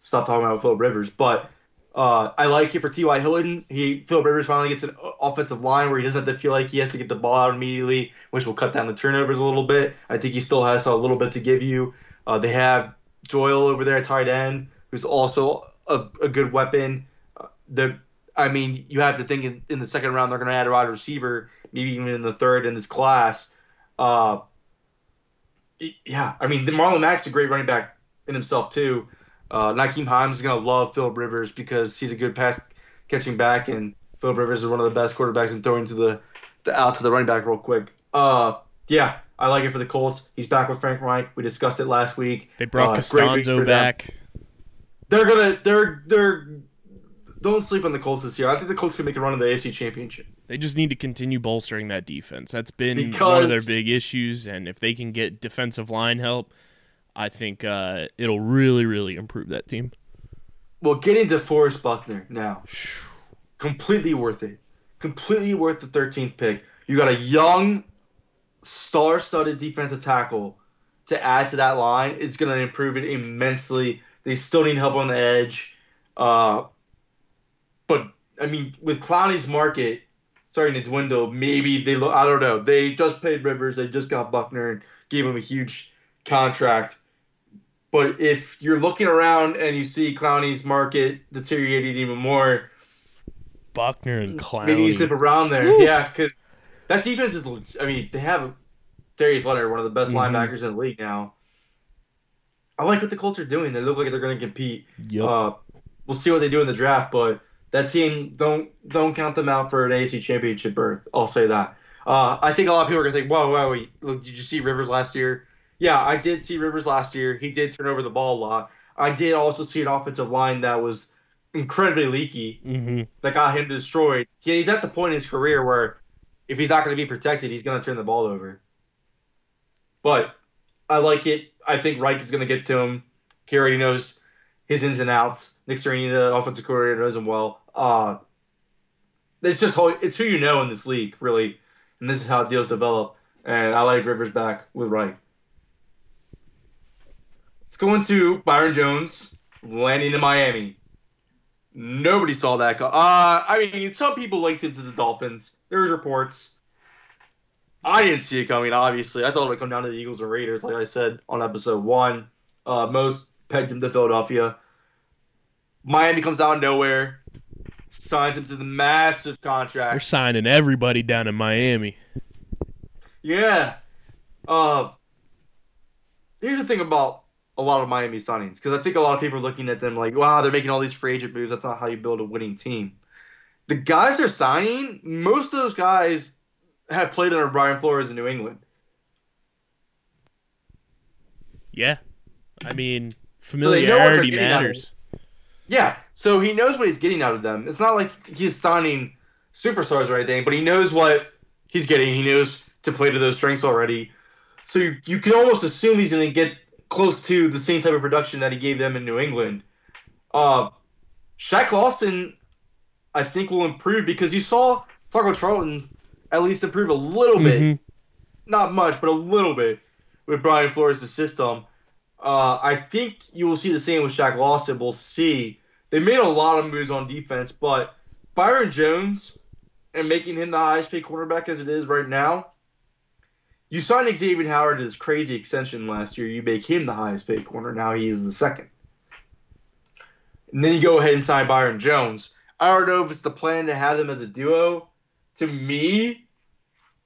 Stop talking about Philip Rivers, but uh, I like it for T.Y. Hilton. He Philip Rivers finally gets an offensive line where he doesn't have to feel like he has to get the ball out immediately, which will cut down the turnovers a little bit. I think he still has a little bit to give you. Uh, they have Doyle over there at tight end, who's also a, a good weapon. Uh, the I mean, you have to think in, in the second round they're going to add a wide receiver, maybe even in the third in this class. Uh, yeah, I mean, Marlon Mack's a great running back in himself too. Uh, Nyheim Hines is going to love Philip Rivers because he's a good pass catching back, and Philip Rivers is one of the best quarterbacks in throwing to the, the out to the running back real quick. Uh, yeah, I like it for the Colts. He's back with Frank Reich. We discussed it last week. They brought uh, Castonzo back. They're gonna they're they're don't sleep on the Colts this year. I think the Colts can make a run in the AFC Championship. They just need to continue bolstering that defense. That's been because, one of their big issues, and if they can get defensive line help, I think uh, it'll really, really improve that team. Well, getting to Forrest Buckner now, completely worth it. Completely worth the 13th pick. You got a young, star-studded defensive tackle to add to that line. Is going to improve it immensely. They still need help on the edge, uh, but I mean, with Clowney's market starting to dwindle. Maybe they look. I don't know. They just paid Rivers. They just got Buckner and gave him a huge contract. But if you're looking around and you see Clowney's market deteriorating even more, Buckner and Clowney. maybe you slip around there. Woo. Yeah, because that defense is. I mean, they have Darius Leonard, one of the best Mhm. linebackers in the league now. I like what the Colts are doing. They look like they're going to compete. Yep. Uh, we'll see what they do in the draft, but that team don't don't count them out for an AFC Championship berth. I'll say that. Uh, I think a lot of people are gonna think, "Whoa, whoa, wait, did you see Rivers last year?" Yeah, I did see Rivers last year. He did turn over the ball a lot. I did also see an offensive line that was incredibly leaky hmm that got him destroyed. He- He's at the point in his career where if he's not going to be protected, he's going to turn the ball over. But I like it. I think Reich is going to get to him. He already knows his ins and outs. Nick Sirianni, the offensive coordinator, knows him well. Uh, it's just it's who you know in this league, really, and this is how deals develop. And I like Rivers back with Reich. Let's go into Byron Jones landing in Miami. Nobody saw that. Co- uh, I mean, some people linked him to the Dolphins. There was reports. I didn't see it coming. Obviously, I thought it would come down to the Eagles or Raiders, like I said on episode one. Uh, most pegged him to Philadelphia. Miami comes out of nowhere, signs him to the massive contract. They're signing everybody down in Miami. Yeah. Uh, here's the thing about a lot of Miami signings, because I think a lot of people are looking at them like, wow, they're making all these free agent moves. That's not how you build a winning team. The guys they're signing, most of those guys have played under Brian Flores in New England. Yeah. I mean, they know what they're familiarity of matters. Yeah, so he knows what he's getting out of them. It's not like he's signing superstars or anything, but he knows what he's getting. He knows to play to those strengths already. So you, you can almost assume he's going to get close to the same type of production that he gave them in New England. Uh, Shaq Lawson, I think, will improve because you saw Taco Charlton at least improve a little bit Mhm. not much, but a little bit with Brian Flores' system. Uh, I think you will see the same with Shaq Lawson. We'll see. They made a lot of moves on defense, but Byron Jones and making him the highest paid quarterback as it is right now, you signed Xavier Howard to this crazy extension last year. You make him the highest paid corner. Now he is the second. And then you go ahead and sign Byron Jones. I don't know if it's the plan to have them as a duo. To me,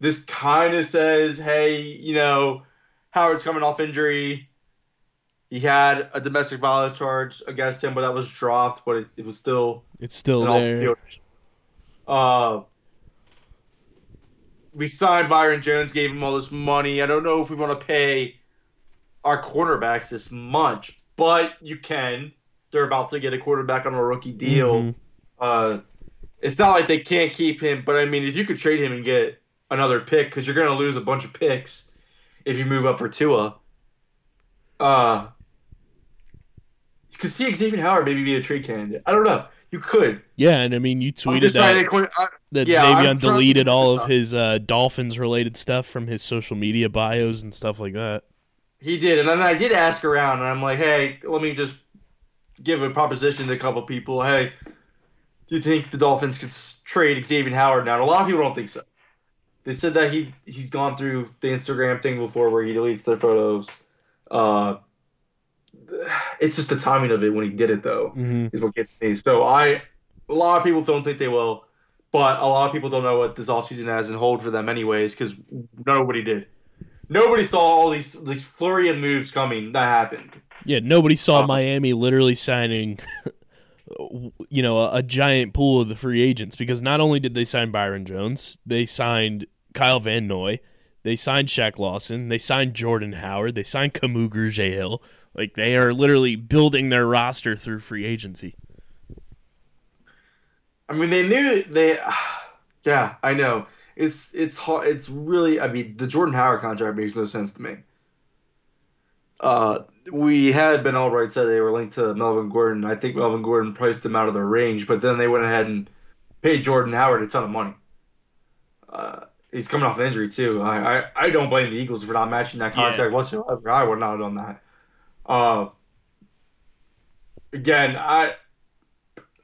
this kind of says, hey, you know, Howard's coming off injury. He had a domestic violence charge against him, but that was dropped. But it, it was still It's still there. Uh, we signed Byron Jones, gave him all this money. I don't know if we want to pay our quarterbacks this much, but you can. They're about to get a quarterback on a rookie deal. Mhm. Uh, it's not like they can't keep him, but I mean, if you could trade him and get another pick, because you're going to lose a bunch of picks if you move up for Tua. Uh, you could see Xavier Howard maybe be a trade candidate. I don't know. You could. Yeah, and I mean, you tweeted that, to I- that yeah, Xavier deleted all of his uh, Dolphins related stuff from his social media bios and stuff like that. He did, and then I did ask around, and I'm like, hey, let me just give a proposition to a couple people. Hey, do you think the Dolphins could trade Xavier Howard now? And a lot of people don't think so. They said that he he's gone through the Instagram thing before, where he deletes their photos. Uh, it's just the timing of it when he did it, though, hmm is what gets me. So I, a lot of people don't think they will, but a lot of people don't know what this offseason has in hold for them, anyways, because nobody did. Nobody saw all these like flurry of moves coming that happened. Yeah, nobody saw Uh, Miami literally signing, you know, a, a giant pool of the free agents because not only did they sign Byron Jones, they signed Kyle Van Noy, they signed Shaq Lawson, they signed Jordan Howard, they signed Camus J Hill. Like they are literally building their roster through free agency. I mean, they knew they. Yeah, I know. It's it's hard. It's really. I mean, the Jordan Howard contract makes no sense to me. Uh, we had Ben Allbright said they were linked to Melvin Gordon. I think Melvin Gordon priced them out of their range, but then they went ahead and paid Jordan Howard a ton of money. Uh, he's coming off an injury too. I, I, I don't blame the Eagles for not matching that contract whatsoever. I would not have done that. Uh, again, I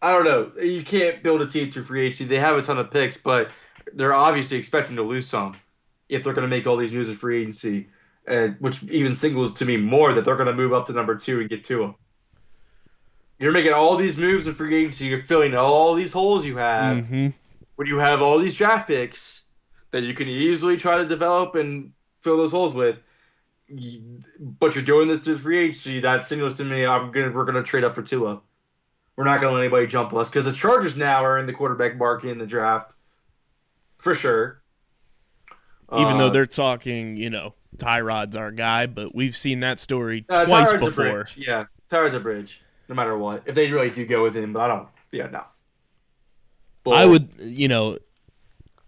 I don't know. You can't build a team through free agency. They have a ton of picks, but they're obviously expecting to lose some if they're going to make all these moves in free agency, and which even signals to me more that they're going to move up to number two and get to them. You're making all these moves in free agency. You're filling all these holes you have. Mm-hmm. When you have all these draft picks that you can easily try to develop and fill those holes with, but you're doing this to free agency, that signals to me I'm gonna we're gonna trade up for Tua. We're not gonna let anybody jump us because the Chargers now are in the quarterback market in the draft, for sure. Even Uh, though they're talking, you know, Tyrod's our guy, but we've seen that story uh, twice Tyrod's a before. bridge. yeah, Tyrod's a bridge, no matter what. If they really do go with him, but I don't. Yeah, no. But- I would, you know,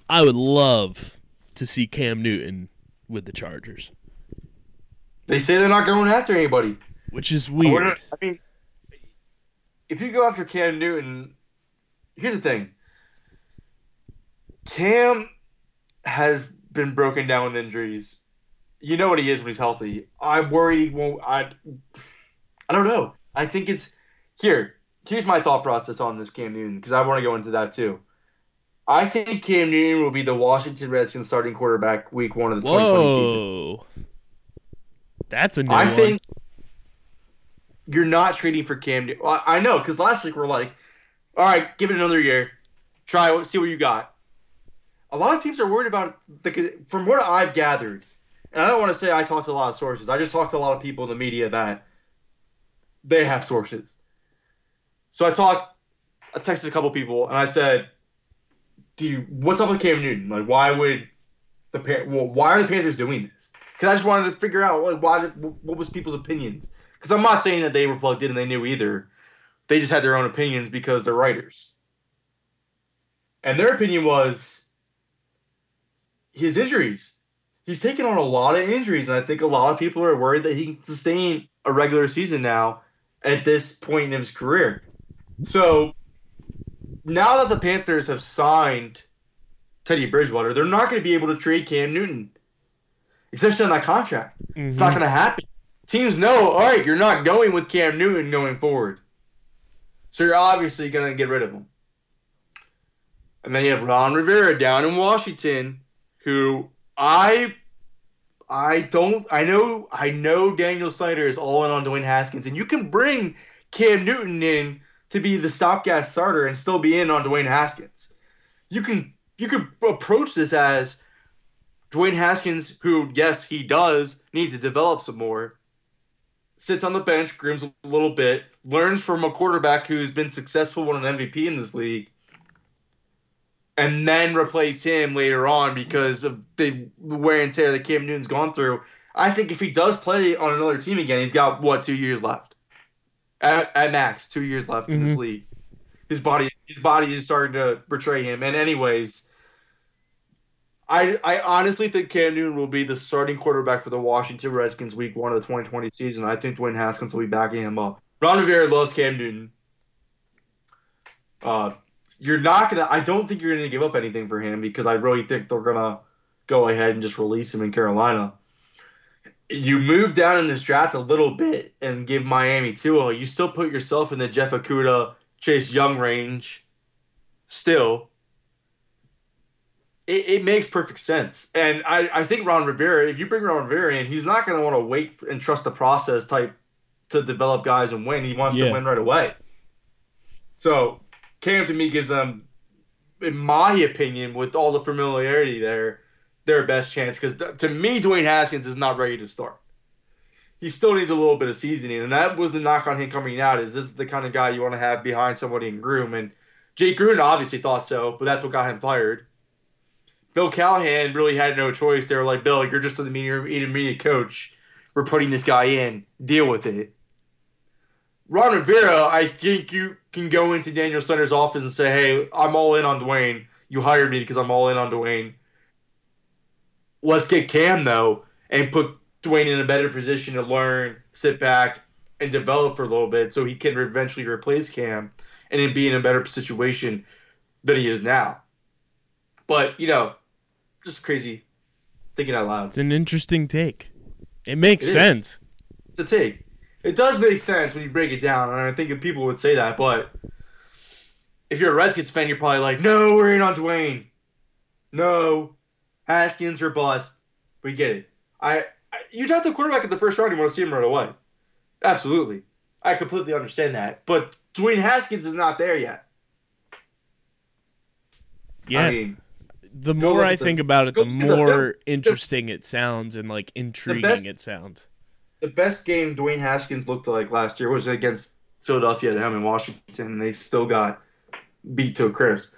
I would love to see Cam Newton with the Chargers, They say they're not going after anybody. which is I wouldn't- weird. I mean, if you go after Cam Newton, here's the thing. Cam has been broken down with injuries. You know what he is when he's healthy. I'm worried he won't. I, I don't know. I think it's here. Here's my thought process on this Cam Newton because I want to go into that too. I think Cam Newton will be the Washington Redskins starting quarterback week one of the 2020 season. Whoa, that's a new one. I one. think you're not trading for Cam. Newton. I know because last week we're like, all right, give it another year, try see what you got. A lot of teams are worried about the. From what I've gathered, and I don't want to say I talked to a lot of sources. I just talked to a lot of people in the media that they have sources. So I talked, I texted a couple people, and I said, "Do you, what's up with Cam Newton? Like, why would the Pan- well, why are the Panthers doing this? Because I just wanted to figure out like why what was people's opinions. Because I'm not saying that they were plugged in and they knew either. They just had their own opinions because they're writers. And their opinion was his injuries. He's taken on a lot of injuries, and I think a lot of people are worried that he can sustain a regular season now at this point in his career. So now that the Panthers have signed Teddy Bridgewater, they're not going to be able to trade Cam Newton, especially on that contract. It's Mhm. not going to happen. Teams know, all right, you're not going with Cam Newton going forward. So you're obviously going to get rid of him. And then you have Ron Rivera down in Washington, who I I don't I know I know Daniel Snyder is all in on Dwayne Haskins, and you can bring Cam Newton in to be the stopgap starter and still be in on Dwayne Haskins. You can you could approach this as Dwayne Haskins, who yes he does need to develop some more, sits on the bench, grooms a little bit, learns from a quarterback who's been successful, won an MVP in this league, and then replace him later on because of the wear and tear that Cam Newton's gone through. I think if he does play on another team again, he's got what two years left at, at max, two years left in this Mhm. league. His body, his body is starting to betray him. And anyways, I I honestly think Cam Newton will be the starting quarterback for the Washington Redskins week one of the 2020 season. I think Dwayne Haskins will be backing him up. Ron Rivera loves Cam Newton. Uh, you're not gonna. I don't think you're gonna give up anything for him because I really think they're gonna go ahead and just release him in Carolina. You move down in this draft a little bit and give Miami Tua. You still put yourself in the Jeff Okudah, Chase Young range. Still, it, it makes perfect sense. And I, I think Ron Rivera, if you bring Ron Rivera in, he's not going to want to wait and trust the process type to develop guys and win. He wants Yeah. to win right away. So Cam to me gives them, in my opinion, with all the familiarity there, their best chance. Because to me, Dwayne Haskins is not ready to start. He still needs a little bit of seasoning, and that was the knock on him coming out. Is this is the kind of guy you want to have behind somebody in Groom? And Jay Gruden obviously thought so, but that's what got him fired. Bill Callahan really had no choice. They were like, Bill, you're just an intermediate coach. We're putting this guy in. Deal with it. Ron Rivera, I think you can go into Daniel Snyder's office and say, hey, I'm all in on Dwayne. You hired me because I'm all in on Dwayne. Let's get Cam, though, and put Dwayne in a better position to learn, sit back, and develop for a little bit so he can eventually replace Cam and then be in a better situation than he is now. But, you know, just crazy thinking out loud. It's an interesting take. It makes It sense. It's a take. It does make sense when you break it down, and I think people would say that, but if you're a Redskins fan, you're probably like, no, we're in on Dwayne. No, Haskins or bust. We get it. I, I you draft the quarterback in the first round, you want to see him right away. Absolutely, I completely understand that. But Dwayne Haskins is not there yet. Yeah. I mean, the more I the- think about it, the the more film. interesting it sounds and like intriguing best- it sounds. the best game Dwayne Haskins looked like last year was against Philadelphia at home in Washington, and they still got beat to a crisp.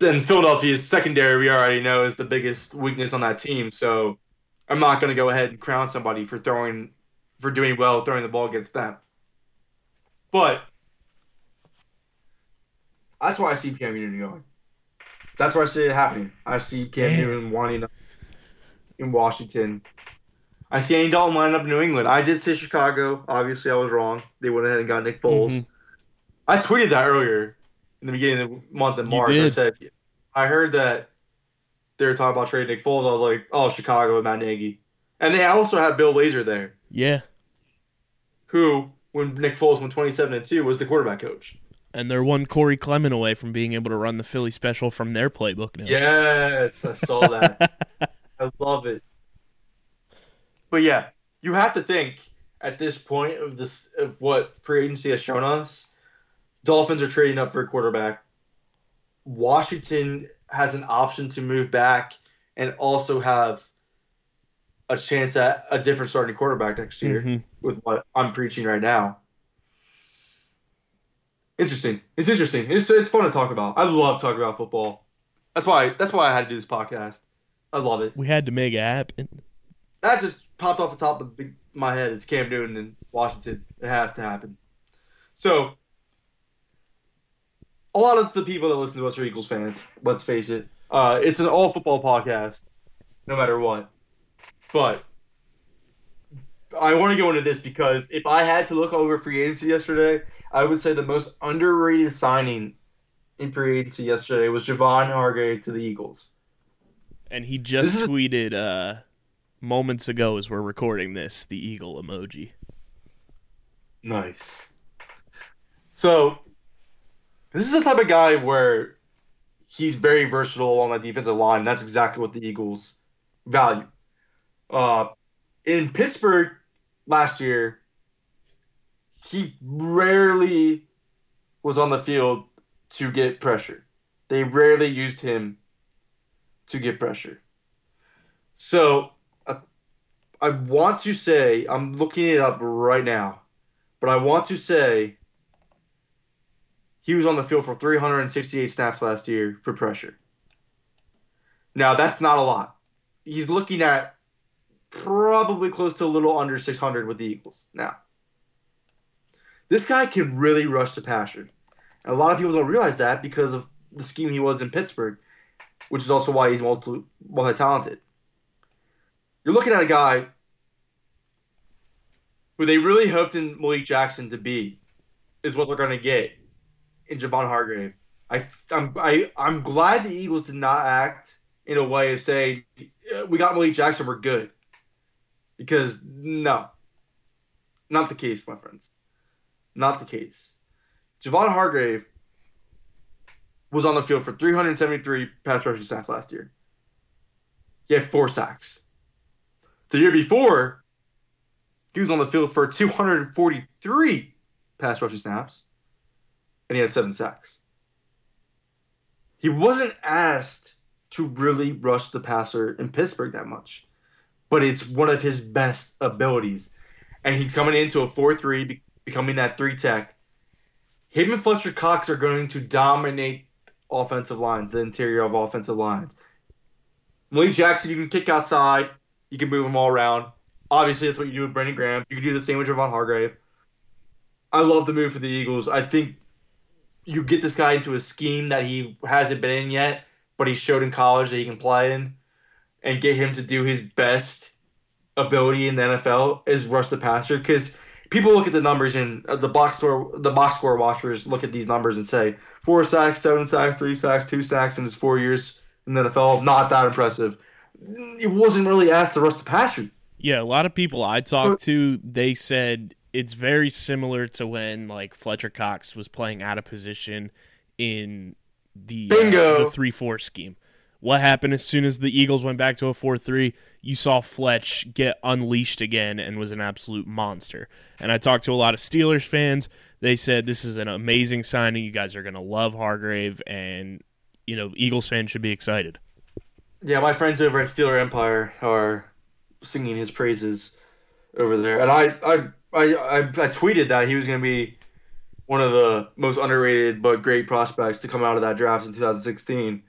Then Philadelphia's secondary, we already know, is the biggest weakness on that team. So I'm not going to go ahead and crown somebody for throwing, for doing well throwing the ball against them. But that's why I see Cam Newton going. That's why I see it happening. I see Cam Damn. Newton wanting to in Washington. I see Andy Dalton lining up in New England. I did say Chicago. Obviously, I was wrong. They went ahead and got Nick Foles. Mhm. I tweeted that earlier in the beginning of the month in March. I said I heard that they were talking about trading Nick Foles. I was like, oh, Chicago and Matt Nagy. And they also had Bill Lazor there, Yeah. who, when Nick Foles went 27 and 2, was the quarterback coach. And they're one Corey Clement away from being able to run the Philly special from their playbook now. Yes, I saw that. I love it. But yeah, you have to think at this point of this of what free agency has shown us, Dolphins are trading up for a quarterback. Washington has an option to move back and also have a chance at a different starting quarterback next year Mhm. with what I'm preaching right now. Interesting. It's interesting. It's it's fun to talk about. I love talking about football. That's why that's why I had to do this podcast. I love it. We had to make it happen. That just popped off the top of my head. It's Cam Newton in Washington. It has to happen. So, a lot of the people that listen to us are Eagles fans. Let's face it. Uh, it's an all football podcast, no matter what. But I want to go into this because if I had to look over free agency yesterday, I would say the most underrated signing in free agency yesterday was Javon Hargrave to the Eagles. And he just This tweeted uh, moments ago as we're recording this the eagle emoji. Nice. So, this is the type of guy where he's very versatile along that defensive line. That's exactly what the Eagles value. Uh, in Pittsburgh last year, he rarely was on the field to get pressure. They rarely used him to get pressure. So, uh, I want to say, I'm looking it up right now but I want to say he was on the field for 368 snaps last year for pressure. Now, that's not a lot. He's looking at probably close to a little under 600 with the Eagles. Now, this guy can really rush the passer. A lot of people don't realize that because of the scheme he was in Pittsburgh, which is also why he's multi talented. You're looking at a guy who they really hoped in Malik Jackson to be, is what they're going to get in Javon Hargrave. I, I'm I, I'm glad the Eagles did not act in a way of saying we got Malik Jackson, we're good, because no, not the case, my friends, not the case. Javon Hargrave was on the field for 373 pass rushing snaps last year. He had four sacks. The year before, he was on the field for 243 pass rushing snaps, and he had seven sacks. He wasn't asked to really rush the passer in Pittsburgh that much, but it's one of his best abilities. And he's coming into a 4 3, becoming that 3 tech. Him and Fletcher Cox are going to dominate offensive lines, the interior of offensive lines. Malik Jackson, you can kick outside, you can move him all around. Obviously, that's what you do with Brandon Graham. You can do the same with Javon Hargrave. I love the move for the Eagles. I think you get this guy into a scheme that he hasn't been in yet, but he showed in college that he can play in, and get him to do his best ability in the NFL is rush the passer. Because people look at the numbers and uh, the box score, the box score watchers look at these numbers and say four sacks, seven sacks, three sacks, two sacks in his four years in the NFL. Not that impressive. It wasn't really asked to rush the passer. Yeah, a lot of people I talked to, they said it's very similar to when like Fletcher Cox was playing out of position in the Bingo. uh, the three four scheme. What happened as soon as the Eagles went back to a four three? You saw Fletch get unleashed again and was an absolute monster. And I talked to a lot of Steelers fans. They said this is an amazing signing. You guys are gonna love Hargrave, and you know Eagles fans should be excited. Yeah, my friends over at Steeler Empire are singing his praises over there, and I I I, I, I tweeted that he was going to be one of the most underrated but great prospects to come out of that draft in 2016.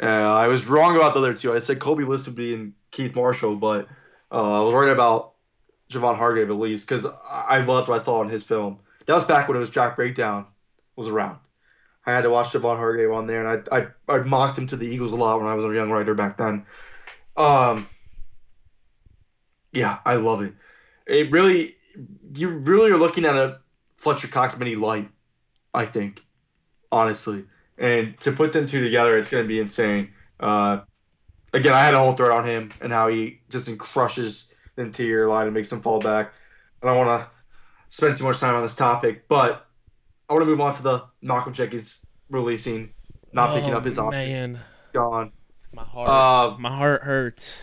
Uh, I was wrong about the other two. I said Kolby Listenbee and Keith Marshall, but uh, I was right about Javon Hargrave at least because I loved what I saw in his film. That was back when it was Jack Breakdown was around. I had to watch Javon Hargrave on there, and I, I I mocked him to the Eagles a lot when I was a young writer back then. Um, yeah, I love it. It really, you really are looking at a Fletcher Cox mini light, I think, honestly. And to put them two together, it's going to be insane. Uh, again, I had a whole thread on him and how he just crushes the interior line and makes them fall back. I don't want to spend too much time on this topic, but I want to move on to the Malcolm Jenkins releasing, not picking Oh, up his option. Man, Gone. my heart, Uh, my heart hurts.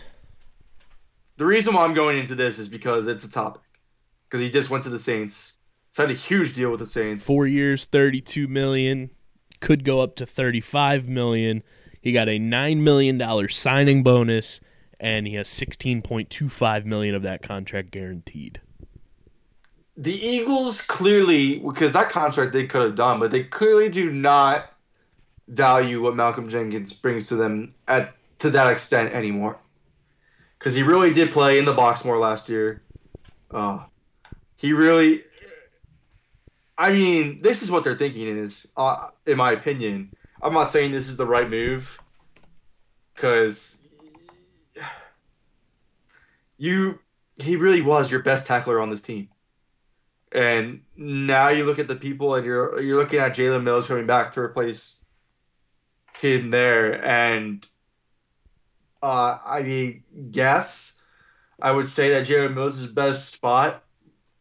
the reason why I'm going into this is because it's a topic. Because he just went to the Saints, signed a huge deal with the Saints. Four years, thirty-two million, could go up to thirty-five million. He got a nine million dollar signing bonus, and he has sixteen point two five million of that contract guaranteed. The Eagles clearly, because that contract they could have done, but they clearly do not value what Malcolm Jenkins brings to them at to that extent anymore. Because he really did play in the box more last year. Uh, he really. I mean, this is what they're thinking is, uh, in my opinion. I'm not saying this is the right move, because you he really was your best tackler on this team. And now you look at the people and you're you're looking at Jalen Mills coming back to replace him there, and uh, I mean, yes, I would say that Jalen Mills' is best spot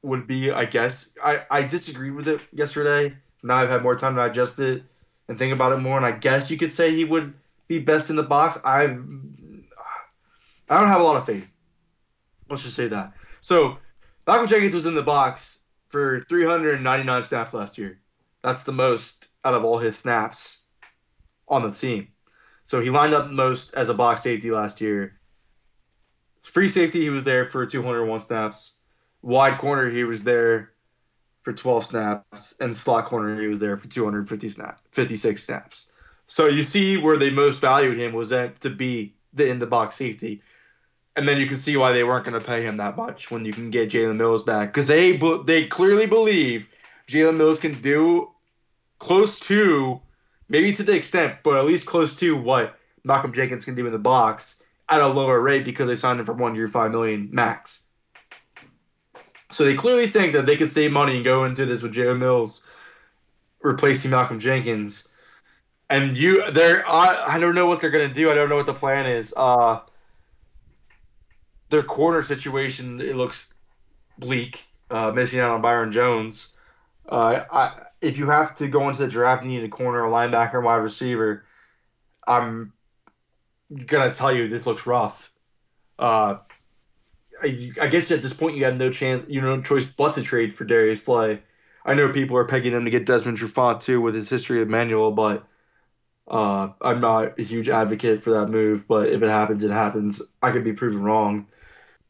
would be, I guess, I I disagreed with it yesterday. Now I've had more time to digest it and think about it more, and I guess you could say he would be best in the box. I I don't have a lot of faith. Let's just say that. So Malcolm Jenkins was in the box for 399 snaps last year. That's the most out of all his snaps on the team. So he lined up most as a box safety last year. Free safety, he was there for 201 snaps. Wide corner, he was there for 12 snaps. And slot corner, he was there for 250 snap, 56 snaps. So you see where they most valued him was that to be the in the box safety. And then you can see why they weren't going to pay him that much when you can get Jalen Mills back because they they clearly believe Jalen Mills can do close to, maybe to the extent, but at least close to what Malcolm Jenkins can do in the box at a lower rate because they signed him for one year, five million max. So they clearly think that they could save money and go into this with Jalen Mills replacing Malcolm Jenkins. And you, they're I, I don't know what they're gonna do. I don't know what the plan is. Uh, their corner situation it looks bleak. Uh, missing out on Byron Jones. Uh, I, if you have to go into the draft and need a corner, a linebacker, wide receiver, I'm gonna tell you this looks rough. Uh, I, I guess at this point you have no chance, you know, choice but to trade for Darius Slay. I know people are pegging them to get Desmond Trufant too with his history of Manuel, but uh, I'm not a huge advocate for that move. But if it happens, it happens. I could be proven wrong.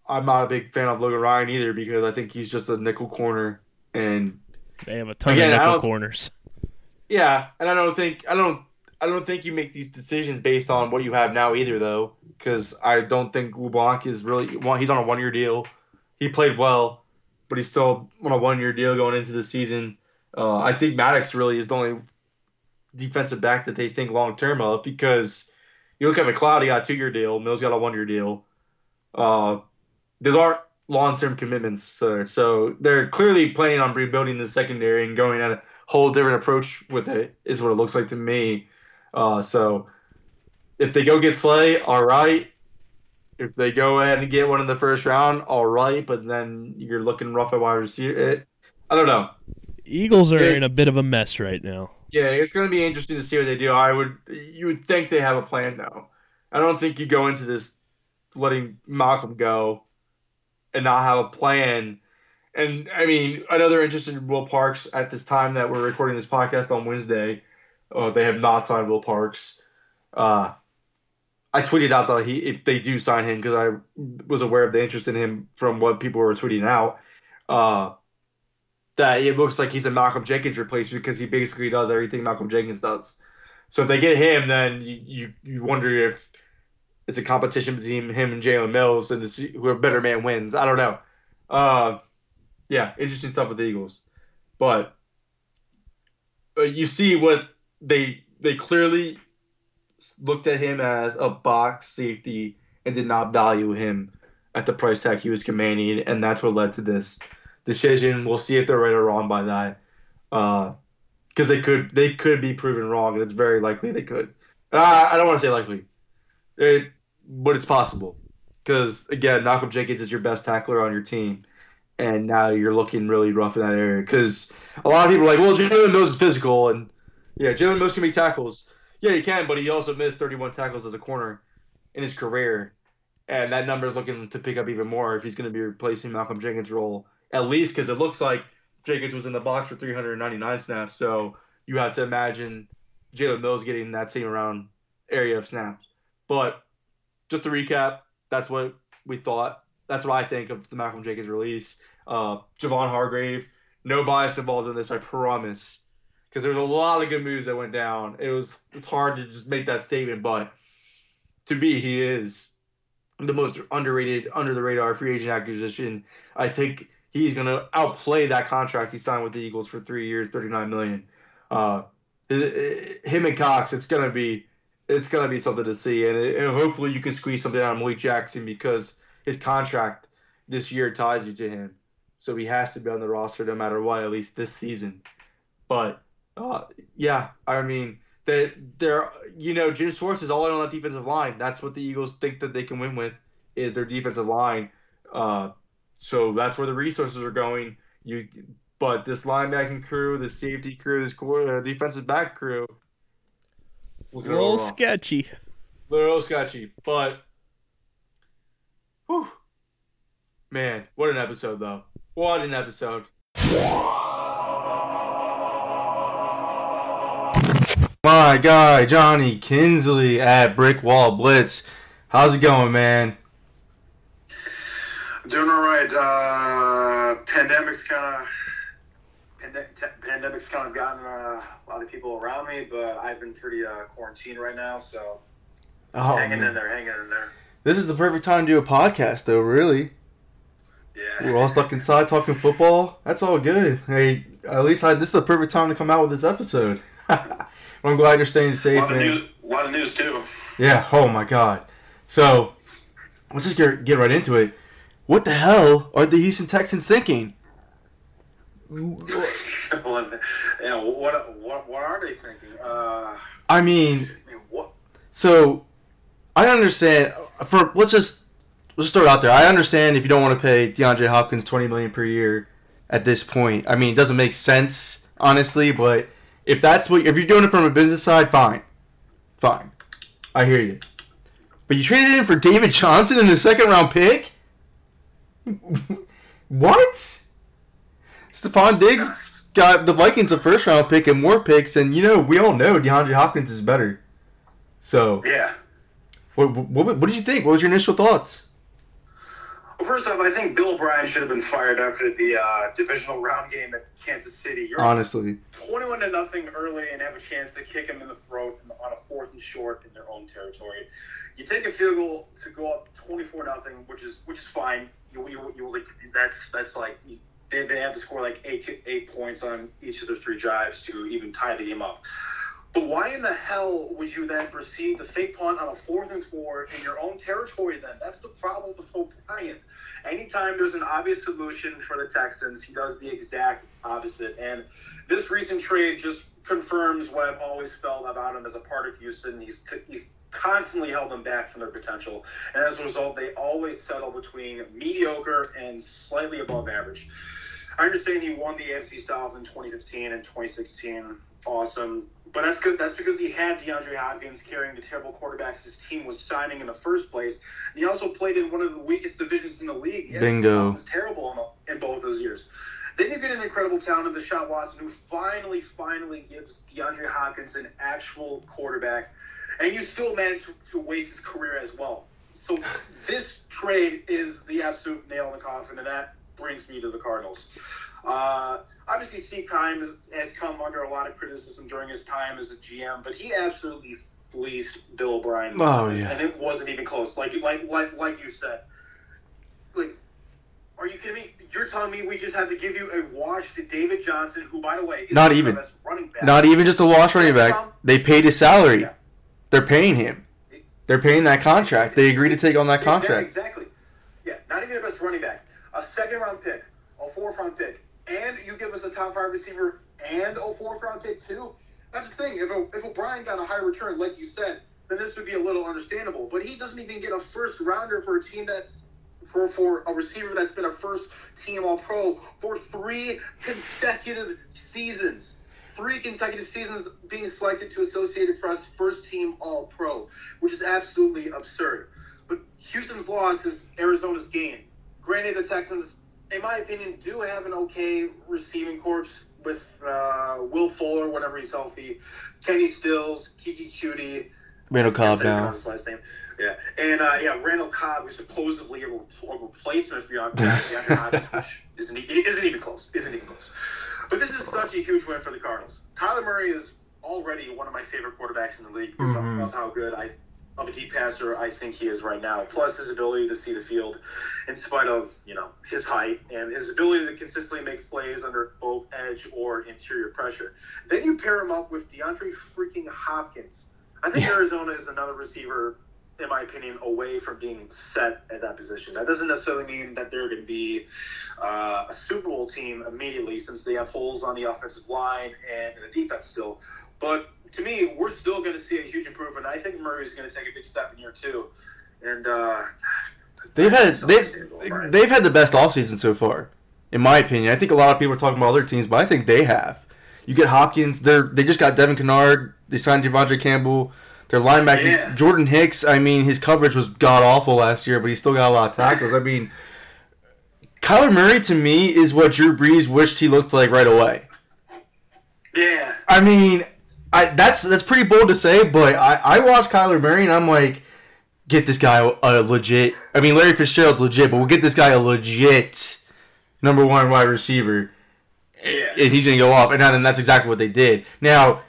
I'm not a big fan of Logan Ryan either because I think he's just a nickel corner, and They have a ton Again, of nickel corners. yeah, and I don't think I don't I don't think you make these decisions based on what you have now either though, because I don't think LeBlanc is really one. He's on a one year deal. He played well, but he's still on a one year deal going into the season. Uh, I think Maddox really is the only defensive back that they think long term of because you look at McLeod, he got a two year deal. Mills got a one year deal. Uh, aren't long term commitments, so they're clearly planning on rebuilding the secondary and going at a whole different approach with it. Is what it looks like to me. Uh, so if they go get Slay, all right. If they go ahead and get one in the first round, all right. But then you're looking rough at wide receiver. It, I don't know. Eagles are in a bit of a mess right now. Yeah, it's going to be interesting to see what they do. I would, you would think they have a plan though. I don't think you go into this letting Malcolm go and not have a plan. And I mean, another know in Will Parks at this time that we're recording this podcast on Wednesday. Oh, they have not signed Will Parks. Uh, I tweeted out that he if they do sign him because I was aware of the interest in him from what people were tweeting out. Uh, that it looks like he's a Malcolm Jenkins replacement because he basically does everything Malcolm Jenkins does. So if they get him, then you you, you wonder if it's a competition between him and Jalen Mills and who a better man wins. I don't know. Uh, yeah, interesting stuff with the Eagles, but uh, you see what they they clearly looked at him as a box safety and did not value him at the price tag he was commanding, and that's what led to this decision. We'll see if they're right or wrong by that, because uh, they could they could be proven wrong, and it's very likely they could. Uh, I don't want to say likely, it, but it's possible. Because again, Malcolm Jenkins is your best tackler on your team, and now you're looking really rough in that area. Because a lot of people are like, well, Jalen Mills is physical, and yeah, Jalen Mills can make tackles. Yeah, he can, but he also missed 31 tackles as a corner in his career, and that number is looking to pick up even more if he's going to be replacing Malcolm Jenkins' role at least because it looks like Jenkins was in the box for 399 snaps. So you have to imagine Jalen Mills getting that same around area of snaps. But just to recap, that's what we thought. That's what I think of the Malcolm Jenkins release. Uh, Javon Hargrave, no bias involved in this, I promise. Because there was a lot of good moves that went down. It was it's hard to just make that statement, but to me, he is the most underrated, under the radar free agent acquisition. I think he's going to outplay that contract he signed with the Eagles for three years, thirty nine million. Uh, him and Cox, it's going to be it's going to be something to see, and, it, and, hopefully you can squeeze something out of Malik Jackson because his contract this year ties you to him, so he has to be on the roster no matter what, at least this season. But uh, yeah, I mean. That they're, you know, Jim Schwartz is all in on that defensive line. That's what the Eagles think that they can win with is their defensive line. Uh, so that's where the resources are going. You, but this linebacking crew, the safety crew, this uh, defensive back crew, a little sketchy. A little sketchy, but, whew, man, what an episode though! What an episode! My guy Johnny Kinsley at Brick Wall Blitz. How's it going, man? Doing all right. Uh, pandemic's kind of pandemic's kind of gotten uh, a lot of people around me, but I've been pretty uh, quarantined right now, so oh, hanging man. in there, hanging in there. This is the perfect time to do a podcast, though. Really. Yeah. We're all stuck inside talking football. That's all good. Hey, at least I, this is the perfect time to come out with this episode. I'm glad you're staying safe. A lot, of news, a lot of news too. Yeah. Oh my God. So let's just get get right into it what the hell are the Houston Texans thinking? yeah, what, what, what are they thinking? Uh, I mean, so I understand. For let's just let's start out there. I understand if you don't want to pay DeAndre Hopkins twenty million per year at this point. I mean, it doesn't make sense honestly, but if that's what if you're doing it from a business side, fine, fine. I hear you. But you traded in for David Johnson in the second round pick. what? Stefon Diggs got the Vikings a first round pick and more picks, and you know we all know DeAndre Hopkins is better. So yeah. What, what, what did you think? What was your initial thoughts? Well, first off, I think Bill O'Brien should have been fired after the uh, divisional round game at Kansas City. You're Honestly, twenty-one to nothing early and have a chance to kick him in the throat on a fourth and short in their own territory. You take a field goal to go up twenty-four nothing, which is which is fine you, you, you like that's that's like they, they have to score like eight eight points on each of their three drives to even tie the game up. But why in the hell would you then proceed the fake punt on a fourth and four in your own territory? Then that's the problem with O'Brien. Anytime there's an obvious solution for the Texans, he does the exact opposite. And this recent trade just confirms what I've always felt about him as a part of Houston. He's he's constantly held them back from their potential. And as a result, they always settle between mediocre and slightly above average. I understand he won the AFC South in 2015 and 2016. awesome. But that's good. That's because he had DeAndre Hopkins carrying the terrible quarterbacks his team was signing in the first place. And he also played in one of the weakest divisions in the league. Yes, Bingo. Was terrible in, in both those years. Then you get an incredible talent in Deshaun Watson, who finally, finally gives DeAndre Hopkins an actual quarterback, and you still manage to, to waste his career as well. So this trade is the absolute nail in the coffin, and that brings me to the Cardinals. Uh, obviously, Steve Keim has come under a lot of criticism during his time as a GM, but he absolutely fleeced Bill O'Brien. Oh, yeah. and it wasn't even close. Like like like like you said, like. Are you kidding me? You're telling me we just have to give you a wash to David Johnson, who, by the way, is Not the even. best running back. Not even just a wash running back. They paid his salary. Yeah. They're paying him. They're paying that contract. They agreed to take on that contract. Exactly. Yeah, not even the best running back. A second round pick, a fourth round pick, and you give us a top five receiver and a fourth round pick too. That's the thing. If o- if O'Brien got a high return, like you said, then this would be a little understandable. But he doesn't even get a first rounder for a team that's for for a receiver that's been a first team All Pro for three consecutive seasons. Three consecutive seasons being selected to Associated Press first team All Pro, which is absolutely absurd. But Houston's loss is Arizona's gain. Granted, the Texans, in my opinion, do have an okay receiving corps with uh, Will Fuller whenever he's healthy, Kenny Stills, Keke Coutee, Randall Cobb now. his last name. Yeah, and uh, yeah, Randall Cobb was supposedly a, re- a replacement for DeAndre Hopkins, which isn't, isn't even close. Isn't even close. But this is such a huge win for the Cardinals. Kyler Murray is already one of my favorite quarterbacks in the league because Mhm. of how good I, of a deep passer I think he is right now. Plus his ability to see the field, in spite of you know his height and his ability to consistently make plays under both edge or interior pressure. Then you pair him up with DeAndre freaking Hopkins. I think Yeah. Arizona is another receiver, in my opinion, away from being set at that position. That doesn't necessarily mean that they're going to be uh, a Super Bowl team immediately, since they have holes on the offensive line and the defense still. But to me, we're still going to see a huge improvement. I think Murray's going to take a big step in year two. And uh, They've had they've they've had the best offseason so far, in my opinion. I think a lot of people are talking about other teams, but I think they have. You get Hopkins. They're they just got Devin Kennard. They signed De'Vondre Campbell. Their linebacker Yeah. Jordan Hicks. I mean, his coverage was god awful last year, but he still got a lot of tackles. I mean, Kyler Murray to me is what Drew Brees wished he looked like right away. yeah, I mean, I that's that's pretty bold to say, but I I watch Kyler Murray and I'm like, get this guy a legit. I mean, Larry Fitzgerald's legit, but we'll get this guy a legit number one wide receiver, yeah. and he's gonna go off. And then that's exactly what they did. Now,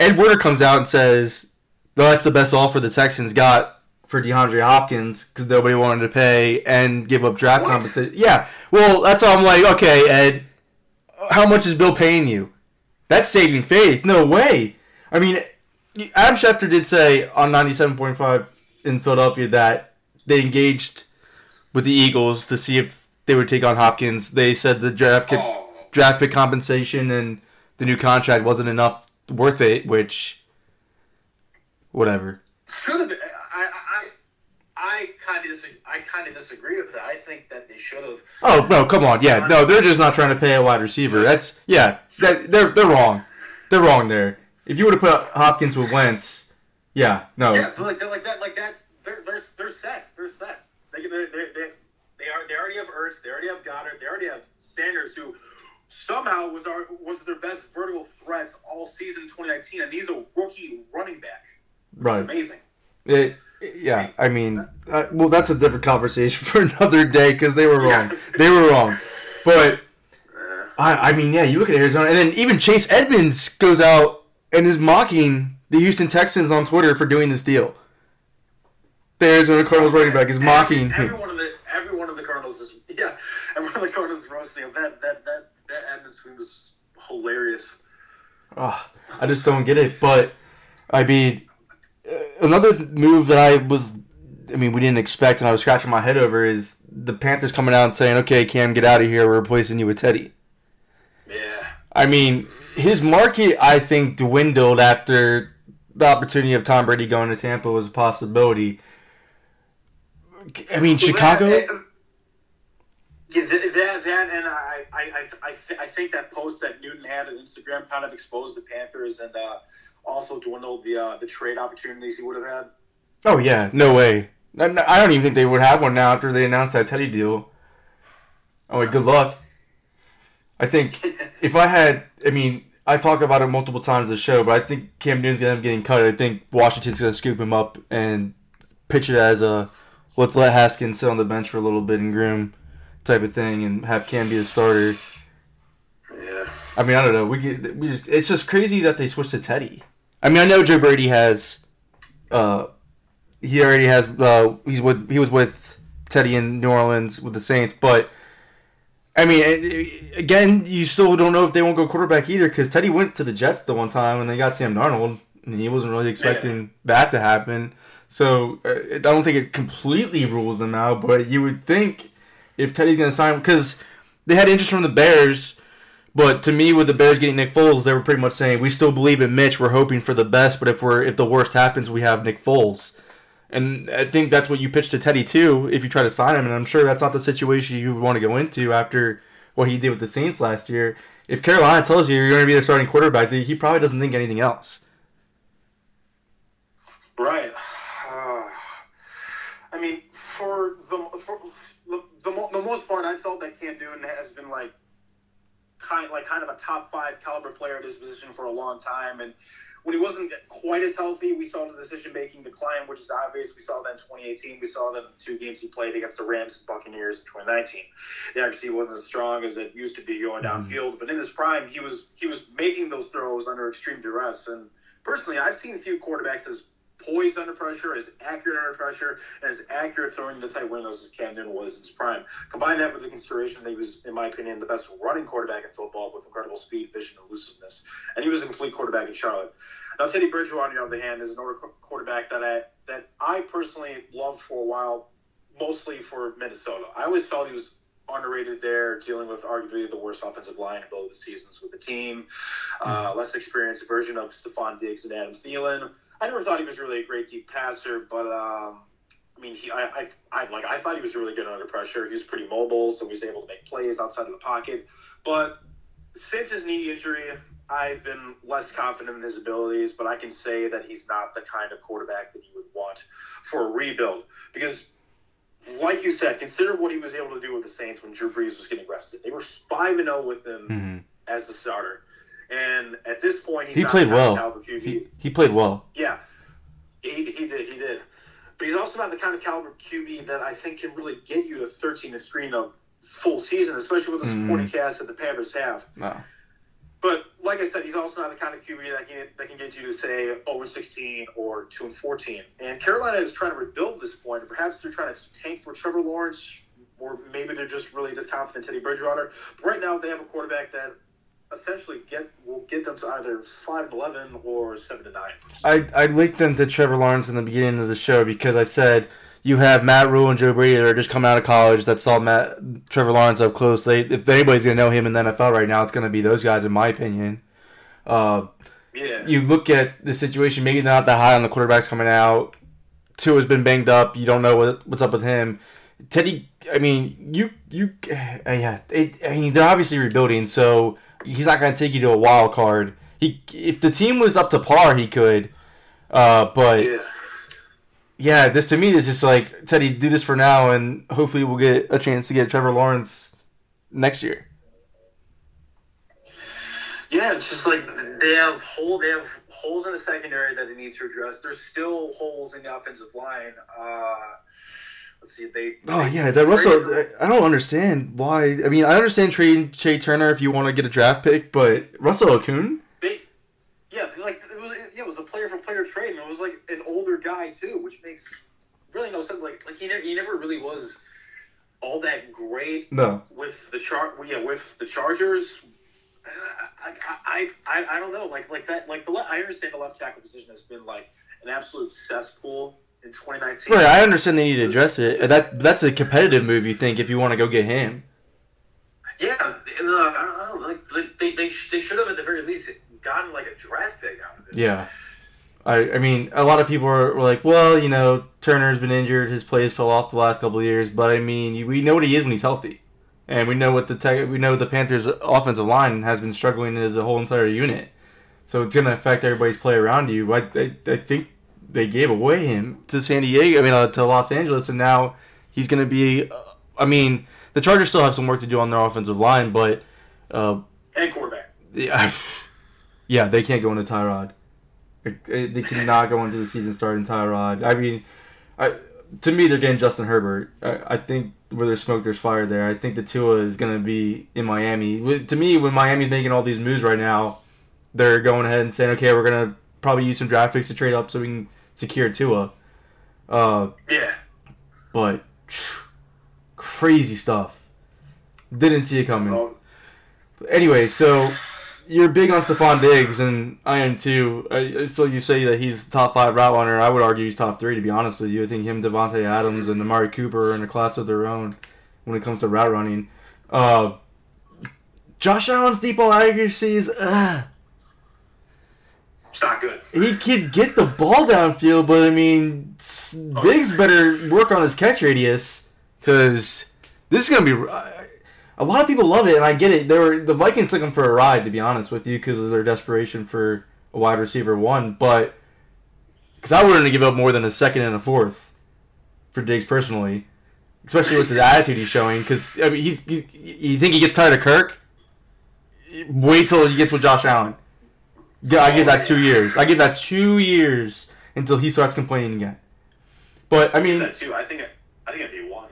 Ed Werder comes out and says, "Well, that's the best offer the Texans got." For DeAndre Hopkins, because nobody wanted to pay and give up draft What? compensation. Yeah, well, that's all I'm like. Okay, Ed, how much is Bill paying you? That's saving faith. No way. I mean, Adam Schefter did say on 97.5 in Philadelphia that they engaged with the Eagles to see if they would take on Hopkins. They said the draft pick, Oh. draft pick compensation and the new contract wasn't enough worth it, which whatever. Should have. I I I kind of disagree. I kind of disagree with that. I think that they should have. Oh no, come on. Yeah, no, they're just not trying to pay a wide receiver. That's yeah, that, they're they're wrong. They're wrong there. If you were to put Hopkins with Wentz, yeah, no. Yeah, like like that. Like that's they're they're they're set. They're set. They they they they they are they already have Ertz. They already have Goedert. They already have Sanders, who somehow was our was their best vertical threats all season 2019, and he's a rookie running back. right. Amazing. It, yeah, I mean, uh, well, that's a different conversation for another day because they were wrong. They were wrong, but I, I mean, yeah, you look at Arizona, and then even Chase Edmonds goes out and is mocking the Houston Texans on Twitter for doing this deal. The Arizona Cardinals running back is mocking Every, him. every one of the every one of the Cardinals is yeah. Every one of the Cardinals is roasting him. That that that that atmosphere was hilarious. Ah, I just don't get it. But I mean, uh, another move that I was, I mean, we didn't expect, and I was scratching my head over is the Panthers coming out and saying, "Okay, Cam, get out of here. We're replacing you with Teddy." I mean, his market, I think, dwindled after the opportunity of Tom Brady going to Tampa was a possibility. I mean, Chicago. Yeah, that that and I I, I, I, think that post that Newton had on Instagram kind of exposed the Panthers and uh, also dwindled the uh, the trade opportunities he would have had. Oh yeah, no way. I I don't even think they would have one now after they announced that Teddy deal. Oh, wait, good luck. I think if I had, I mean, I talk about it multiple times in the show, but I think Cam Newton's gonna end up getting cut. I think Washington's gonna scoop him up and pitch it as a let's let Haskins sit on the bench for a little bit and groom type of thing, and have Cam be the starter. Yeah. I mean, I don't know. We get, we just it's just crazy that they switched to Teddy. I mean, I know Joe Brady has, uh, he already has. Uh, he's with he was with Teddy in New Orleans with the Saints, but I mean, again, you still don't know if they won't go quarterback either because Teddy went to the Jets the one time and they got Sam Darnold, and he wasn't really expecting that to happen. So uh, I don't think it completely rules them out, but you would think if Teddy's going to sign because they had interest from the Bears. But to me, with the Bears getting Nick Foles, they were pretty much saying we still believe in Mitch. We're hoping for the best, but if we're if the worst happens, we have Nick Foles. And I think that's what you pitch to Teddy too, if you try to sign him. And I'm sure that's not the situation you would want to go into after what he did with the Saints last year. If Carolina tells you you're going to be the starting quarterback, he probably doesn't think anything else. Right. Uh, I mean, for the for the, the, the most part, I felt that Cam Newton has been like kind like kind of a top five caliber player at his position for a long time, and when he wasn't quite as healthy, we saw the decision making decline, which is obvious. We saw that in 2018. We saw that in the two games he played against the Rams and Buccaneers in 2019. The accuracy wasn't as strong as it used to be going mm-hmm. downfield, but in his prime, he was he was making those throws under extreme duress. And personally, I've seen a few quarterbacks as poised under pressure, as accurate under pressure, and as accurate throwing the tight windows as Cam Newton was in his prime. Combine that with the consideration that he was, in my opinion, the best running quarterback in football with incredible speed, vision, and elusiveness. And he was a complete quarterback in Charlotte. Now, Teddy Bridgewater, on the other hand, is another qu- quarterback that I that I personally loved for a while, mostly for Minnesota. I always felt he was underrated there, dealing with arguably the worst offensive line in both the seasons with the team. Uh, less experienced version of Stefon Diggs and Adam Thielen. I never thought he was really a great deep passer, but um, I mean, he, I, I, I, like, I thought he was really good under pressure. He was pretty mobile, so he was able to make plays outside of the pocket. But since his knee injury, I've been less confident in his abilities. But I can say that he's not the kind of quarterback that you would want for a rebuild because. Like you said, consider what he was able to do with the Saints when Drew Brees was getting rested. They were five and zero with him Mm-hmm. as the starter, and at this point, he's He not played the kind of well. caliber QB. He, he played well. Yeah, he, he did. He did. But he's also not the kind of caliber QB that I think can really get you to 13 to 3 in a full season, especially with the Mhm. supporting cast that the Panthers have. No. But like I said, he's also not the kind of QB that can, that can get you to say 0 and 16 or 2 and 14. And Carolina is trying to rebuild this point, and perhaps they're trying to tank for Trevor Lawrence, or maybe they're just really just confident in Teddy Bridgewater. But right now, they have a quarterback that essentially get will get them to either 5 and 11 or 7 to 9. I, I linked them to Trevor Lawrence in the beginning of the show because I said you have Matt Rhule and Joe Brady that are just coming out of college that saw Matt Trevor Lawrence up close. They, if anybody's going to know him in the NFL right now, it's going to be those guys, in my opinion. Uh, Yeah. you look at the situation, maybe not that high on the quarterbacks coming out. Tua has been banged up. You don't know what, what's up with him. Teddy, I mean, you you uh, yeah, it, I mean they're obviously rebuilding, so he's not going to take you to a wild card. He if the team was up to par, he could. Uh, but yeah. yeah, this to me is just like Teddy, do this for now, and hopefully we'll get a chance to get Trevor Lawrence next year. Yeah, it's just like they have hole they have holes in the secondary that they need to address. There's still holes in the offensive line. Uh, see, they. Oh they yeah, that Russell. traded- I don't understand why. I mean, I understand trading Trai Turner if you want to get a draft pick, but Russell Okung. They, yeah, like it was. Yeah, it was a player for player trade, and it was like an older guy too, which makes really no sense. Like, like he never, he never really was all that great No. with the char. Yeah, with the Chargers. I, I, I, I don't know. Like, like that. Like the. I understand the left tackle position has been like an absolute cesspool in 2019. Right, I understand they need to address it. That that's a competitive move. You think if you want to go get him. Yeah, and, uh, I, don't, I don't know. Like, like they, they, sh- they should have at the very least gotten like a draft pick out of it. Yeah. I, I mean, a lot of people were, were like, well, you know, Turner's been injured, his plays fell off the last couple of years, but I mean, we know what he is when he's healthy. and we know what the tech, we know the Panthers' offensive line has been struggling as a whole entire unit. So it's going to affect everybody's play around you. I, I, I think they gave away him to San Diego. I mean, uh, to Los Angeles, and now he's going to be. Uh, I mean, the Chargers still have some work to do on their offensive line, but uh, and quarterback. Yeah, yeah, they can't go into Tyrod. They cannot go into the season starting Tyrod. I mean, I to me they're getting Justin Herbert. I, I think where there's smoke, there's fire. There, I think the Tua is going to be in Miami. To me, when Miami's making all these moves right now, they're going ahead and saying, okay, we're going to probably use some draft picks to trade up so we can secure Tua. Uh, yeah. But crazy stuff. Didn't see it coming. So, anyway, so you're big on Stefon Diggs, and I am too. So you say that he's top five route runner. I would argue he's top three. To be honest with you, I think him, Davante Adams, and Amari Cooper are in a class of their own when it comes to route running. Uh, Josh Allen's deep ball accuracy is. Uh, it's not good. He could get the ball downfield, but I mean, oh. Diggs better work on his catch radius because this is gonna be. Uh, a lot of people love it, and I get it. They were the Vikings took him for a ride, to be honest with you, because of their desperation for a wide receiver one. But because I wouldn't give up more than a second and a fourth for Diggs personally, especially with the attitude he's showing. Because I mean, he's, he's you think he gets tired of Kirk? Wait till he gets with Josh Allen. Yeah, I give that two years. I give that two years until he starts complaining again. But I mean, I two. I think I think it'd be one.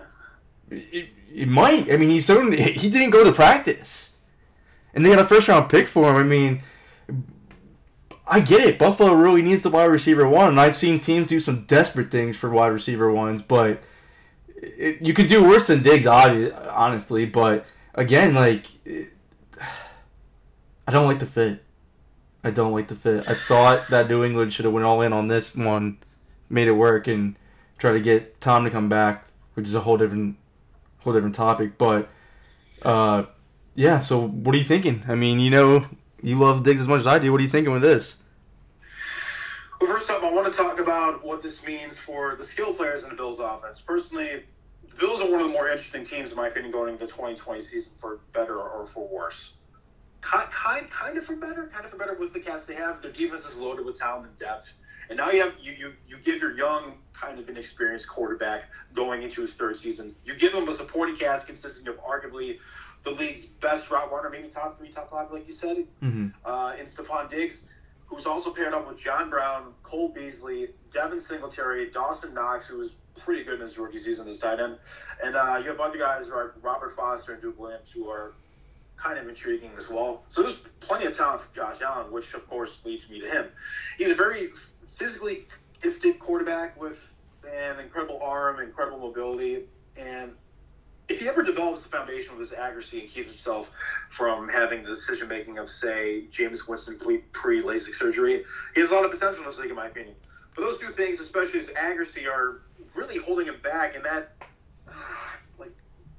It, it might. I mean, he's so he didn't go to practice, and they got a first round pick for him. I mean, I get it. Buffalo really needs the wide receiver one, and I've seen teams do some desperate things for wide receiver ones, but it, you could do worse than Diggs, honestly. But again, like, it, I don't like the fit. I don't like the fit. I thought that New England should have went all in on this one, made it work, and try to get Tom to come back, which is a whole different, whole different topic. But, uh, yeah. So what are you thinking? I mean, you know, you love Diggs as much as I do. What are you thinking with this? Well, first off, I want to talk about what this means for the skill players in the Bills' offense. Personally, the Bills are one of the more interesting teams, in my opinion, going into the 2020 season for better or for worse kind, kind, kind of for better, kind of for better with the cast they have. Their defense is loaded with talent and depth, and now you have you you, you give your young, kind of inexperienced quarterback going into his third season. You give him a supporting cast consisting of arguably the league's best route runner, maybe top three, top five, like you said, mm-hmm. uh, in Stefon Diggs, who's also paired up with John Brown, Cole Beasley, Devin Singletary, Dawson Knox, who was pretty good in his rookie season as tight end, and uh, you have other guys like Robert Foster and Duke Williams, who are kind of intriguing as well. So there's plenty of talent for Josh Allen, which of course leads me to him. He's a very physically gifted quarterback with an incredible arm, incredible mobility, and if he ever develops the foundation of his accuracy and keeps himself from having the decision making of, say, Jameis Winston pre LASIK surgery, he has a lot of potential in this league, in my opinion. But those two things, especially his accuracy, are really holding him back, and that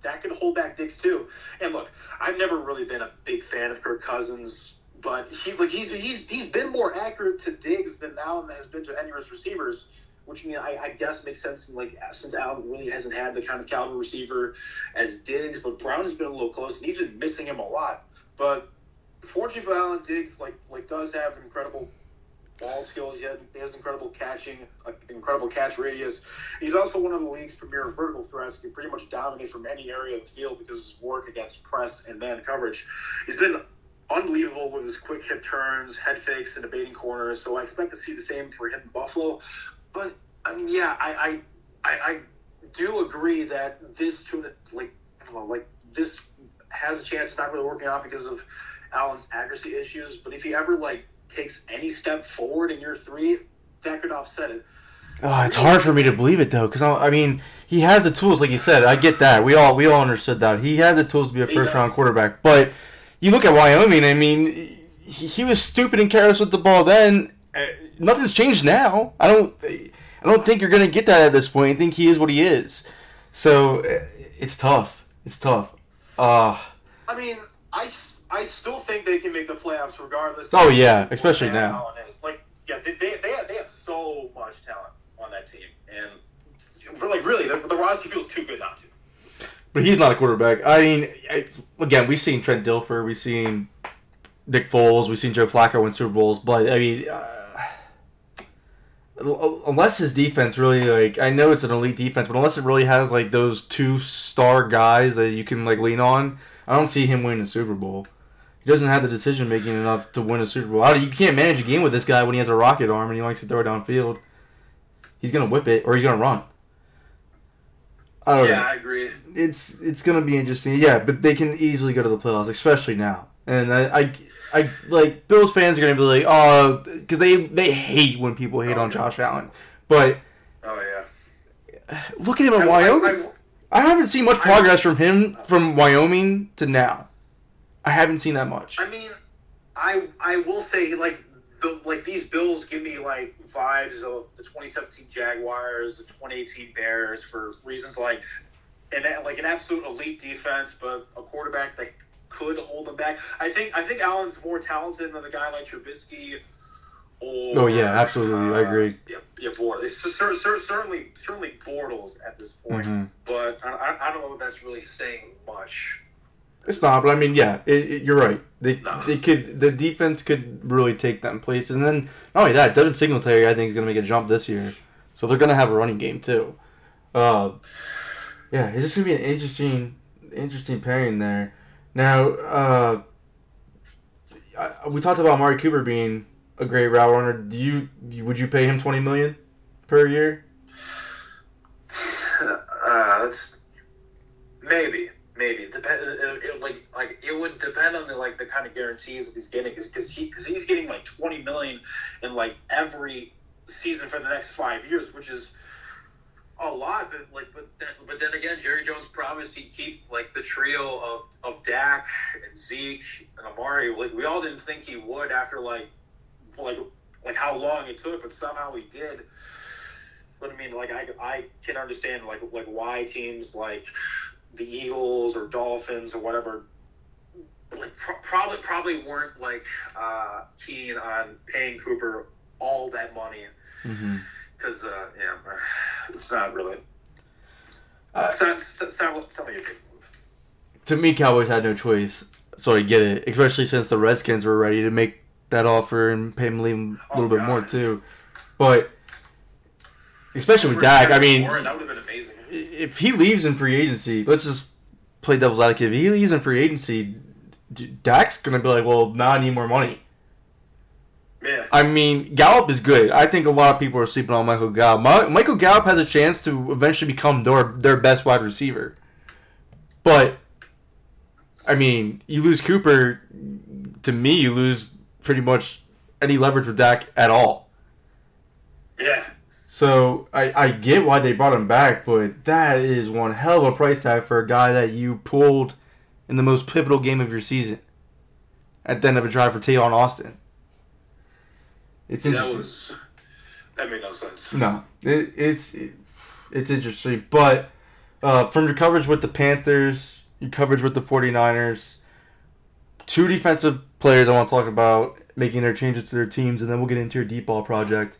that could hold back Diggs too. And look, I've never really been a big fan of Kirk Cousins, but he like he's he's he's been more accurate to Diggs than Allen has been to any of his receivers. Which I mean, I, I guess makes sense. like since Allen really hasn't had the kind of caliber receiver as Diggs, but Brown has been a little close, and he's been missing him a lot. But fortunately for Allen, Diggs like like does have incredible ball skills. He has, he has incredible catching, incredible catch radius. He's also one of the league's premier vertical threats. He can pretty much dominate from any area of the field because of his work against press and man coverage. He's been unbelievable with his quick hip turns, head fakes, and debating corners. So I expect to see the same for him in Buffalo. But I mean, yeah, I I, I, I do agree that this to like I don't know, like this has a chance not really working out because of Allen's accuracy issues. But if he ever like takes any step forward in year three, that could offset it. Oh, it's hard for me to believe it though, because I mean, he has the tools, like you said. I get that. We all we all understood that he had the tools to be a first round quarterback. But you look at Wyoming. I mean, he, he was stupid and careless with the ball then. Uh, nothing's changed now. I don't. I don't think you're gonna get that at this point. I think he is what he is. So uh, it's tough. It's tough. Uh, I mean, I I still think they can make the playoffs regardless. Oh yeah, especially now. Like yeah, they, they, they, have, they have so much talent on that team, and like really, the, the roster feels too good not to. but he's not a quarterback. I mean, I, again, we've seen Trent Dilfer, we've seen Nick Foles, we've seen Joe Flacco win Super Bowls, but I mean, uh, unless his defense really like, I know it's an elite defense, but unless it really has like those two star guys that you can like lean on, I don't see him winning a Super Bowl. He doesn't have the decision making enough to win a Super Bowl. You can't manage a game with this guy when he has a rocket arm and he likes to throw it downfield. He's gonna whip it or he's gonna run. I don't know Yeah, I agree. it's it's gonna be interesting. Yeah, but they can easily go to the playoffs, especially now. And I, I, I like Bills fans are gonna be like, oh, because they they hate when people hate oh, on Josh Allen. But Oh yeah. look at him in I- Wyoming. I- I, haven't seen much progress from him from Wyoming to now. I haven't seen that much. I mean, I I will say like the like these Bills give me like vibes of the 2017 Jaguars, the 2018 Bears for reasons like an like an absolute elite defense, but a quarterback that could hold them back. I think I think Allen's more talented than a guy like Trubisky. Or, Oh, yeah, absolutely. I agree. Yeah, yeah, Bortles. It's cer- cer- certainly certainly Bortles at this point, Mhm. but I, I, I don't know if that's really saying much. It's not, but I mean, yeah, it, it- you're right. They No. they could the defense could really take them places, and then not only that, Devin Singletary I think is gonna make a jump this year, so they're gonna have a running game too. Uh, yeah, it's just gonna be an interesting interesting pairing there. Now, uh, I, we talked about Amari Cooper being a great route runner. Do you would you pay him twenty million per year? Uh, that's maybe, maybe depend. It, like, like it would depend on the like the kind of guarantees that he's getting, because he because he's getting like twenty million in like every season for the next five years, which is a lot. But like, but then, but then again, Jerry Jones promised he'd keep like the trio of of Dak and Zeke and Amari. Like we all didn't think he would after like like like how long it took, but somehow he did. But I mean, like I, I can understand like like why teams like the Eagles or Dolphins or whatever like pro- probably probably weren't like uh, keen on paying Cooper all that money Mm-hmm. because uh, yeah, it's not really. Uh, It's not, it's not, it's not, it's not like a big move. to me, Cowboys had no choice, so I get it. Especially since the Redskins were ready to make that offer and pay him leave a little Oh, bit more too. But especially with Dak, I mean, Warren, that would have been amazing. If he leaves in free agency, let's just play devil's advocate. If he leaves in free agency, Dak's gonna be like, "Well, now I need more money." Yeah, I mean, Gallup is good. I think a lot of people are sleeping on Michael Gallup. Mi- Michael Gallup has a chance to eventually become their their best wide receiver. But I mean, you lose Cooper. To me, you lose pretty much any leverage with Dak at all. yeah. So I, I get why they brought him back, but that is one hell of a price tag for a guy that you pulled in the most pivotal game of your season at the end of a drive for Tavon Austin. It's That interesting. was that made no sense. No, it, it's it, it's interesting. But uh, from your coverage with the Panthers, your coverage with the 49ers, two defensive players I want to talk about making their changes to their teams, and then we'll get into your deep ball project.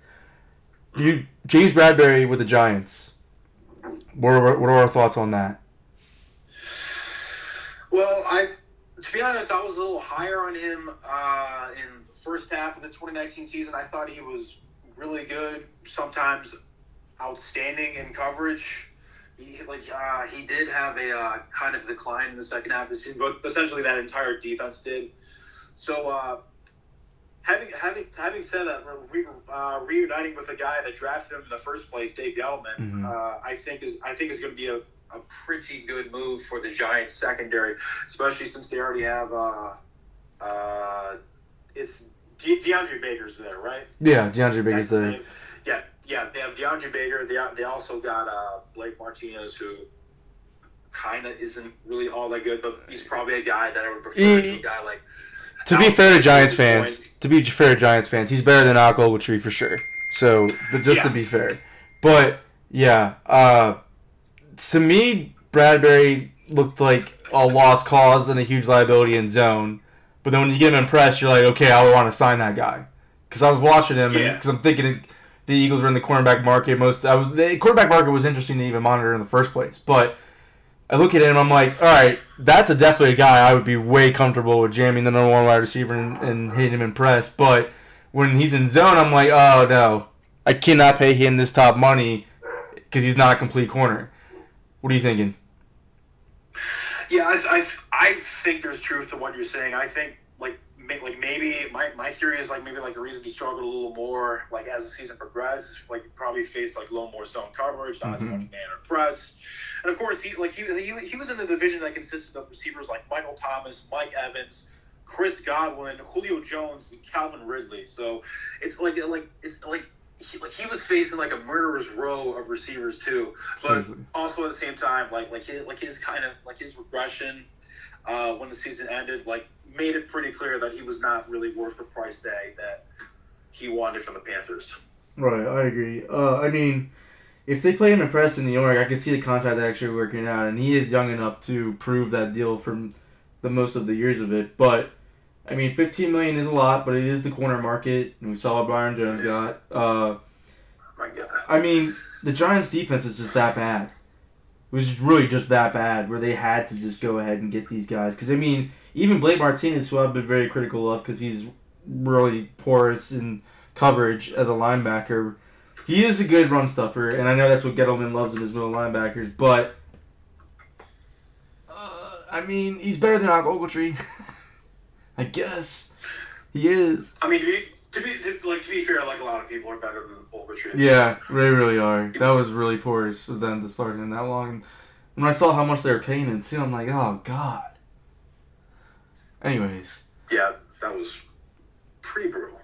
You James Bradberry with the Giants. What are, what are our thoughts on that? Well, I to be honest, I was a little higher on him uh, in the first half of the 2019 season. I thought he was really good, sometimes outstanding in coverage. He, like uh, he did have a uh, kind of decline in the second half of the season, but essentially that entire defense did. So uh, having having having said that, re, uh, reuniting with a guy that drafted him in the first place, Dave Gettleman, Mhm. uh, I think is I think is going to be a, a pretty good move for the Giants secondary, especially since they already have uh, uh, it's De- DeAndre Baker's there, right? Yeah, DeAndre Baker's That's there. the- Yeah, yeah. They have DeAndre Baker. They, they also got uh, Blake Martinez, who kind of isn't really all that good, but he's probably a guy that I would prefer to a guy like. To be fair to Giants fans, point. to be fair to Giants fans, he's better than Al Ogletree for sure. So th- just to be fair, but yeah, uh, to me, Bradberry looked like a lost cause and a huge liability in zone. But then when you get him impressed, you're like, okay, I would want to sign that guy because I was watching him Yeah. because I'm thinking the Eagles were in the cornerback market. Most I was the quarterback market was interesting to even monitor in the first place, but I look at him, I'm like, all right, that's a definitely a guy I would be way comfortable with jamming the number one wide receiver and, and hitting him in press. But when he's in zone, I'm like, oh no, I cannot pay him this top money because he's not a complete corner. What are you thinking? Yeah, I, I, I think there's truth to what you're saying. I think like maybe my, my theory is like maybe like the reason he struggled a little more like as the season progressed, like he probably faced like a little more zone coverage, not Mhm. as much man or press, and of course he like he, he he was in the division that consisted of receivers like Michael Thomas, Mike Evans. Chris Godwin, Julio Jones, and Calvin Ridley. So it's like like it's like he, like he was facing like a murderer's row of receivers too. But Seriously. also at the same time, like like his like his kind of like his regression uh, when the season ended, like made it pretty clear that he was not really worth the price tag that he wanted from the Panthers. Right, I agree. Uh, I mean, if they play him in press in New York, I can see the contract actually working out, and he is young enough to prove that deal from the most of the years of it. But I mean, 15 million is a lot, but it is the corner market, and we saw what Byron Jones got. Uh, My God. I mean, the Giants' defense is just that bad. Was really just that bad, where they had to just go ahead and get these guys. Because I mean, even Blake Martinez, who I've been very critical of, because he's really porous in coverage as a linebacker, he is a good run stuffer, and I know that's what Gettleman loves in his middle linebackers. But uh, I mean, he's better than Al Ogletree. I guess he is. I mean, to be, to be like to be fair, like a lot of people are better than Yeah, they really are. That was really poor of them to start in that long. And when I saw how much they were paying him too, I'm like, oh god. Anyways, yeah, that was pretty brutal.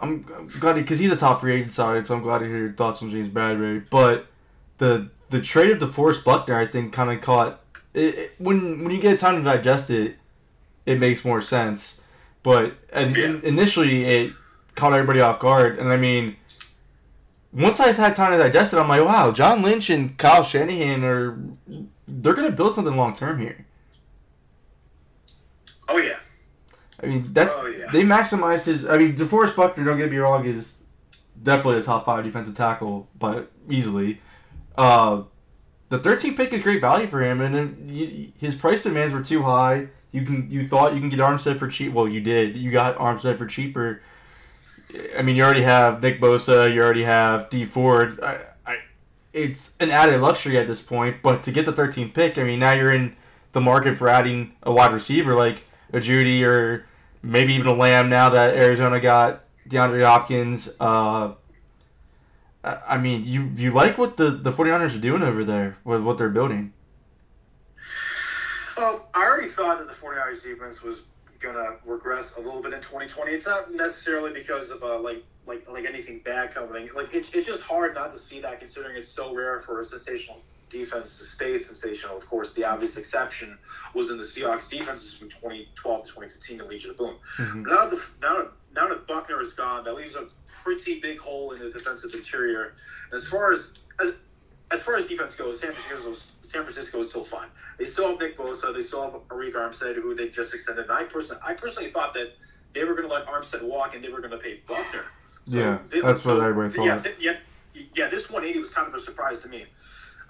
I'm, I'm glad because he's a top free agent side, so I'm glad to hear your thoughts on James Bradberry. But the the trade of DeForest Buckner, I think, kind of caught it, it- when when you get time to digest it, it makes more sense. But and, in- initially, it caught everybody off guard, and I mean. Once I had time to digest it, I'm like, wow, John Lynch and Kyle Shanahan are they're gonna build something long term here. Oh yeah, I mean, that's Oh, yeah. they maximized his. I mean, DeForest Buckner, don't get me wrong, is definitely a top five defensive tackle, but easily. Uh, the 13th pick is great value for him, and then his price demands were too high. You can you thought you can get Armstead for cheap. Well, you did. You got Armstead for cheaper. I mean, you already have Nick Bosa. You already have Dee Ford. I, I, it's an added luxury at this point. But to get the 13th pick, I mean, now you're in the market for adding a wide receiver like a Jeudy or maybe even a Lamb. Now that Arizona got DeAndre Hopkins. Uh, I mean, you you like what the the 49ers are doing over there with what they're building. Well, I already thought that the 49ers defense was gonna regress a little bit in 2020. It's not necessarily because of uh, like like like anything bad coming. Like it's, it's just hard not to see that considering it's so rare for a sensational defense to stay sensational. Of course, the obvious exception was in the Seahawks defenses from 2012 to 2015 in Legion of Boom. Mhm. Now that the, now that now that Buckner is gone, that leaves a pretty big hole in the defensive interior. And as far as as, as far as defense goes, San Francisco San Francisco is still fine. They still have Nick Bosa. They still have Arik Armstead, who they just extended. And I personally, I personally thought that they were going to let Armstead walk and they were going to pay Buckner. Yeah, that's what everybody thought. Yeah, th- yeah, yeah. This 180 was kind of a surprise to me.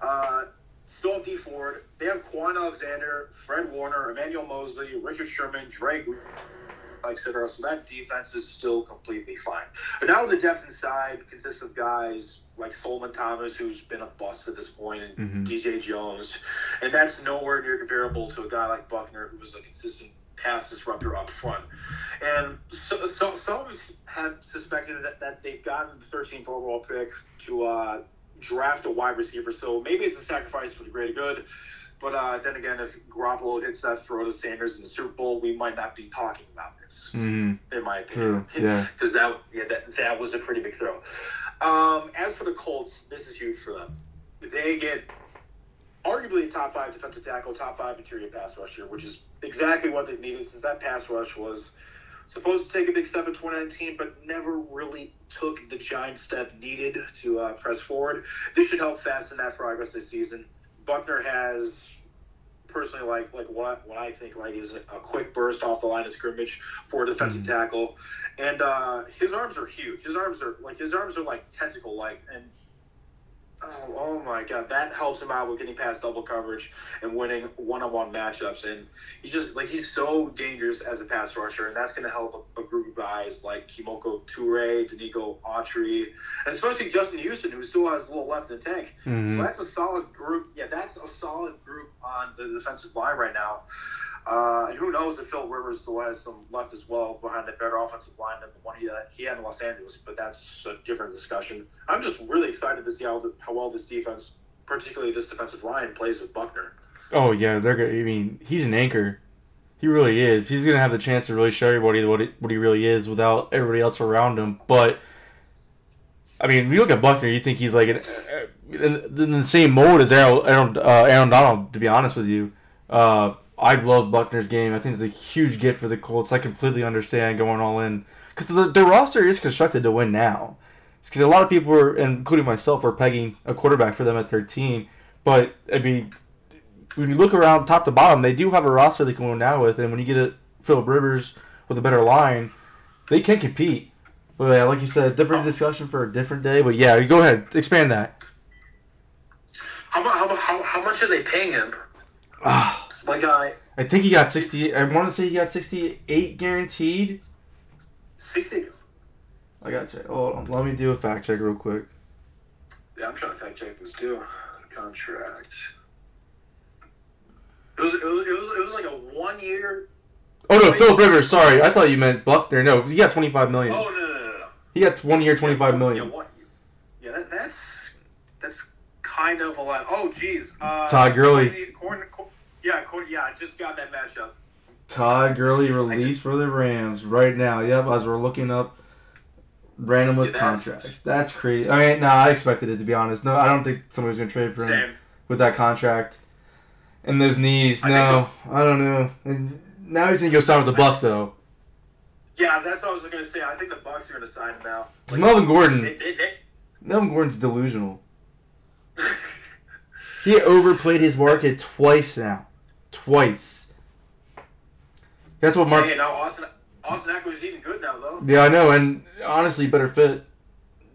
Uh, still have Dee Ford. They have Kwon Alexander, Fred Warner, Emmanuel Moseley, Richard Sherman, Drake, etc. So that defense is still completely fine. But now the depth inside consists of guys like Solomon Thomas, who's been a bust at this point, and Mhm. DJ Jones, and that's nowhere near comparable to a guy like Buckner, who was a consistent pass disruptor up front. And so, so some have suspected that, that they've gotten the 13th overall pick to uh, draft a wide receiver. So maybe it's a sacrifice for the greater good. But uh, then again, if Garoppolo hits that throw to Sanders in the Super Bowl, we might not be talking about this, Mhm. in my opinion. True. Yeah. Because that, yeah, that, that was a pretty big throw. Um, as for the Colts, this is huge for them. They get arguably a top five defensive tackle, top five interior pass rusher, which is exactly what they needed since that pass rush was supposed to take a big step in 2019, but never really took the giant step needed to uh, press forward. This should help fasten that progress this season. Buckner has personally like like what what I think like is a, quick burst off the line of scrimmage for a defensive tackle, and uh, his arms are huge. His arms are like his arms are like tentacle like, and Oh, oh my god, that helps him out with getting past double coverage and winning one-on-one matchups. And he's just like he's so dangerous as a pass rusher, and that's going to help a, a, group of guys like Kemoko Turay, Denico Autry, and especially Justin Houston, who still has a little left in the tank. Mm-hmm. So that's a solid group. Yeah, that's a solid group on the defensive line right now. Uh, and who knows if Phil Rivers still has some left as well behind a better offensive line than the one he, uh, he had in Los Angeles, but that's a different discussion. I'm just really excited to see how, the, how well this defense, particularly this defensive line, plays with Buckner. Oh yeah, they're. I mean, he's an anchor. He really is. He's gonna have the chance to really show everybody what he, what he really is without everybody else around him. But I mean, if you look at Buckner, you think he's like an, in, in the same mold as Aaron Aaron, uh, Aaron Donald. To be honest with you. Uh, I love Buckner's game. I think it's a huge gift for the Colts. I completely understand going all in because the, the roster is constructed to win now. Because a lot of people were, including myself, were pegging a quarterback for them at 13. But I mean, when you look around top to bottom, they do have a roster they can win now with, and when you get a Philip Rivers with a better line, they can compete. But yeah, like you said, different discussion for a different day. But yeah, go ahead, expand that. How, how, how, how much are they paying him? Ah. My guy. I think he got sixty. I want to say he got sixty-eight guaranteed. Sixty. I got check. Hold on. Let me do a fact check real quick. Yeah, I'm trying to fact check this too. Contract. It was, it was, it was, it was like a one year. Oh no, Philip Rivers. Sorry, I thought you meant Buckner. No, he got twenty five million. Oh no, no, no, no. He got one year, twenty five million. Yeah, yeah that, that's that's kind of a lot. Oh, geez. Uh, Todd Gurley. Yeah, yeah, I just got that matchup. Todd Gurley released for the Rams right now. Yep, as we're looking up random list yeah, contracts. That's crazy. I mean, no, nah, I expected it to be honest. No, I don't think somebody's gonna trade for him Same. with that contract and those knees. I no, I don't know. And now he's gonna go sign with the Bucs though. Yeah, that's what I was gonna say. I think the Bucs are gonna sign him now. It's Like, Melvin Gordon. It, it, it, Melvin Gordon's delusional. he overplayed his market twice now twice. That's what Mark. Hey, now Austin Austin is even good now though. Yeah, I know, and honestly, better fit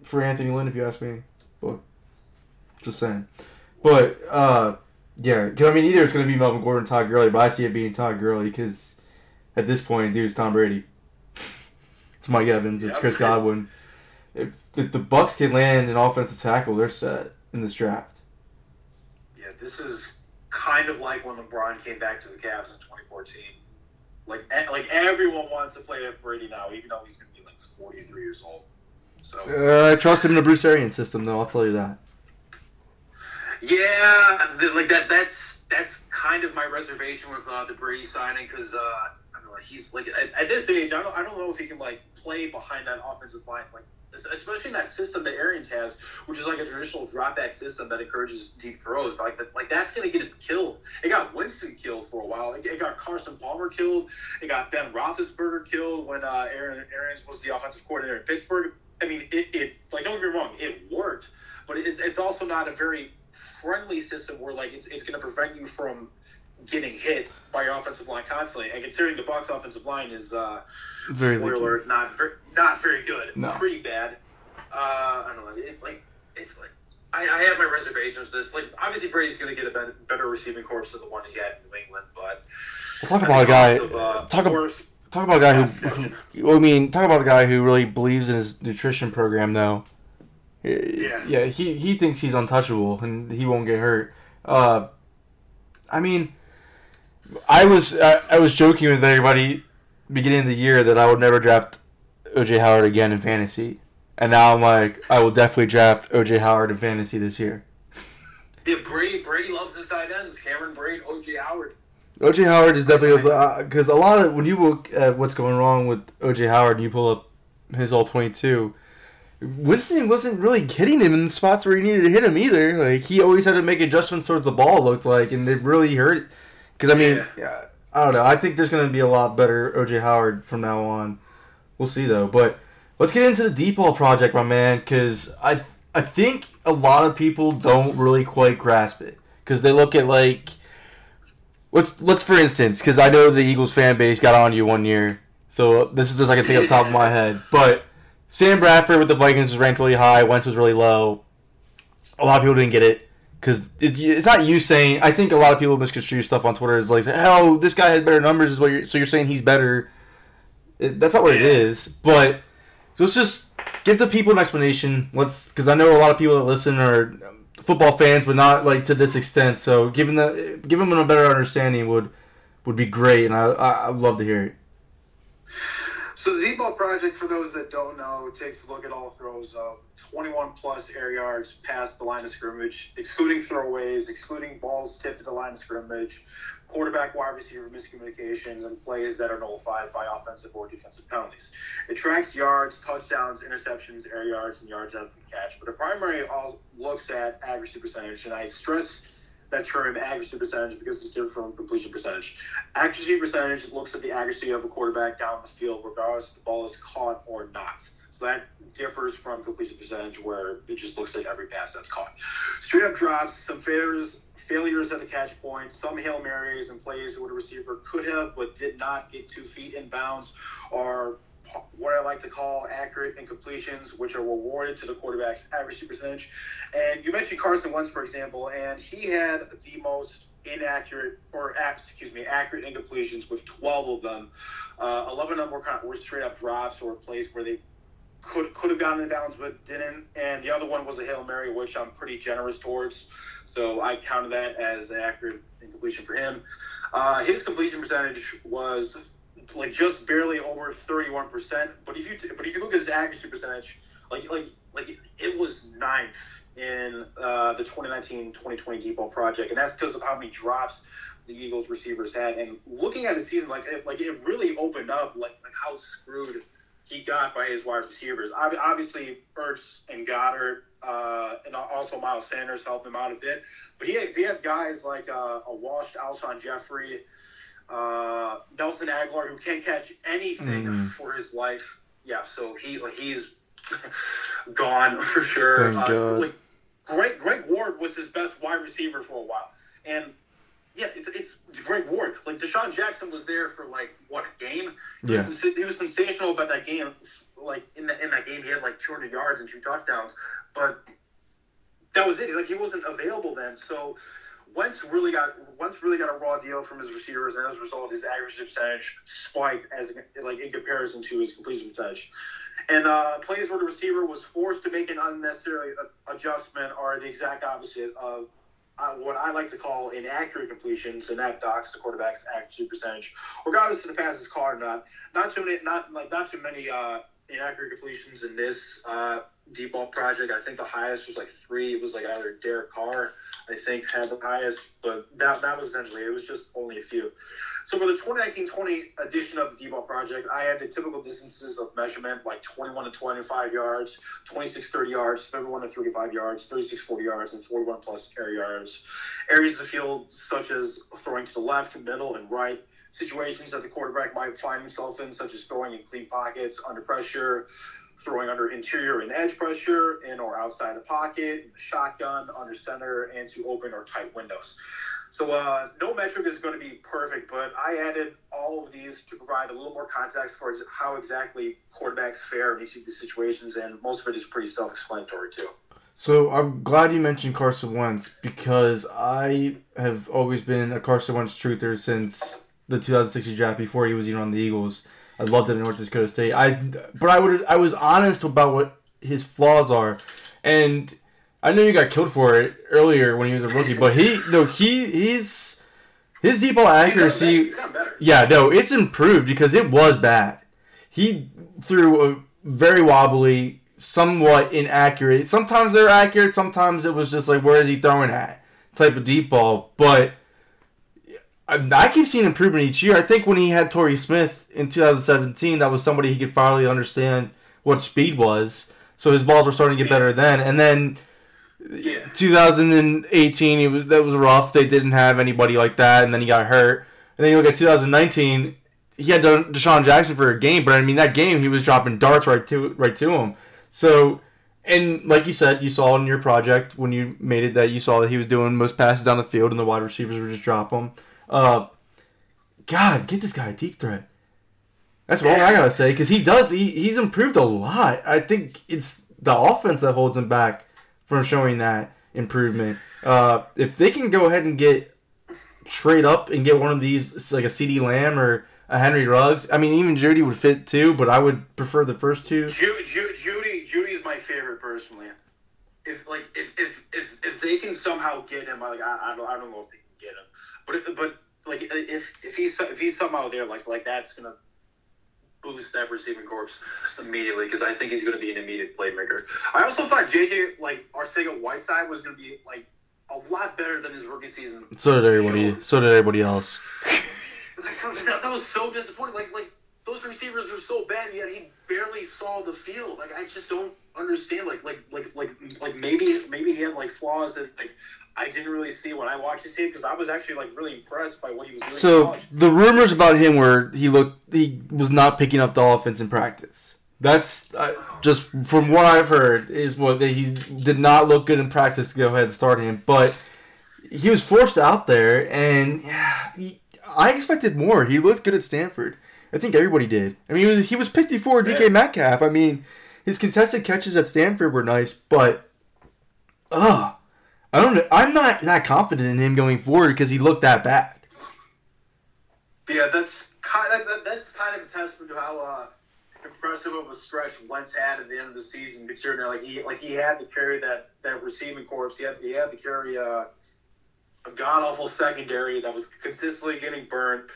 for Anthony Lynn if you ask me. But just saying. But uh, yeah, because I mean, either it's going to be Melvin Gordon, Todd Gurley, but I see it being Todd Gurley because at this point, dude, it's Tom Brady. it's Mike Evans. It's Chris Godwin. If, if the Bucs can land an offensive tackle, they're set in this draft. Yeah, this is kind of like when LeBron came back to the Cavs in 2014. Like, like everyone wants to play with Brady now, even though he's going to be like 43 years old. So uh, I trust him in the Bruce Arians system, though. I'll tell you that. Yeah, the, like that. That's that's kind of my reservation with uh, the Brady signing because uh, I don't know. He's like at, at, this age, I don't I don't know if he can like play behind that offensive line like especially in that system that Arians has, which is like a traditional dropback system that encourages deep throws. Like that, like that's going to get him killed. It got Winston killed for a while. It, it, got Carson Palmer killed. It got Ben Roethlisberger killed when uh, Aaron Arians was the offensive coordinator in Pittsburgh. I mean, it, it like don't get me wrong, it worked, but it's it's also not a very friendly system where like it's, it's going to prevent you from getting hit by your offensive line constantly. And considering the Bucs offensive line is uh, very spoiler, not very, not very good, no. pretty bad. Uh, I don't know. It, like it's like I, I have my reservations. This like obviously Brady's going to get a better, better receiving corps than the one he had in New England, but we'll talk about a guy. Of, uh, talk about. Talk about a guy who, who, I mean, talk about a guy who really believes in his nutrition program, though. Yeah, yeah, he he thinks he's untouchable and he won't get hurt. Uh, I mean, I was I, I was joking with everybody beginning of the year that I would never draft OJ Howard again in fantasy, and now I'm like I will definitely draft OJ Howard in fantasy this year. Yeah, Brady Brady loves his tight ends. Cameron Brate, OJ Howard. OJ Howard is definitely because uh, a lot of when you look at what's going wrong with OJ Howard, and you pull up his all twenty two. Winston wasn't really hitting him in the spots where he needed to hit him either. Like he always had to make adjustments towards the ball. Looked like, and it really hurt because I mean, yeah. I don't know. I think there's going to be a lot better OJ Howard from now on. We'll see though. But let's get into the deep ball project, my man, because I I think a lot of people don't really quite grasp it because they look at like let's let's for instance because I know the Eagles fan base got on you one year, so this is just like a thing off the top of my head. But Sam Bradford with the Vikings was ranked really high. Wentz was really low. a lot of people didn't get it because it's, it's not you saying. I think a lot of people misconstrue stuff on Twitter as like, "Oh, this guy had better numbers," is what you're so you're saying he's better. It, that's not what it is. But so let's just give the people an explanation. Let's because I know a lot of people that listen are football fans, but not like to this extent. So giving the giving them a better understanding would would be great, and I I I'd love to hear it. So the deep ball project, for those that don't know, takes a look at all throws of 21 plus air yards past the line of scrimmage, excluding throwaways, excluding balls tipped at the line of scrimmage, quarterback wide receiver miscommunications, and plays that are nullified by offensive or defensive penalties. It tracks yards, touchdowns, interceptions, air yards, and yards after the catch. But the primary all looks at accuracy percentage, and I stress that term accuracy percentage because it's different from completion percentage. Accuracy percentage looks at the accuracy of a quarterback down the field, regardless if the ball is caught or not. So that differs from completion percentage, where it just looks at every pass that's caught. Straight up drops, some failures, failures at the catch point, some hail marys and plays where the receiver could have but did not get two feet in bounds, are what I like to call accurate incompletions, which are rewarded to the quarterback's accuracy percentage. And you mentioned Carson Wentz, for example, and he had the most inaccurate or excuse me accurate incompletions with 12 of them. Uh, 11 of them were kind of were straight up drops or plays where they could could have gotten in bounds but didn't. And the other one was a hail mary, which I'm pretty generous towards. So I counted that as an accurate incompletion for him. Uh, his completion percentage was like just barely over 31%. But if you t- but if you look at his accuracy percentage, like like like it was ninth in uh, the 2019-2020 deep ball project, and that's because of how many drops the Eagles receivers had. And looking at the season, like it, like it really opened up like like how screwed he got by his wide receivers. Ob- Obviously, Ertz and Goedert. Uh, and also Miles Sanders helped him out a bit, but he had, he had guys like uh, a washed Alshon Jeffery, uh, Nelson Agholor, who can't catch anything Mhm. for his life. Yeah, so he he's gone for sure. Thank Uh, God. like, Greg Greg Ward was his best wide receiver for a while, and yeah, it's it's, it's Greg Ward. Like DeSean Jackson was there for like what a game. He, Yeah. was, he was sensational about that game. Like in that in that game, he had like 200 yards and two touchdowns, but that was it. Like he wasn't available then, so. Wentz really got Wentz really got a raw deal from his receivers, and as a result, his accuracy percentage spiked as like in comparison to his completion percentage. And uh, plays where the receiver was forced to make an unnecessary adjustment are the exact opposite of uh, what I like to call inaccurate completions, and that docks the quarterback's accuracy percentage, regardless of the pass is caught or not. Not too many, not like not too many uh, inaccurate completions in this uh, deep ball project. I think the highest was like three. It was like either Derek Carr, I think, had the highest, but that that was essentially it was just only a few. So for the 2019-20 edition of the D-Ball project, I had the typical distances of measurement like 21 to 25 yards, 26 30 yards, 31 to 35 yards, 36 40 yards, and 41 plus air yards. Areas of the field such as throwing to the left, middle, and right. Situations that the quarterback might find himself in, such as throwing in clean pockets, under pressure, throwing under interior and edge pressure, in or outside the pocket, in the shotgun, under center, and to open or tight windows. So uh, no metric is going to be perfect, but I added all of these to provide a little more context for how exactly quarterbacks fare in each of these situations, and most of it is pretty self-explanatory too. So I'm glad you mentioned Carson Wentz because I have always been a Carson Wentz truther since the 2016 draft before he was even on the Eagles. I loved it in North Dakota State. I but I would I was honest about what his flaws are, and I know you got killed for it earlier when he was a rookie, but he no he he's his deep ball accuracy. He's gotten better. Yeah, no, it's improved because it was bad. He threw a very wobbly, somewhat inaccurate. Sometimes they're accurate, sometimes it was just like, where is he throwing at? Type of deep ball. But I, keep seeing improvement each year. I think when he had Torrey Smith in 2017, that was somebody he could finally understand what speed was. So his balls were starting to get better then. And then Yeah. 2018, he was that was rough. They didn't have anybody like that, and then he got hurt. And then you look at 2019, he had De- DeSean Jackson for a game, but I mean that game he was dropping darts right to right to him. So, and like you said, you saw in your project when you made it that you saw that he was doing most passes down the field, and the wide receivers were just drop him. Uh, God, get this guy a deep threat. That's all I gotta say because he does. He, he's improved a lot. I think it's the offense that holds him back from showing that. improvement. Uh, if they can go ahead and get trade up and get one of these, like a CD Lamb or a Henry Ruggs. I mean, even Jeudy would fit too, but I would prefer the first two. Ju- Ju- Jeudy, Jeudy is my favorite personally. If like if if if, if they can somehow get him, like I, I don't I don't know if they can get him, but if, but like if if he's if he's somehow there, like like that's gonna boost that receiving corps immediately because I think he's going to be an immediate playmaker. I also thought JJ like Arcega Whiteside was going to be like a lot better than his rookie season. So did everybody. So did everybody else. that, that was so disappointing. Like like those receivers were so bad, yet he barely saw the field. Like I just don't understand. Like like like like like maybe maybe he had like flaws that like I didn't really see when I watched his tape because I was actually like really impressed by what he was doing. So the rumors about him were he looked he was not picking up the offense in practice. That's uh, just from what I've heard is what that he did not look good in practice to go ahead and start him, but he was forced out there, and yeah, he, I expected more. He looked good at Stanford. I think everybody did. I mean, he was, he was picked before DK Metcalf. I mean, his contested catches at Stanford were nice, but ugh, I don't. I'm not that confident in him going forward because he looked that bad. Yeah, that's kind of, that's kind of a testament to how uh, impressive of a stretch Wentz had at the end of the season. Considering like he like he had to carry that that receiving corps, he had he had to carry uh, a god awful secondary that was consistently getting burned.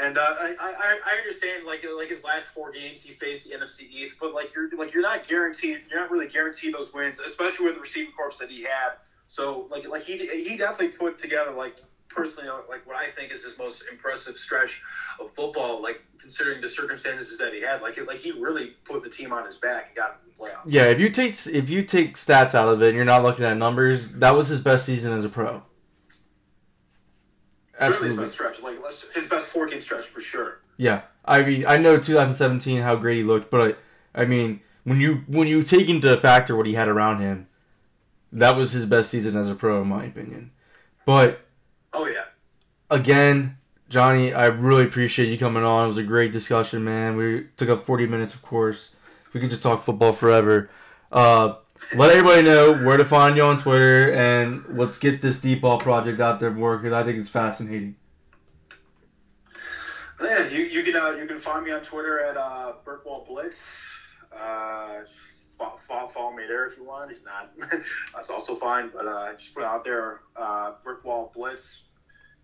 And uh, I, I I understand like like his last four games he faced the NFC East, but like you're like you're not guaranteed you're not really guaranteed those wins, especially with the receiving corps that he had. So like like he he definitely put together like personally uh, like what I think is his most impressive stretch of football. Like considering the circumstances that he had, like like he really put the team on his back and got him the playoffs. Yeah, if you take if you take stats out of it and you're not looking at numbers, that was his best season as a pro. Absolutely. his best stretch, like his best four game stretch for sure. Yeah. I mean, I know 2017 how great he looked, but I mean, when you when you take into factor what he had around him, that was his best season as a pro in my opinion. But Oh yeah. again, Johnny, I really appreciate you coming on. It was a great discussion, man. We took up 40 minutes, of course. We could just talk football forever. Uh, let everybody know where to find you on Twitter, and let's get this deep ball project out there more because I think it's fascinating. Yeah, you, you can uh, you can find me on Twitter at uh, Blitz. Uh, follow, follow, follow me there if you want. If not, that's also fine. But uh, just put it out there. Uh, Brickwall Blitz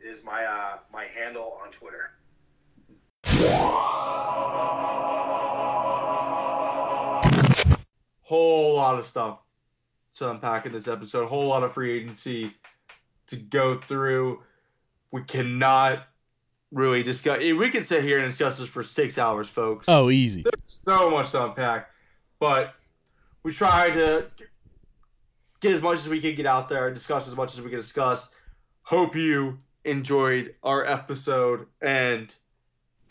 is my uh, my handle on Twitter. whole lot of stuff to unpack in this episode. Whole lot of free agency to go through. We cannot really discuss. We can sit here and discuss this for six hours, folks. Oh, easy. There's so much to unpack, but we try to get as much as we can get out there, and discuss as much as we can discuss. Hope you enjoyed our episode, and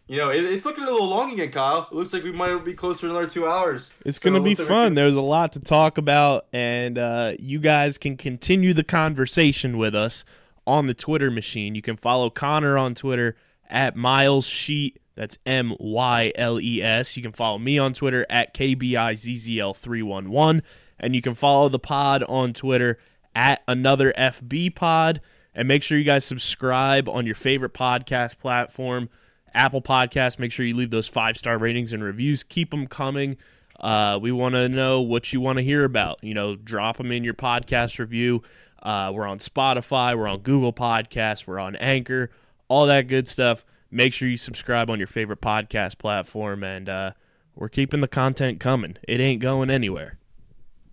you know it, it's looking a little long again, Kyle. It looks like we might be closer to another two hours. It's So going to be fun. can- There's a lot to talk about, and uh, you guys can continue the conversation with us on the Twitter machine. You can follow Conor on Twitter at Myles Sheet. That's M Y L E S. You can follow me on Twitter at KBIZZL311. And you can follow the pod on Twitter at another FB pod. And make sure you guys subscribe on your favorite podcast platform. Apple Podcasts, make sure you leave those five star ratings and reviews. Keep them coming. Uh, we want to know what you want to hear about. You know, drop them in your podcast review. Uh, we're on Spotify, we're on Google Podcasts, we're on Anchor, all that good stuff. Make sure you subscribe on your favorite podcast platform, and uh, we're keeping the content coming. It ain't going anywhere.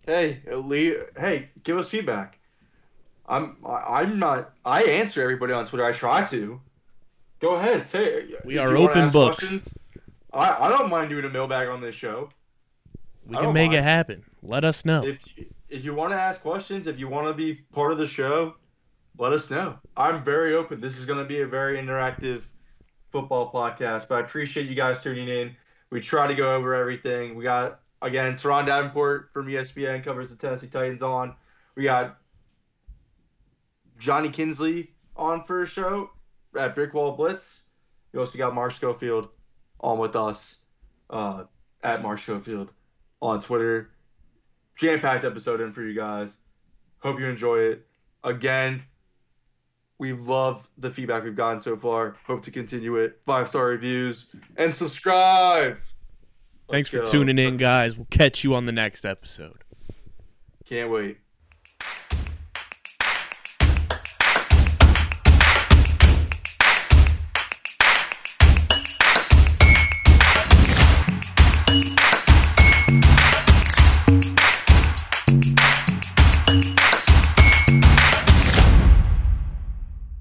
Hey, Lee. Hey, give us feedback. I'm. I- I'm not. I answer everybody on Twitter. I try to. Go ahead. Say. We are open books. questions, I, I don't mind doing a mailbag on this show. We I can make it happen. Let us know. If if you want to ask questions, if you want to be part of the show, let us know. I'm very open. This is going to be a very interactive football podcast, but I appreciate you guys tuning in. We try to go over everything. We got again Turron Davenport from ESPN covers the Tennessee Titans on. We got Johnny Kinsley on for a show at Brickwall Blitz. We also got Mark Schofield on with us uh, at Mark Schofield on Twitter jam packed episode in for you guys. Hope you enjoy it. Again, we love the feedback we've gotten so far. Hope to continue it. Five star reviews and subscribe. Thanks Let's for go. tuning in, guys. We'll catch you on the next episode. Can't wait.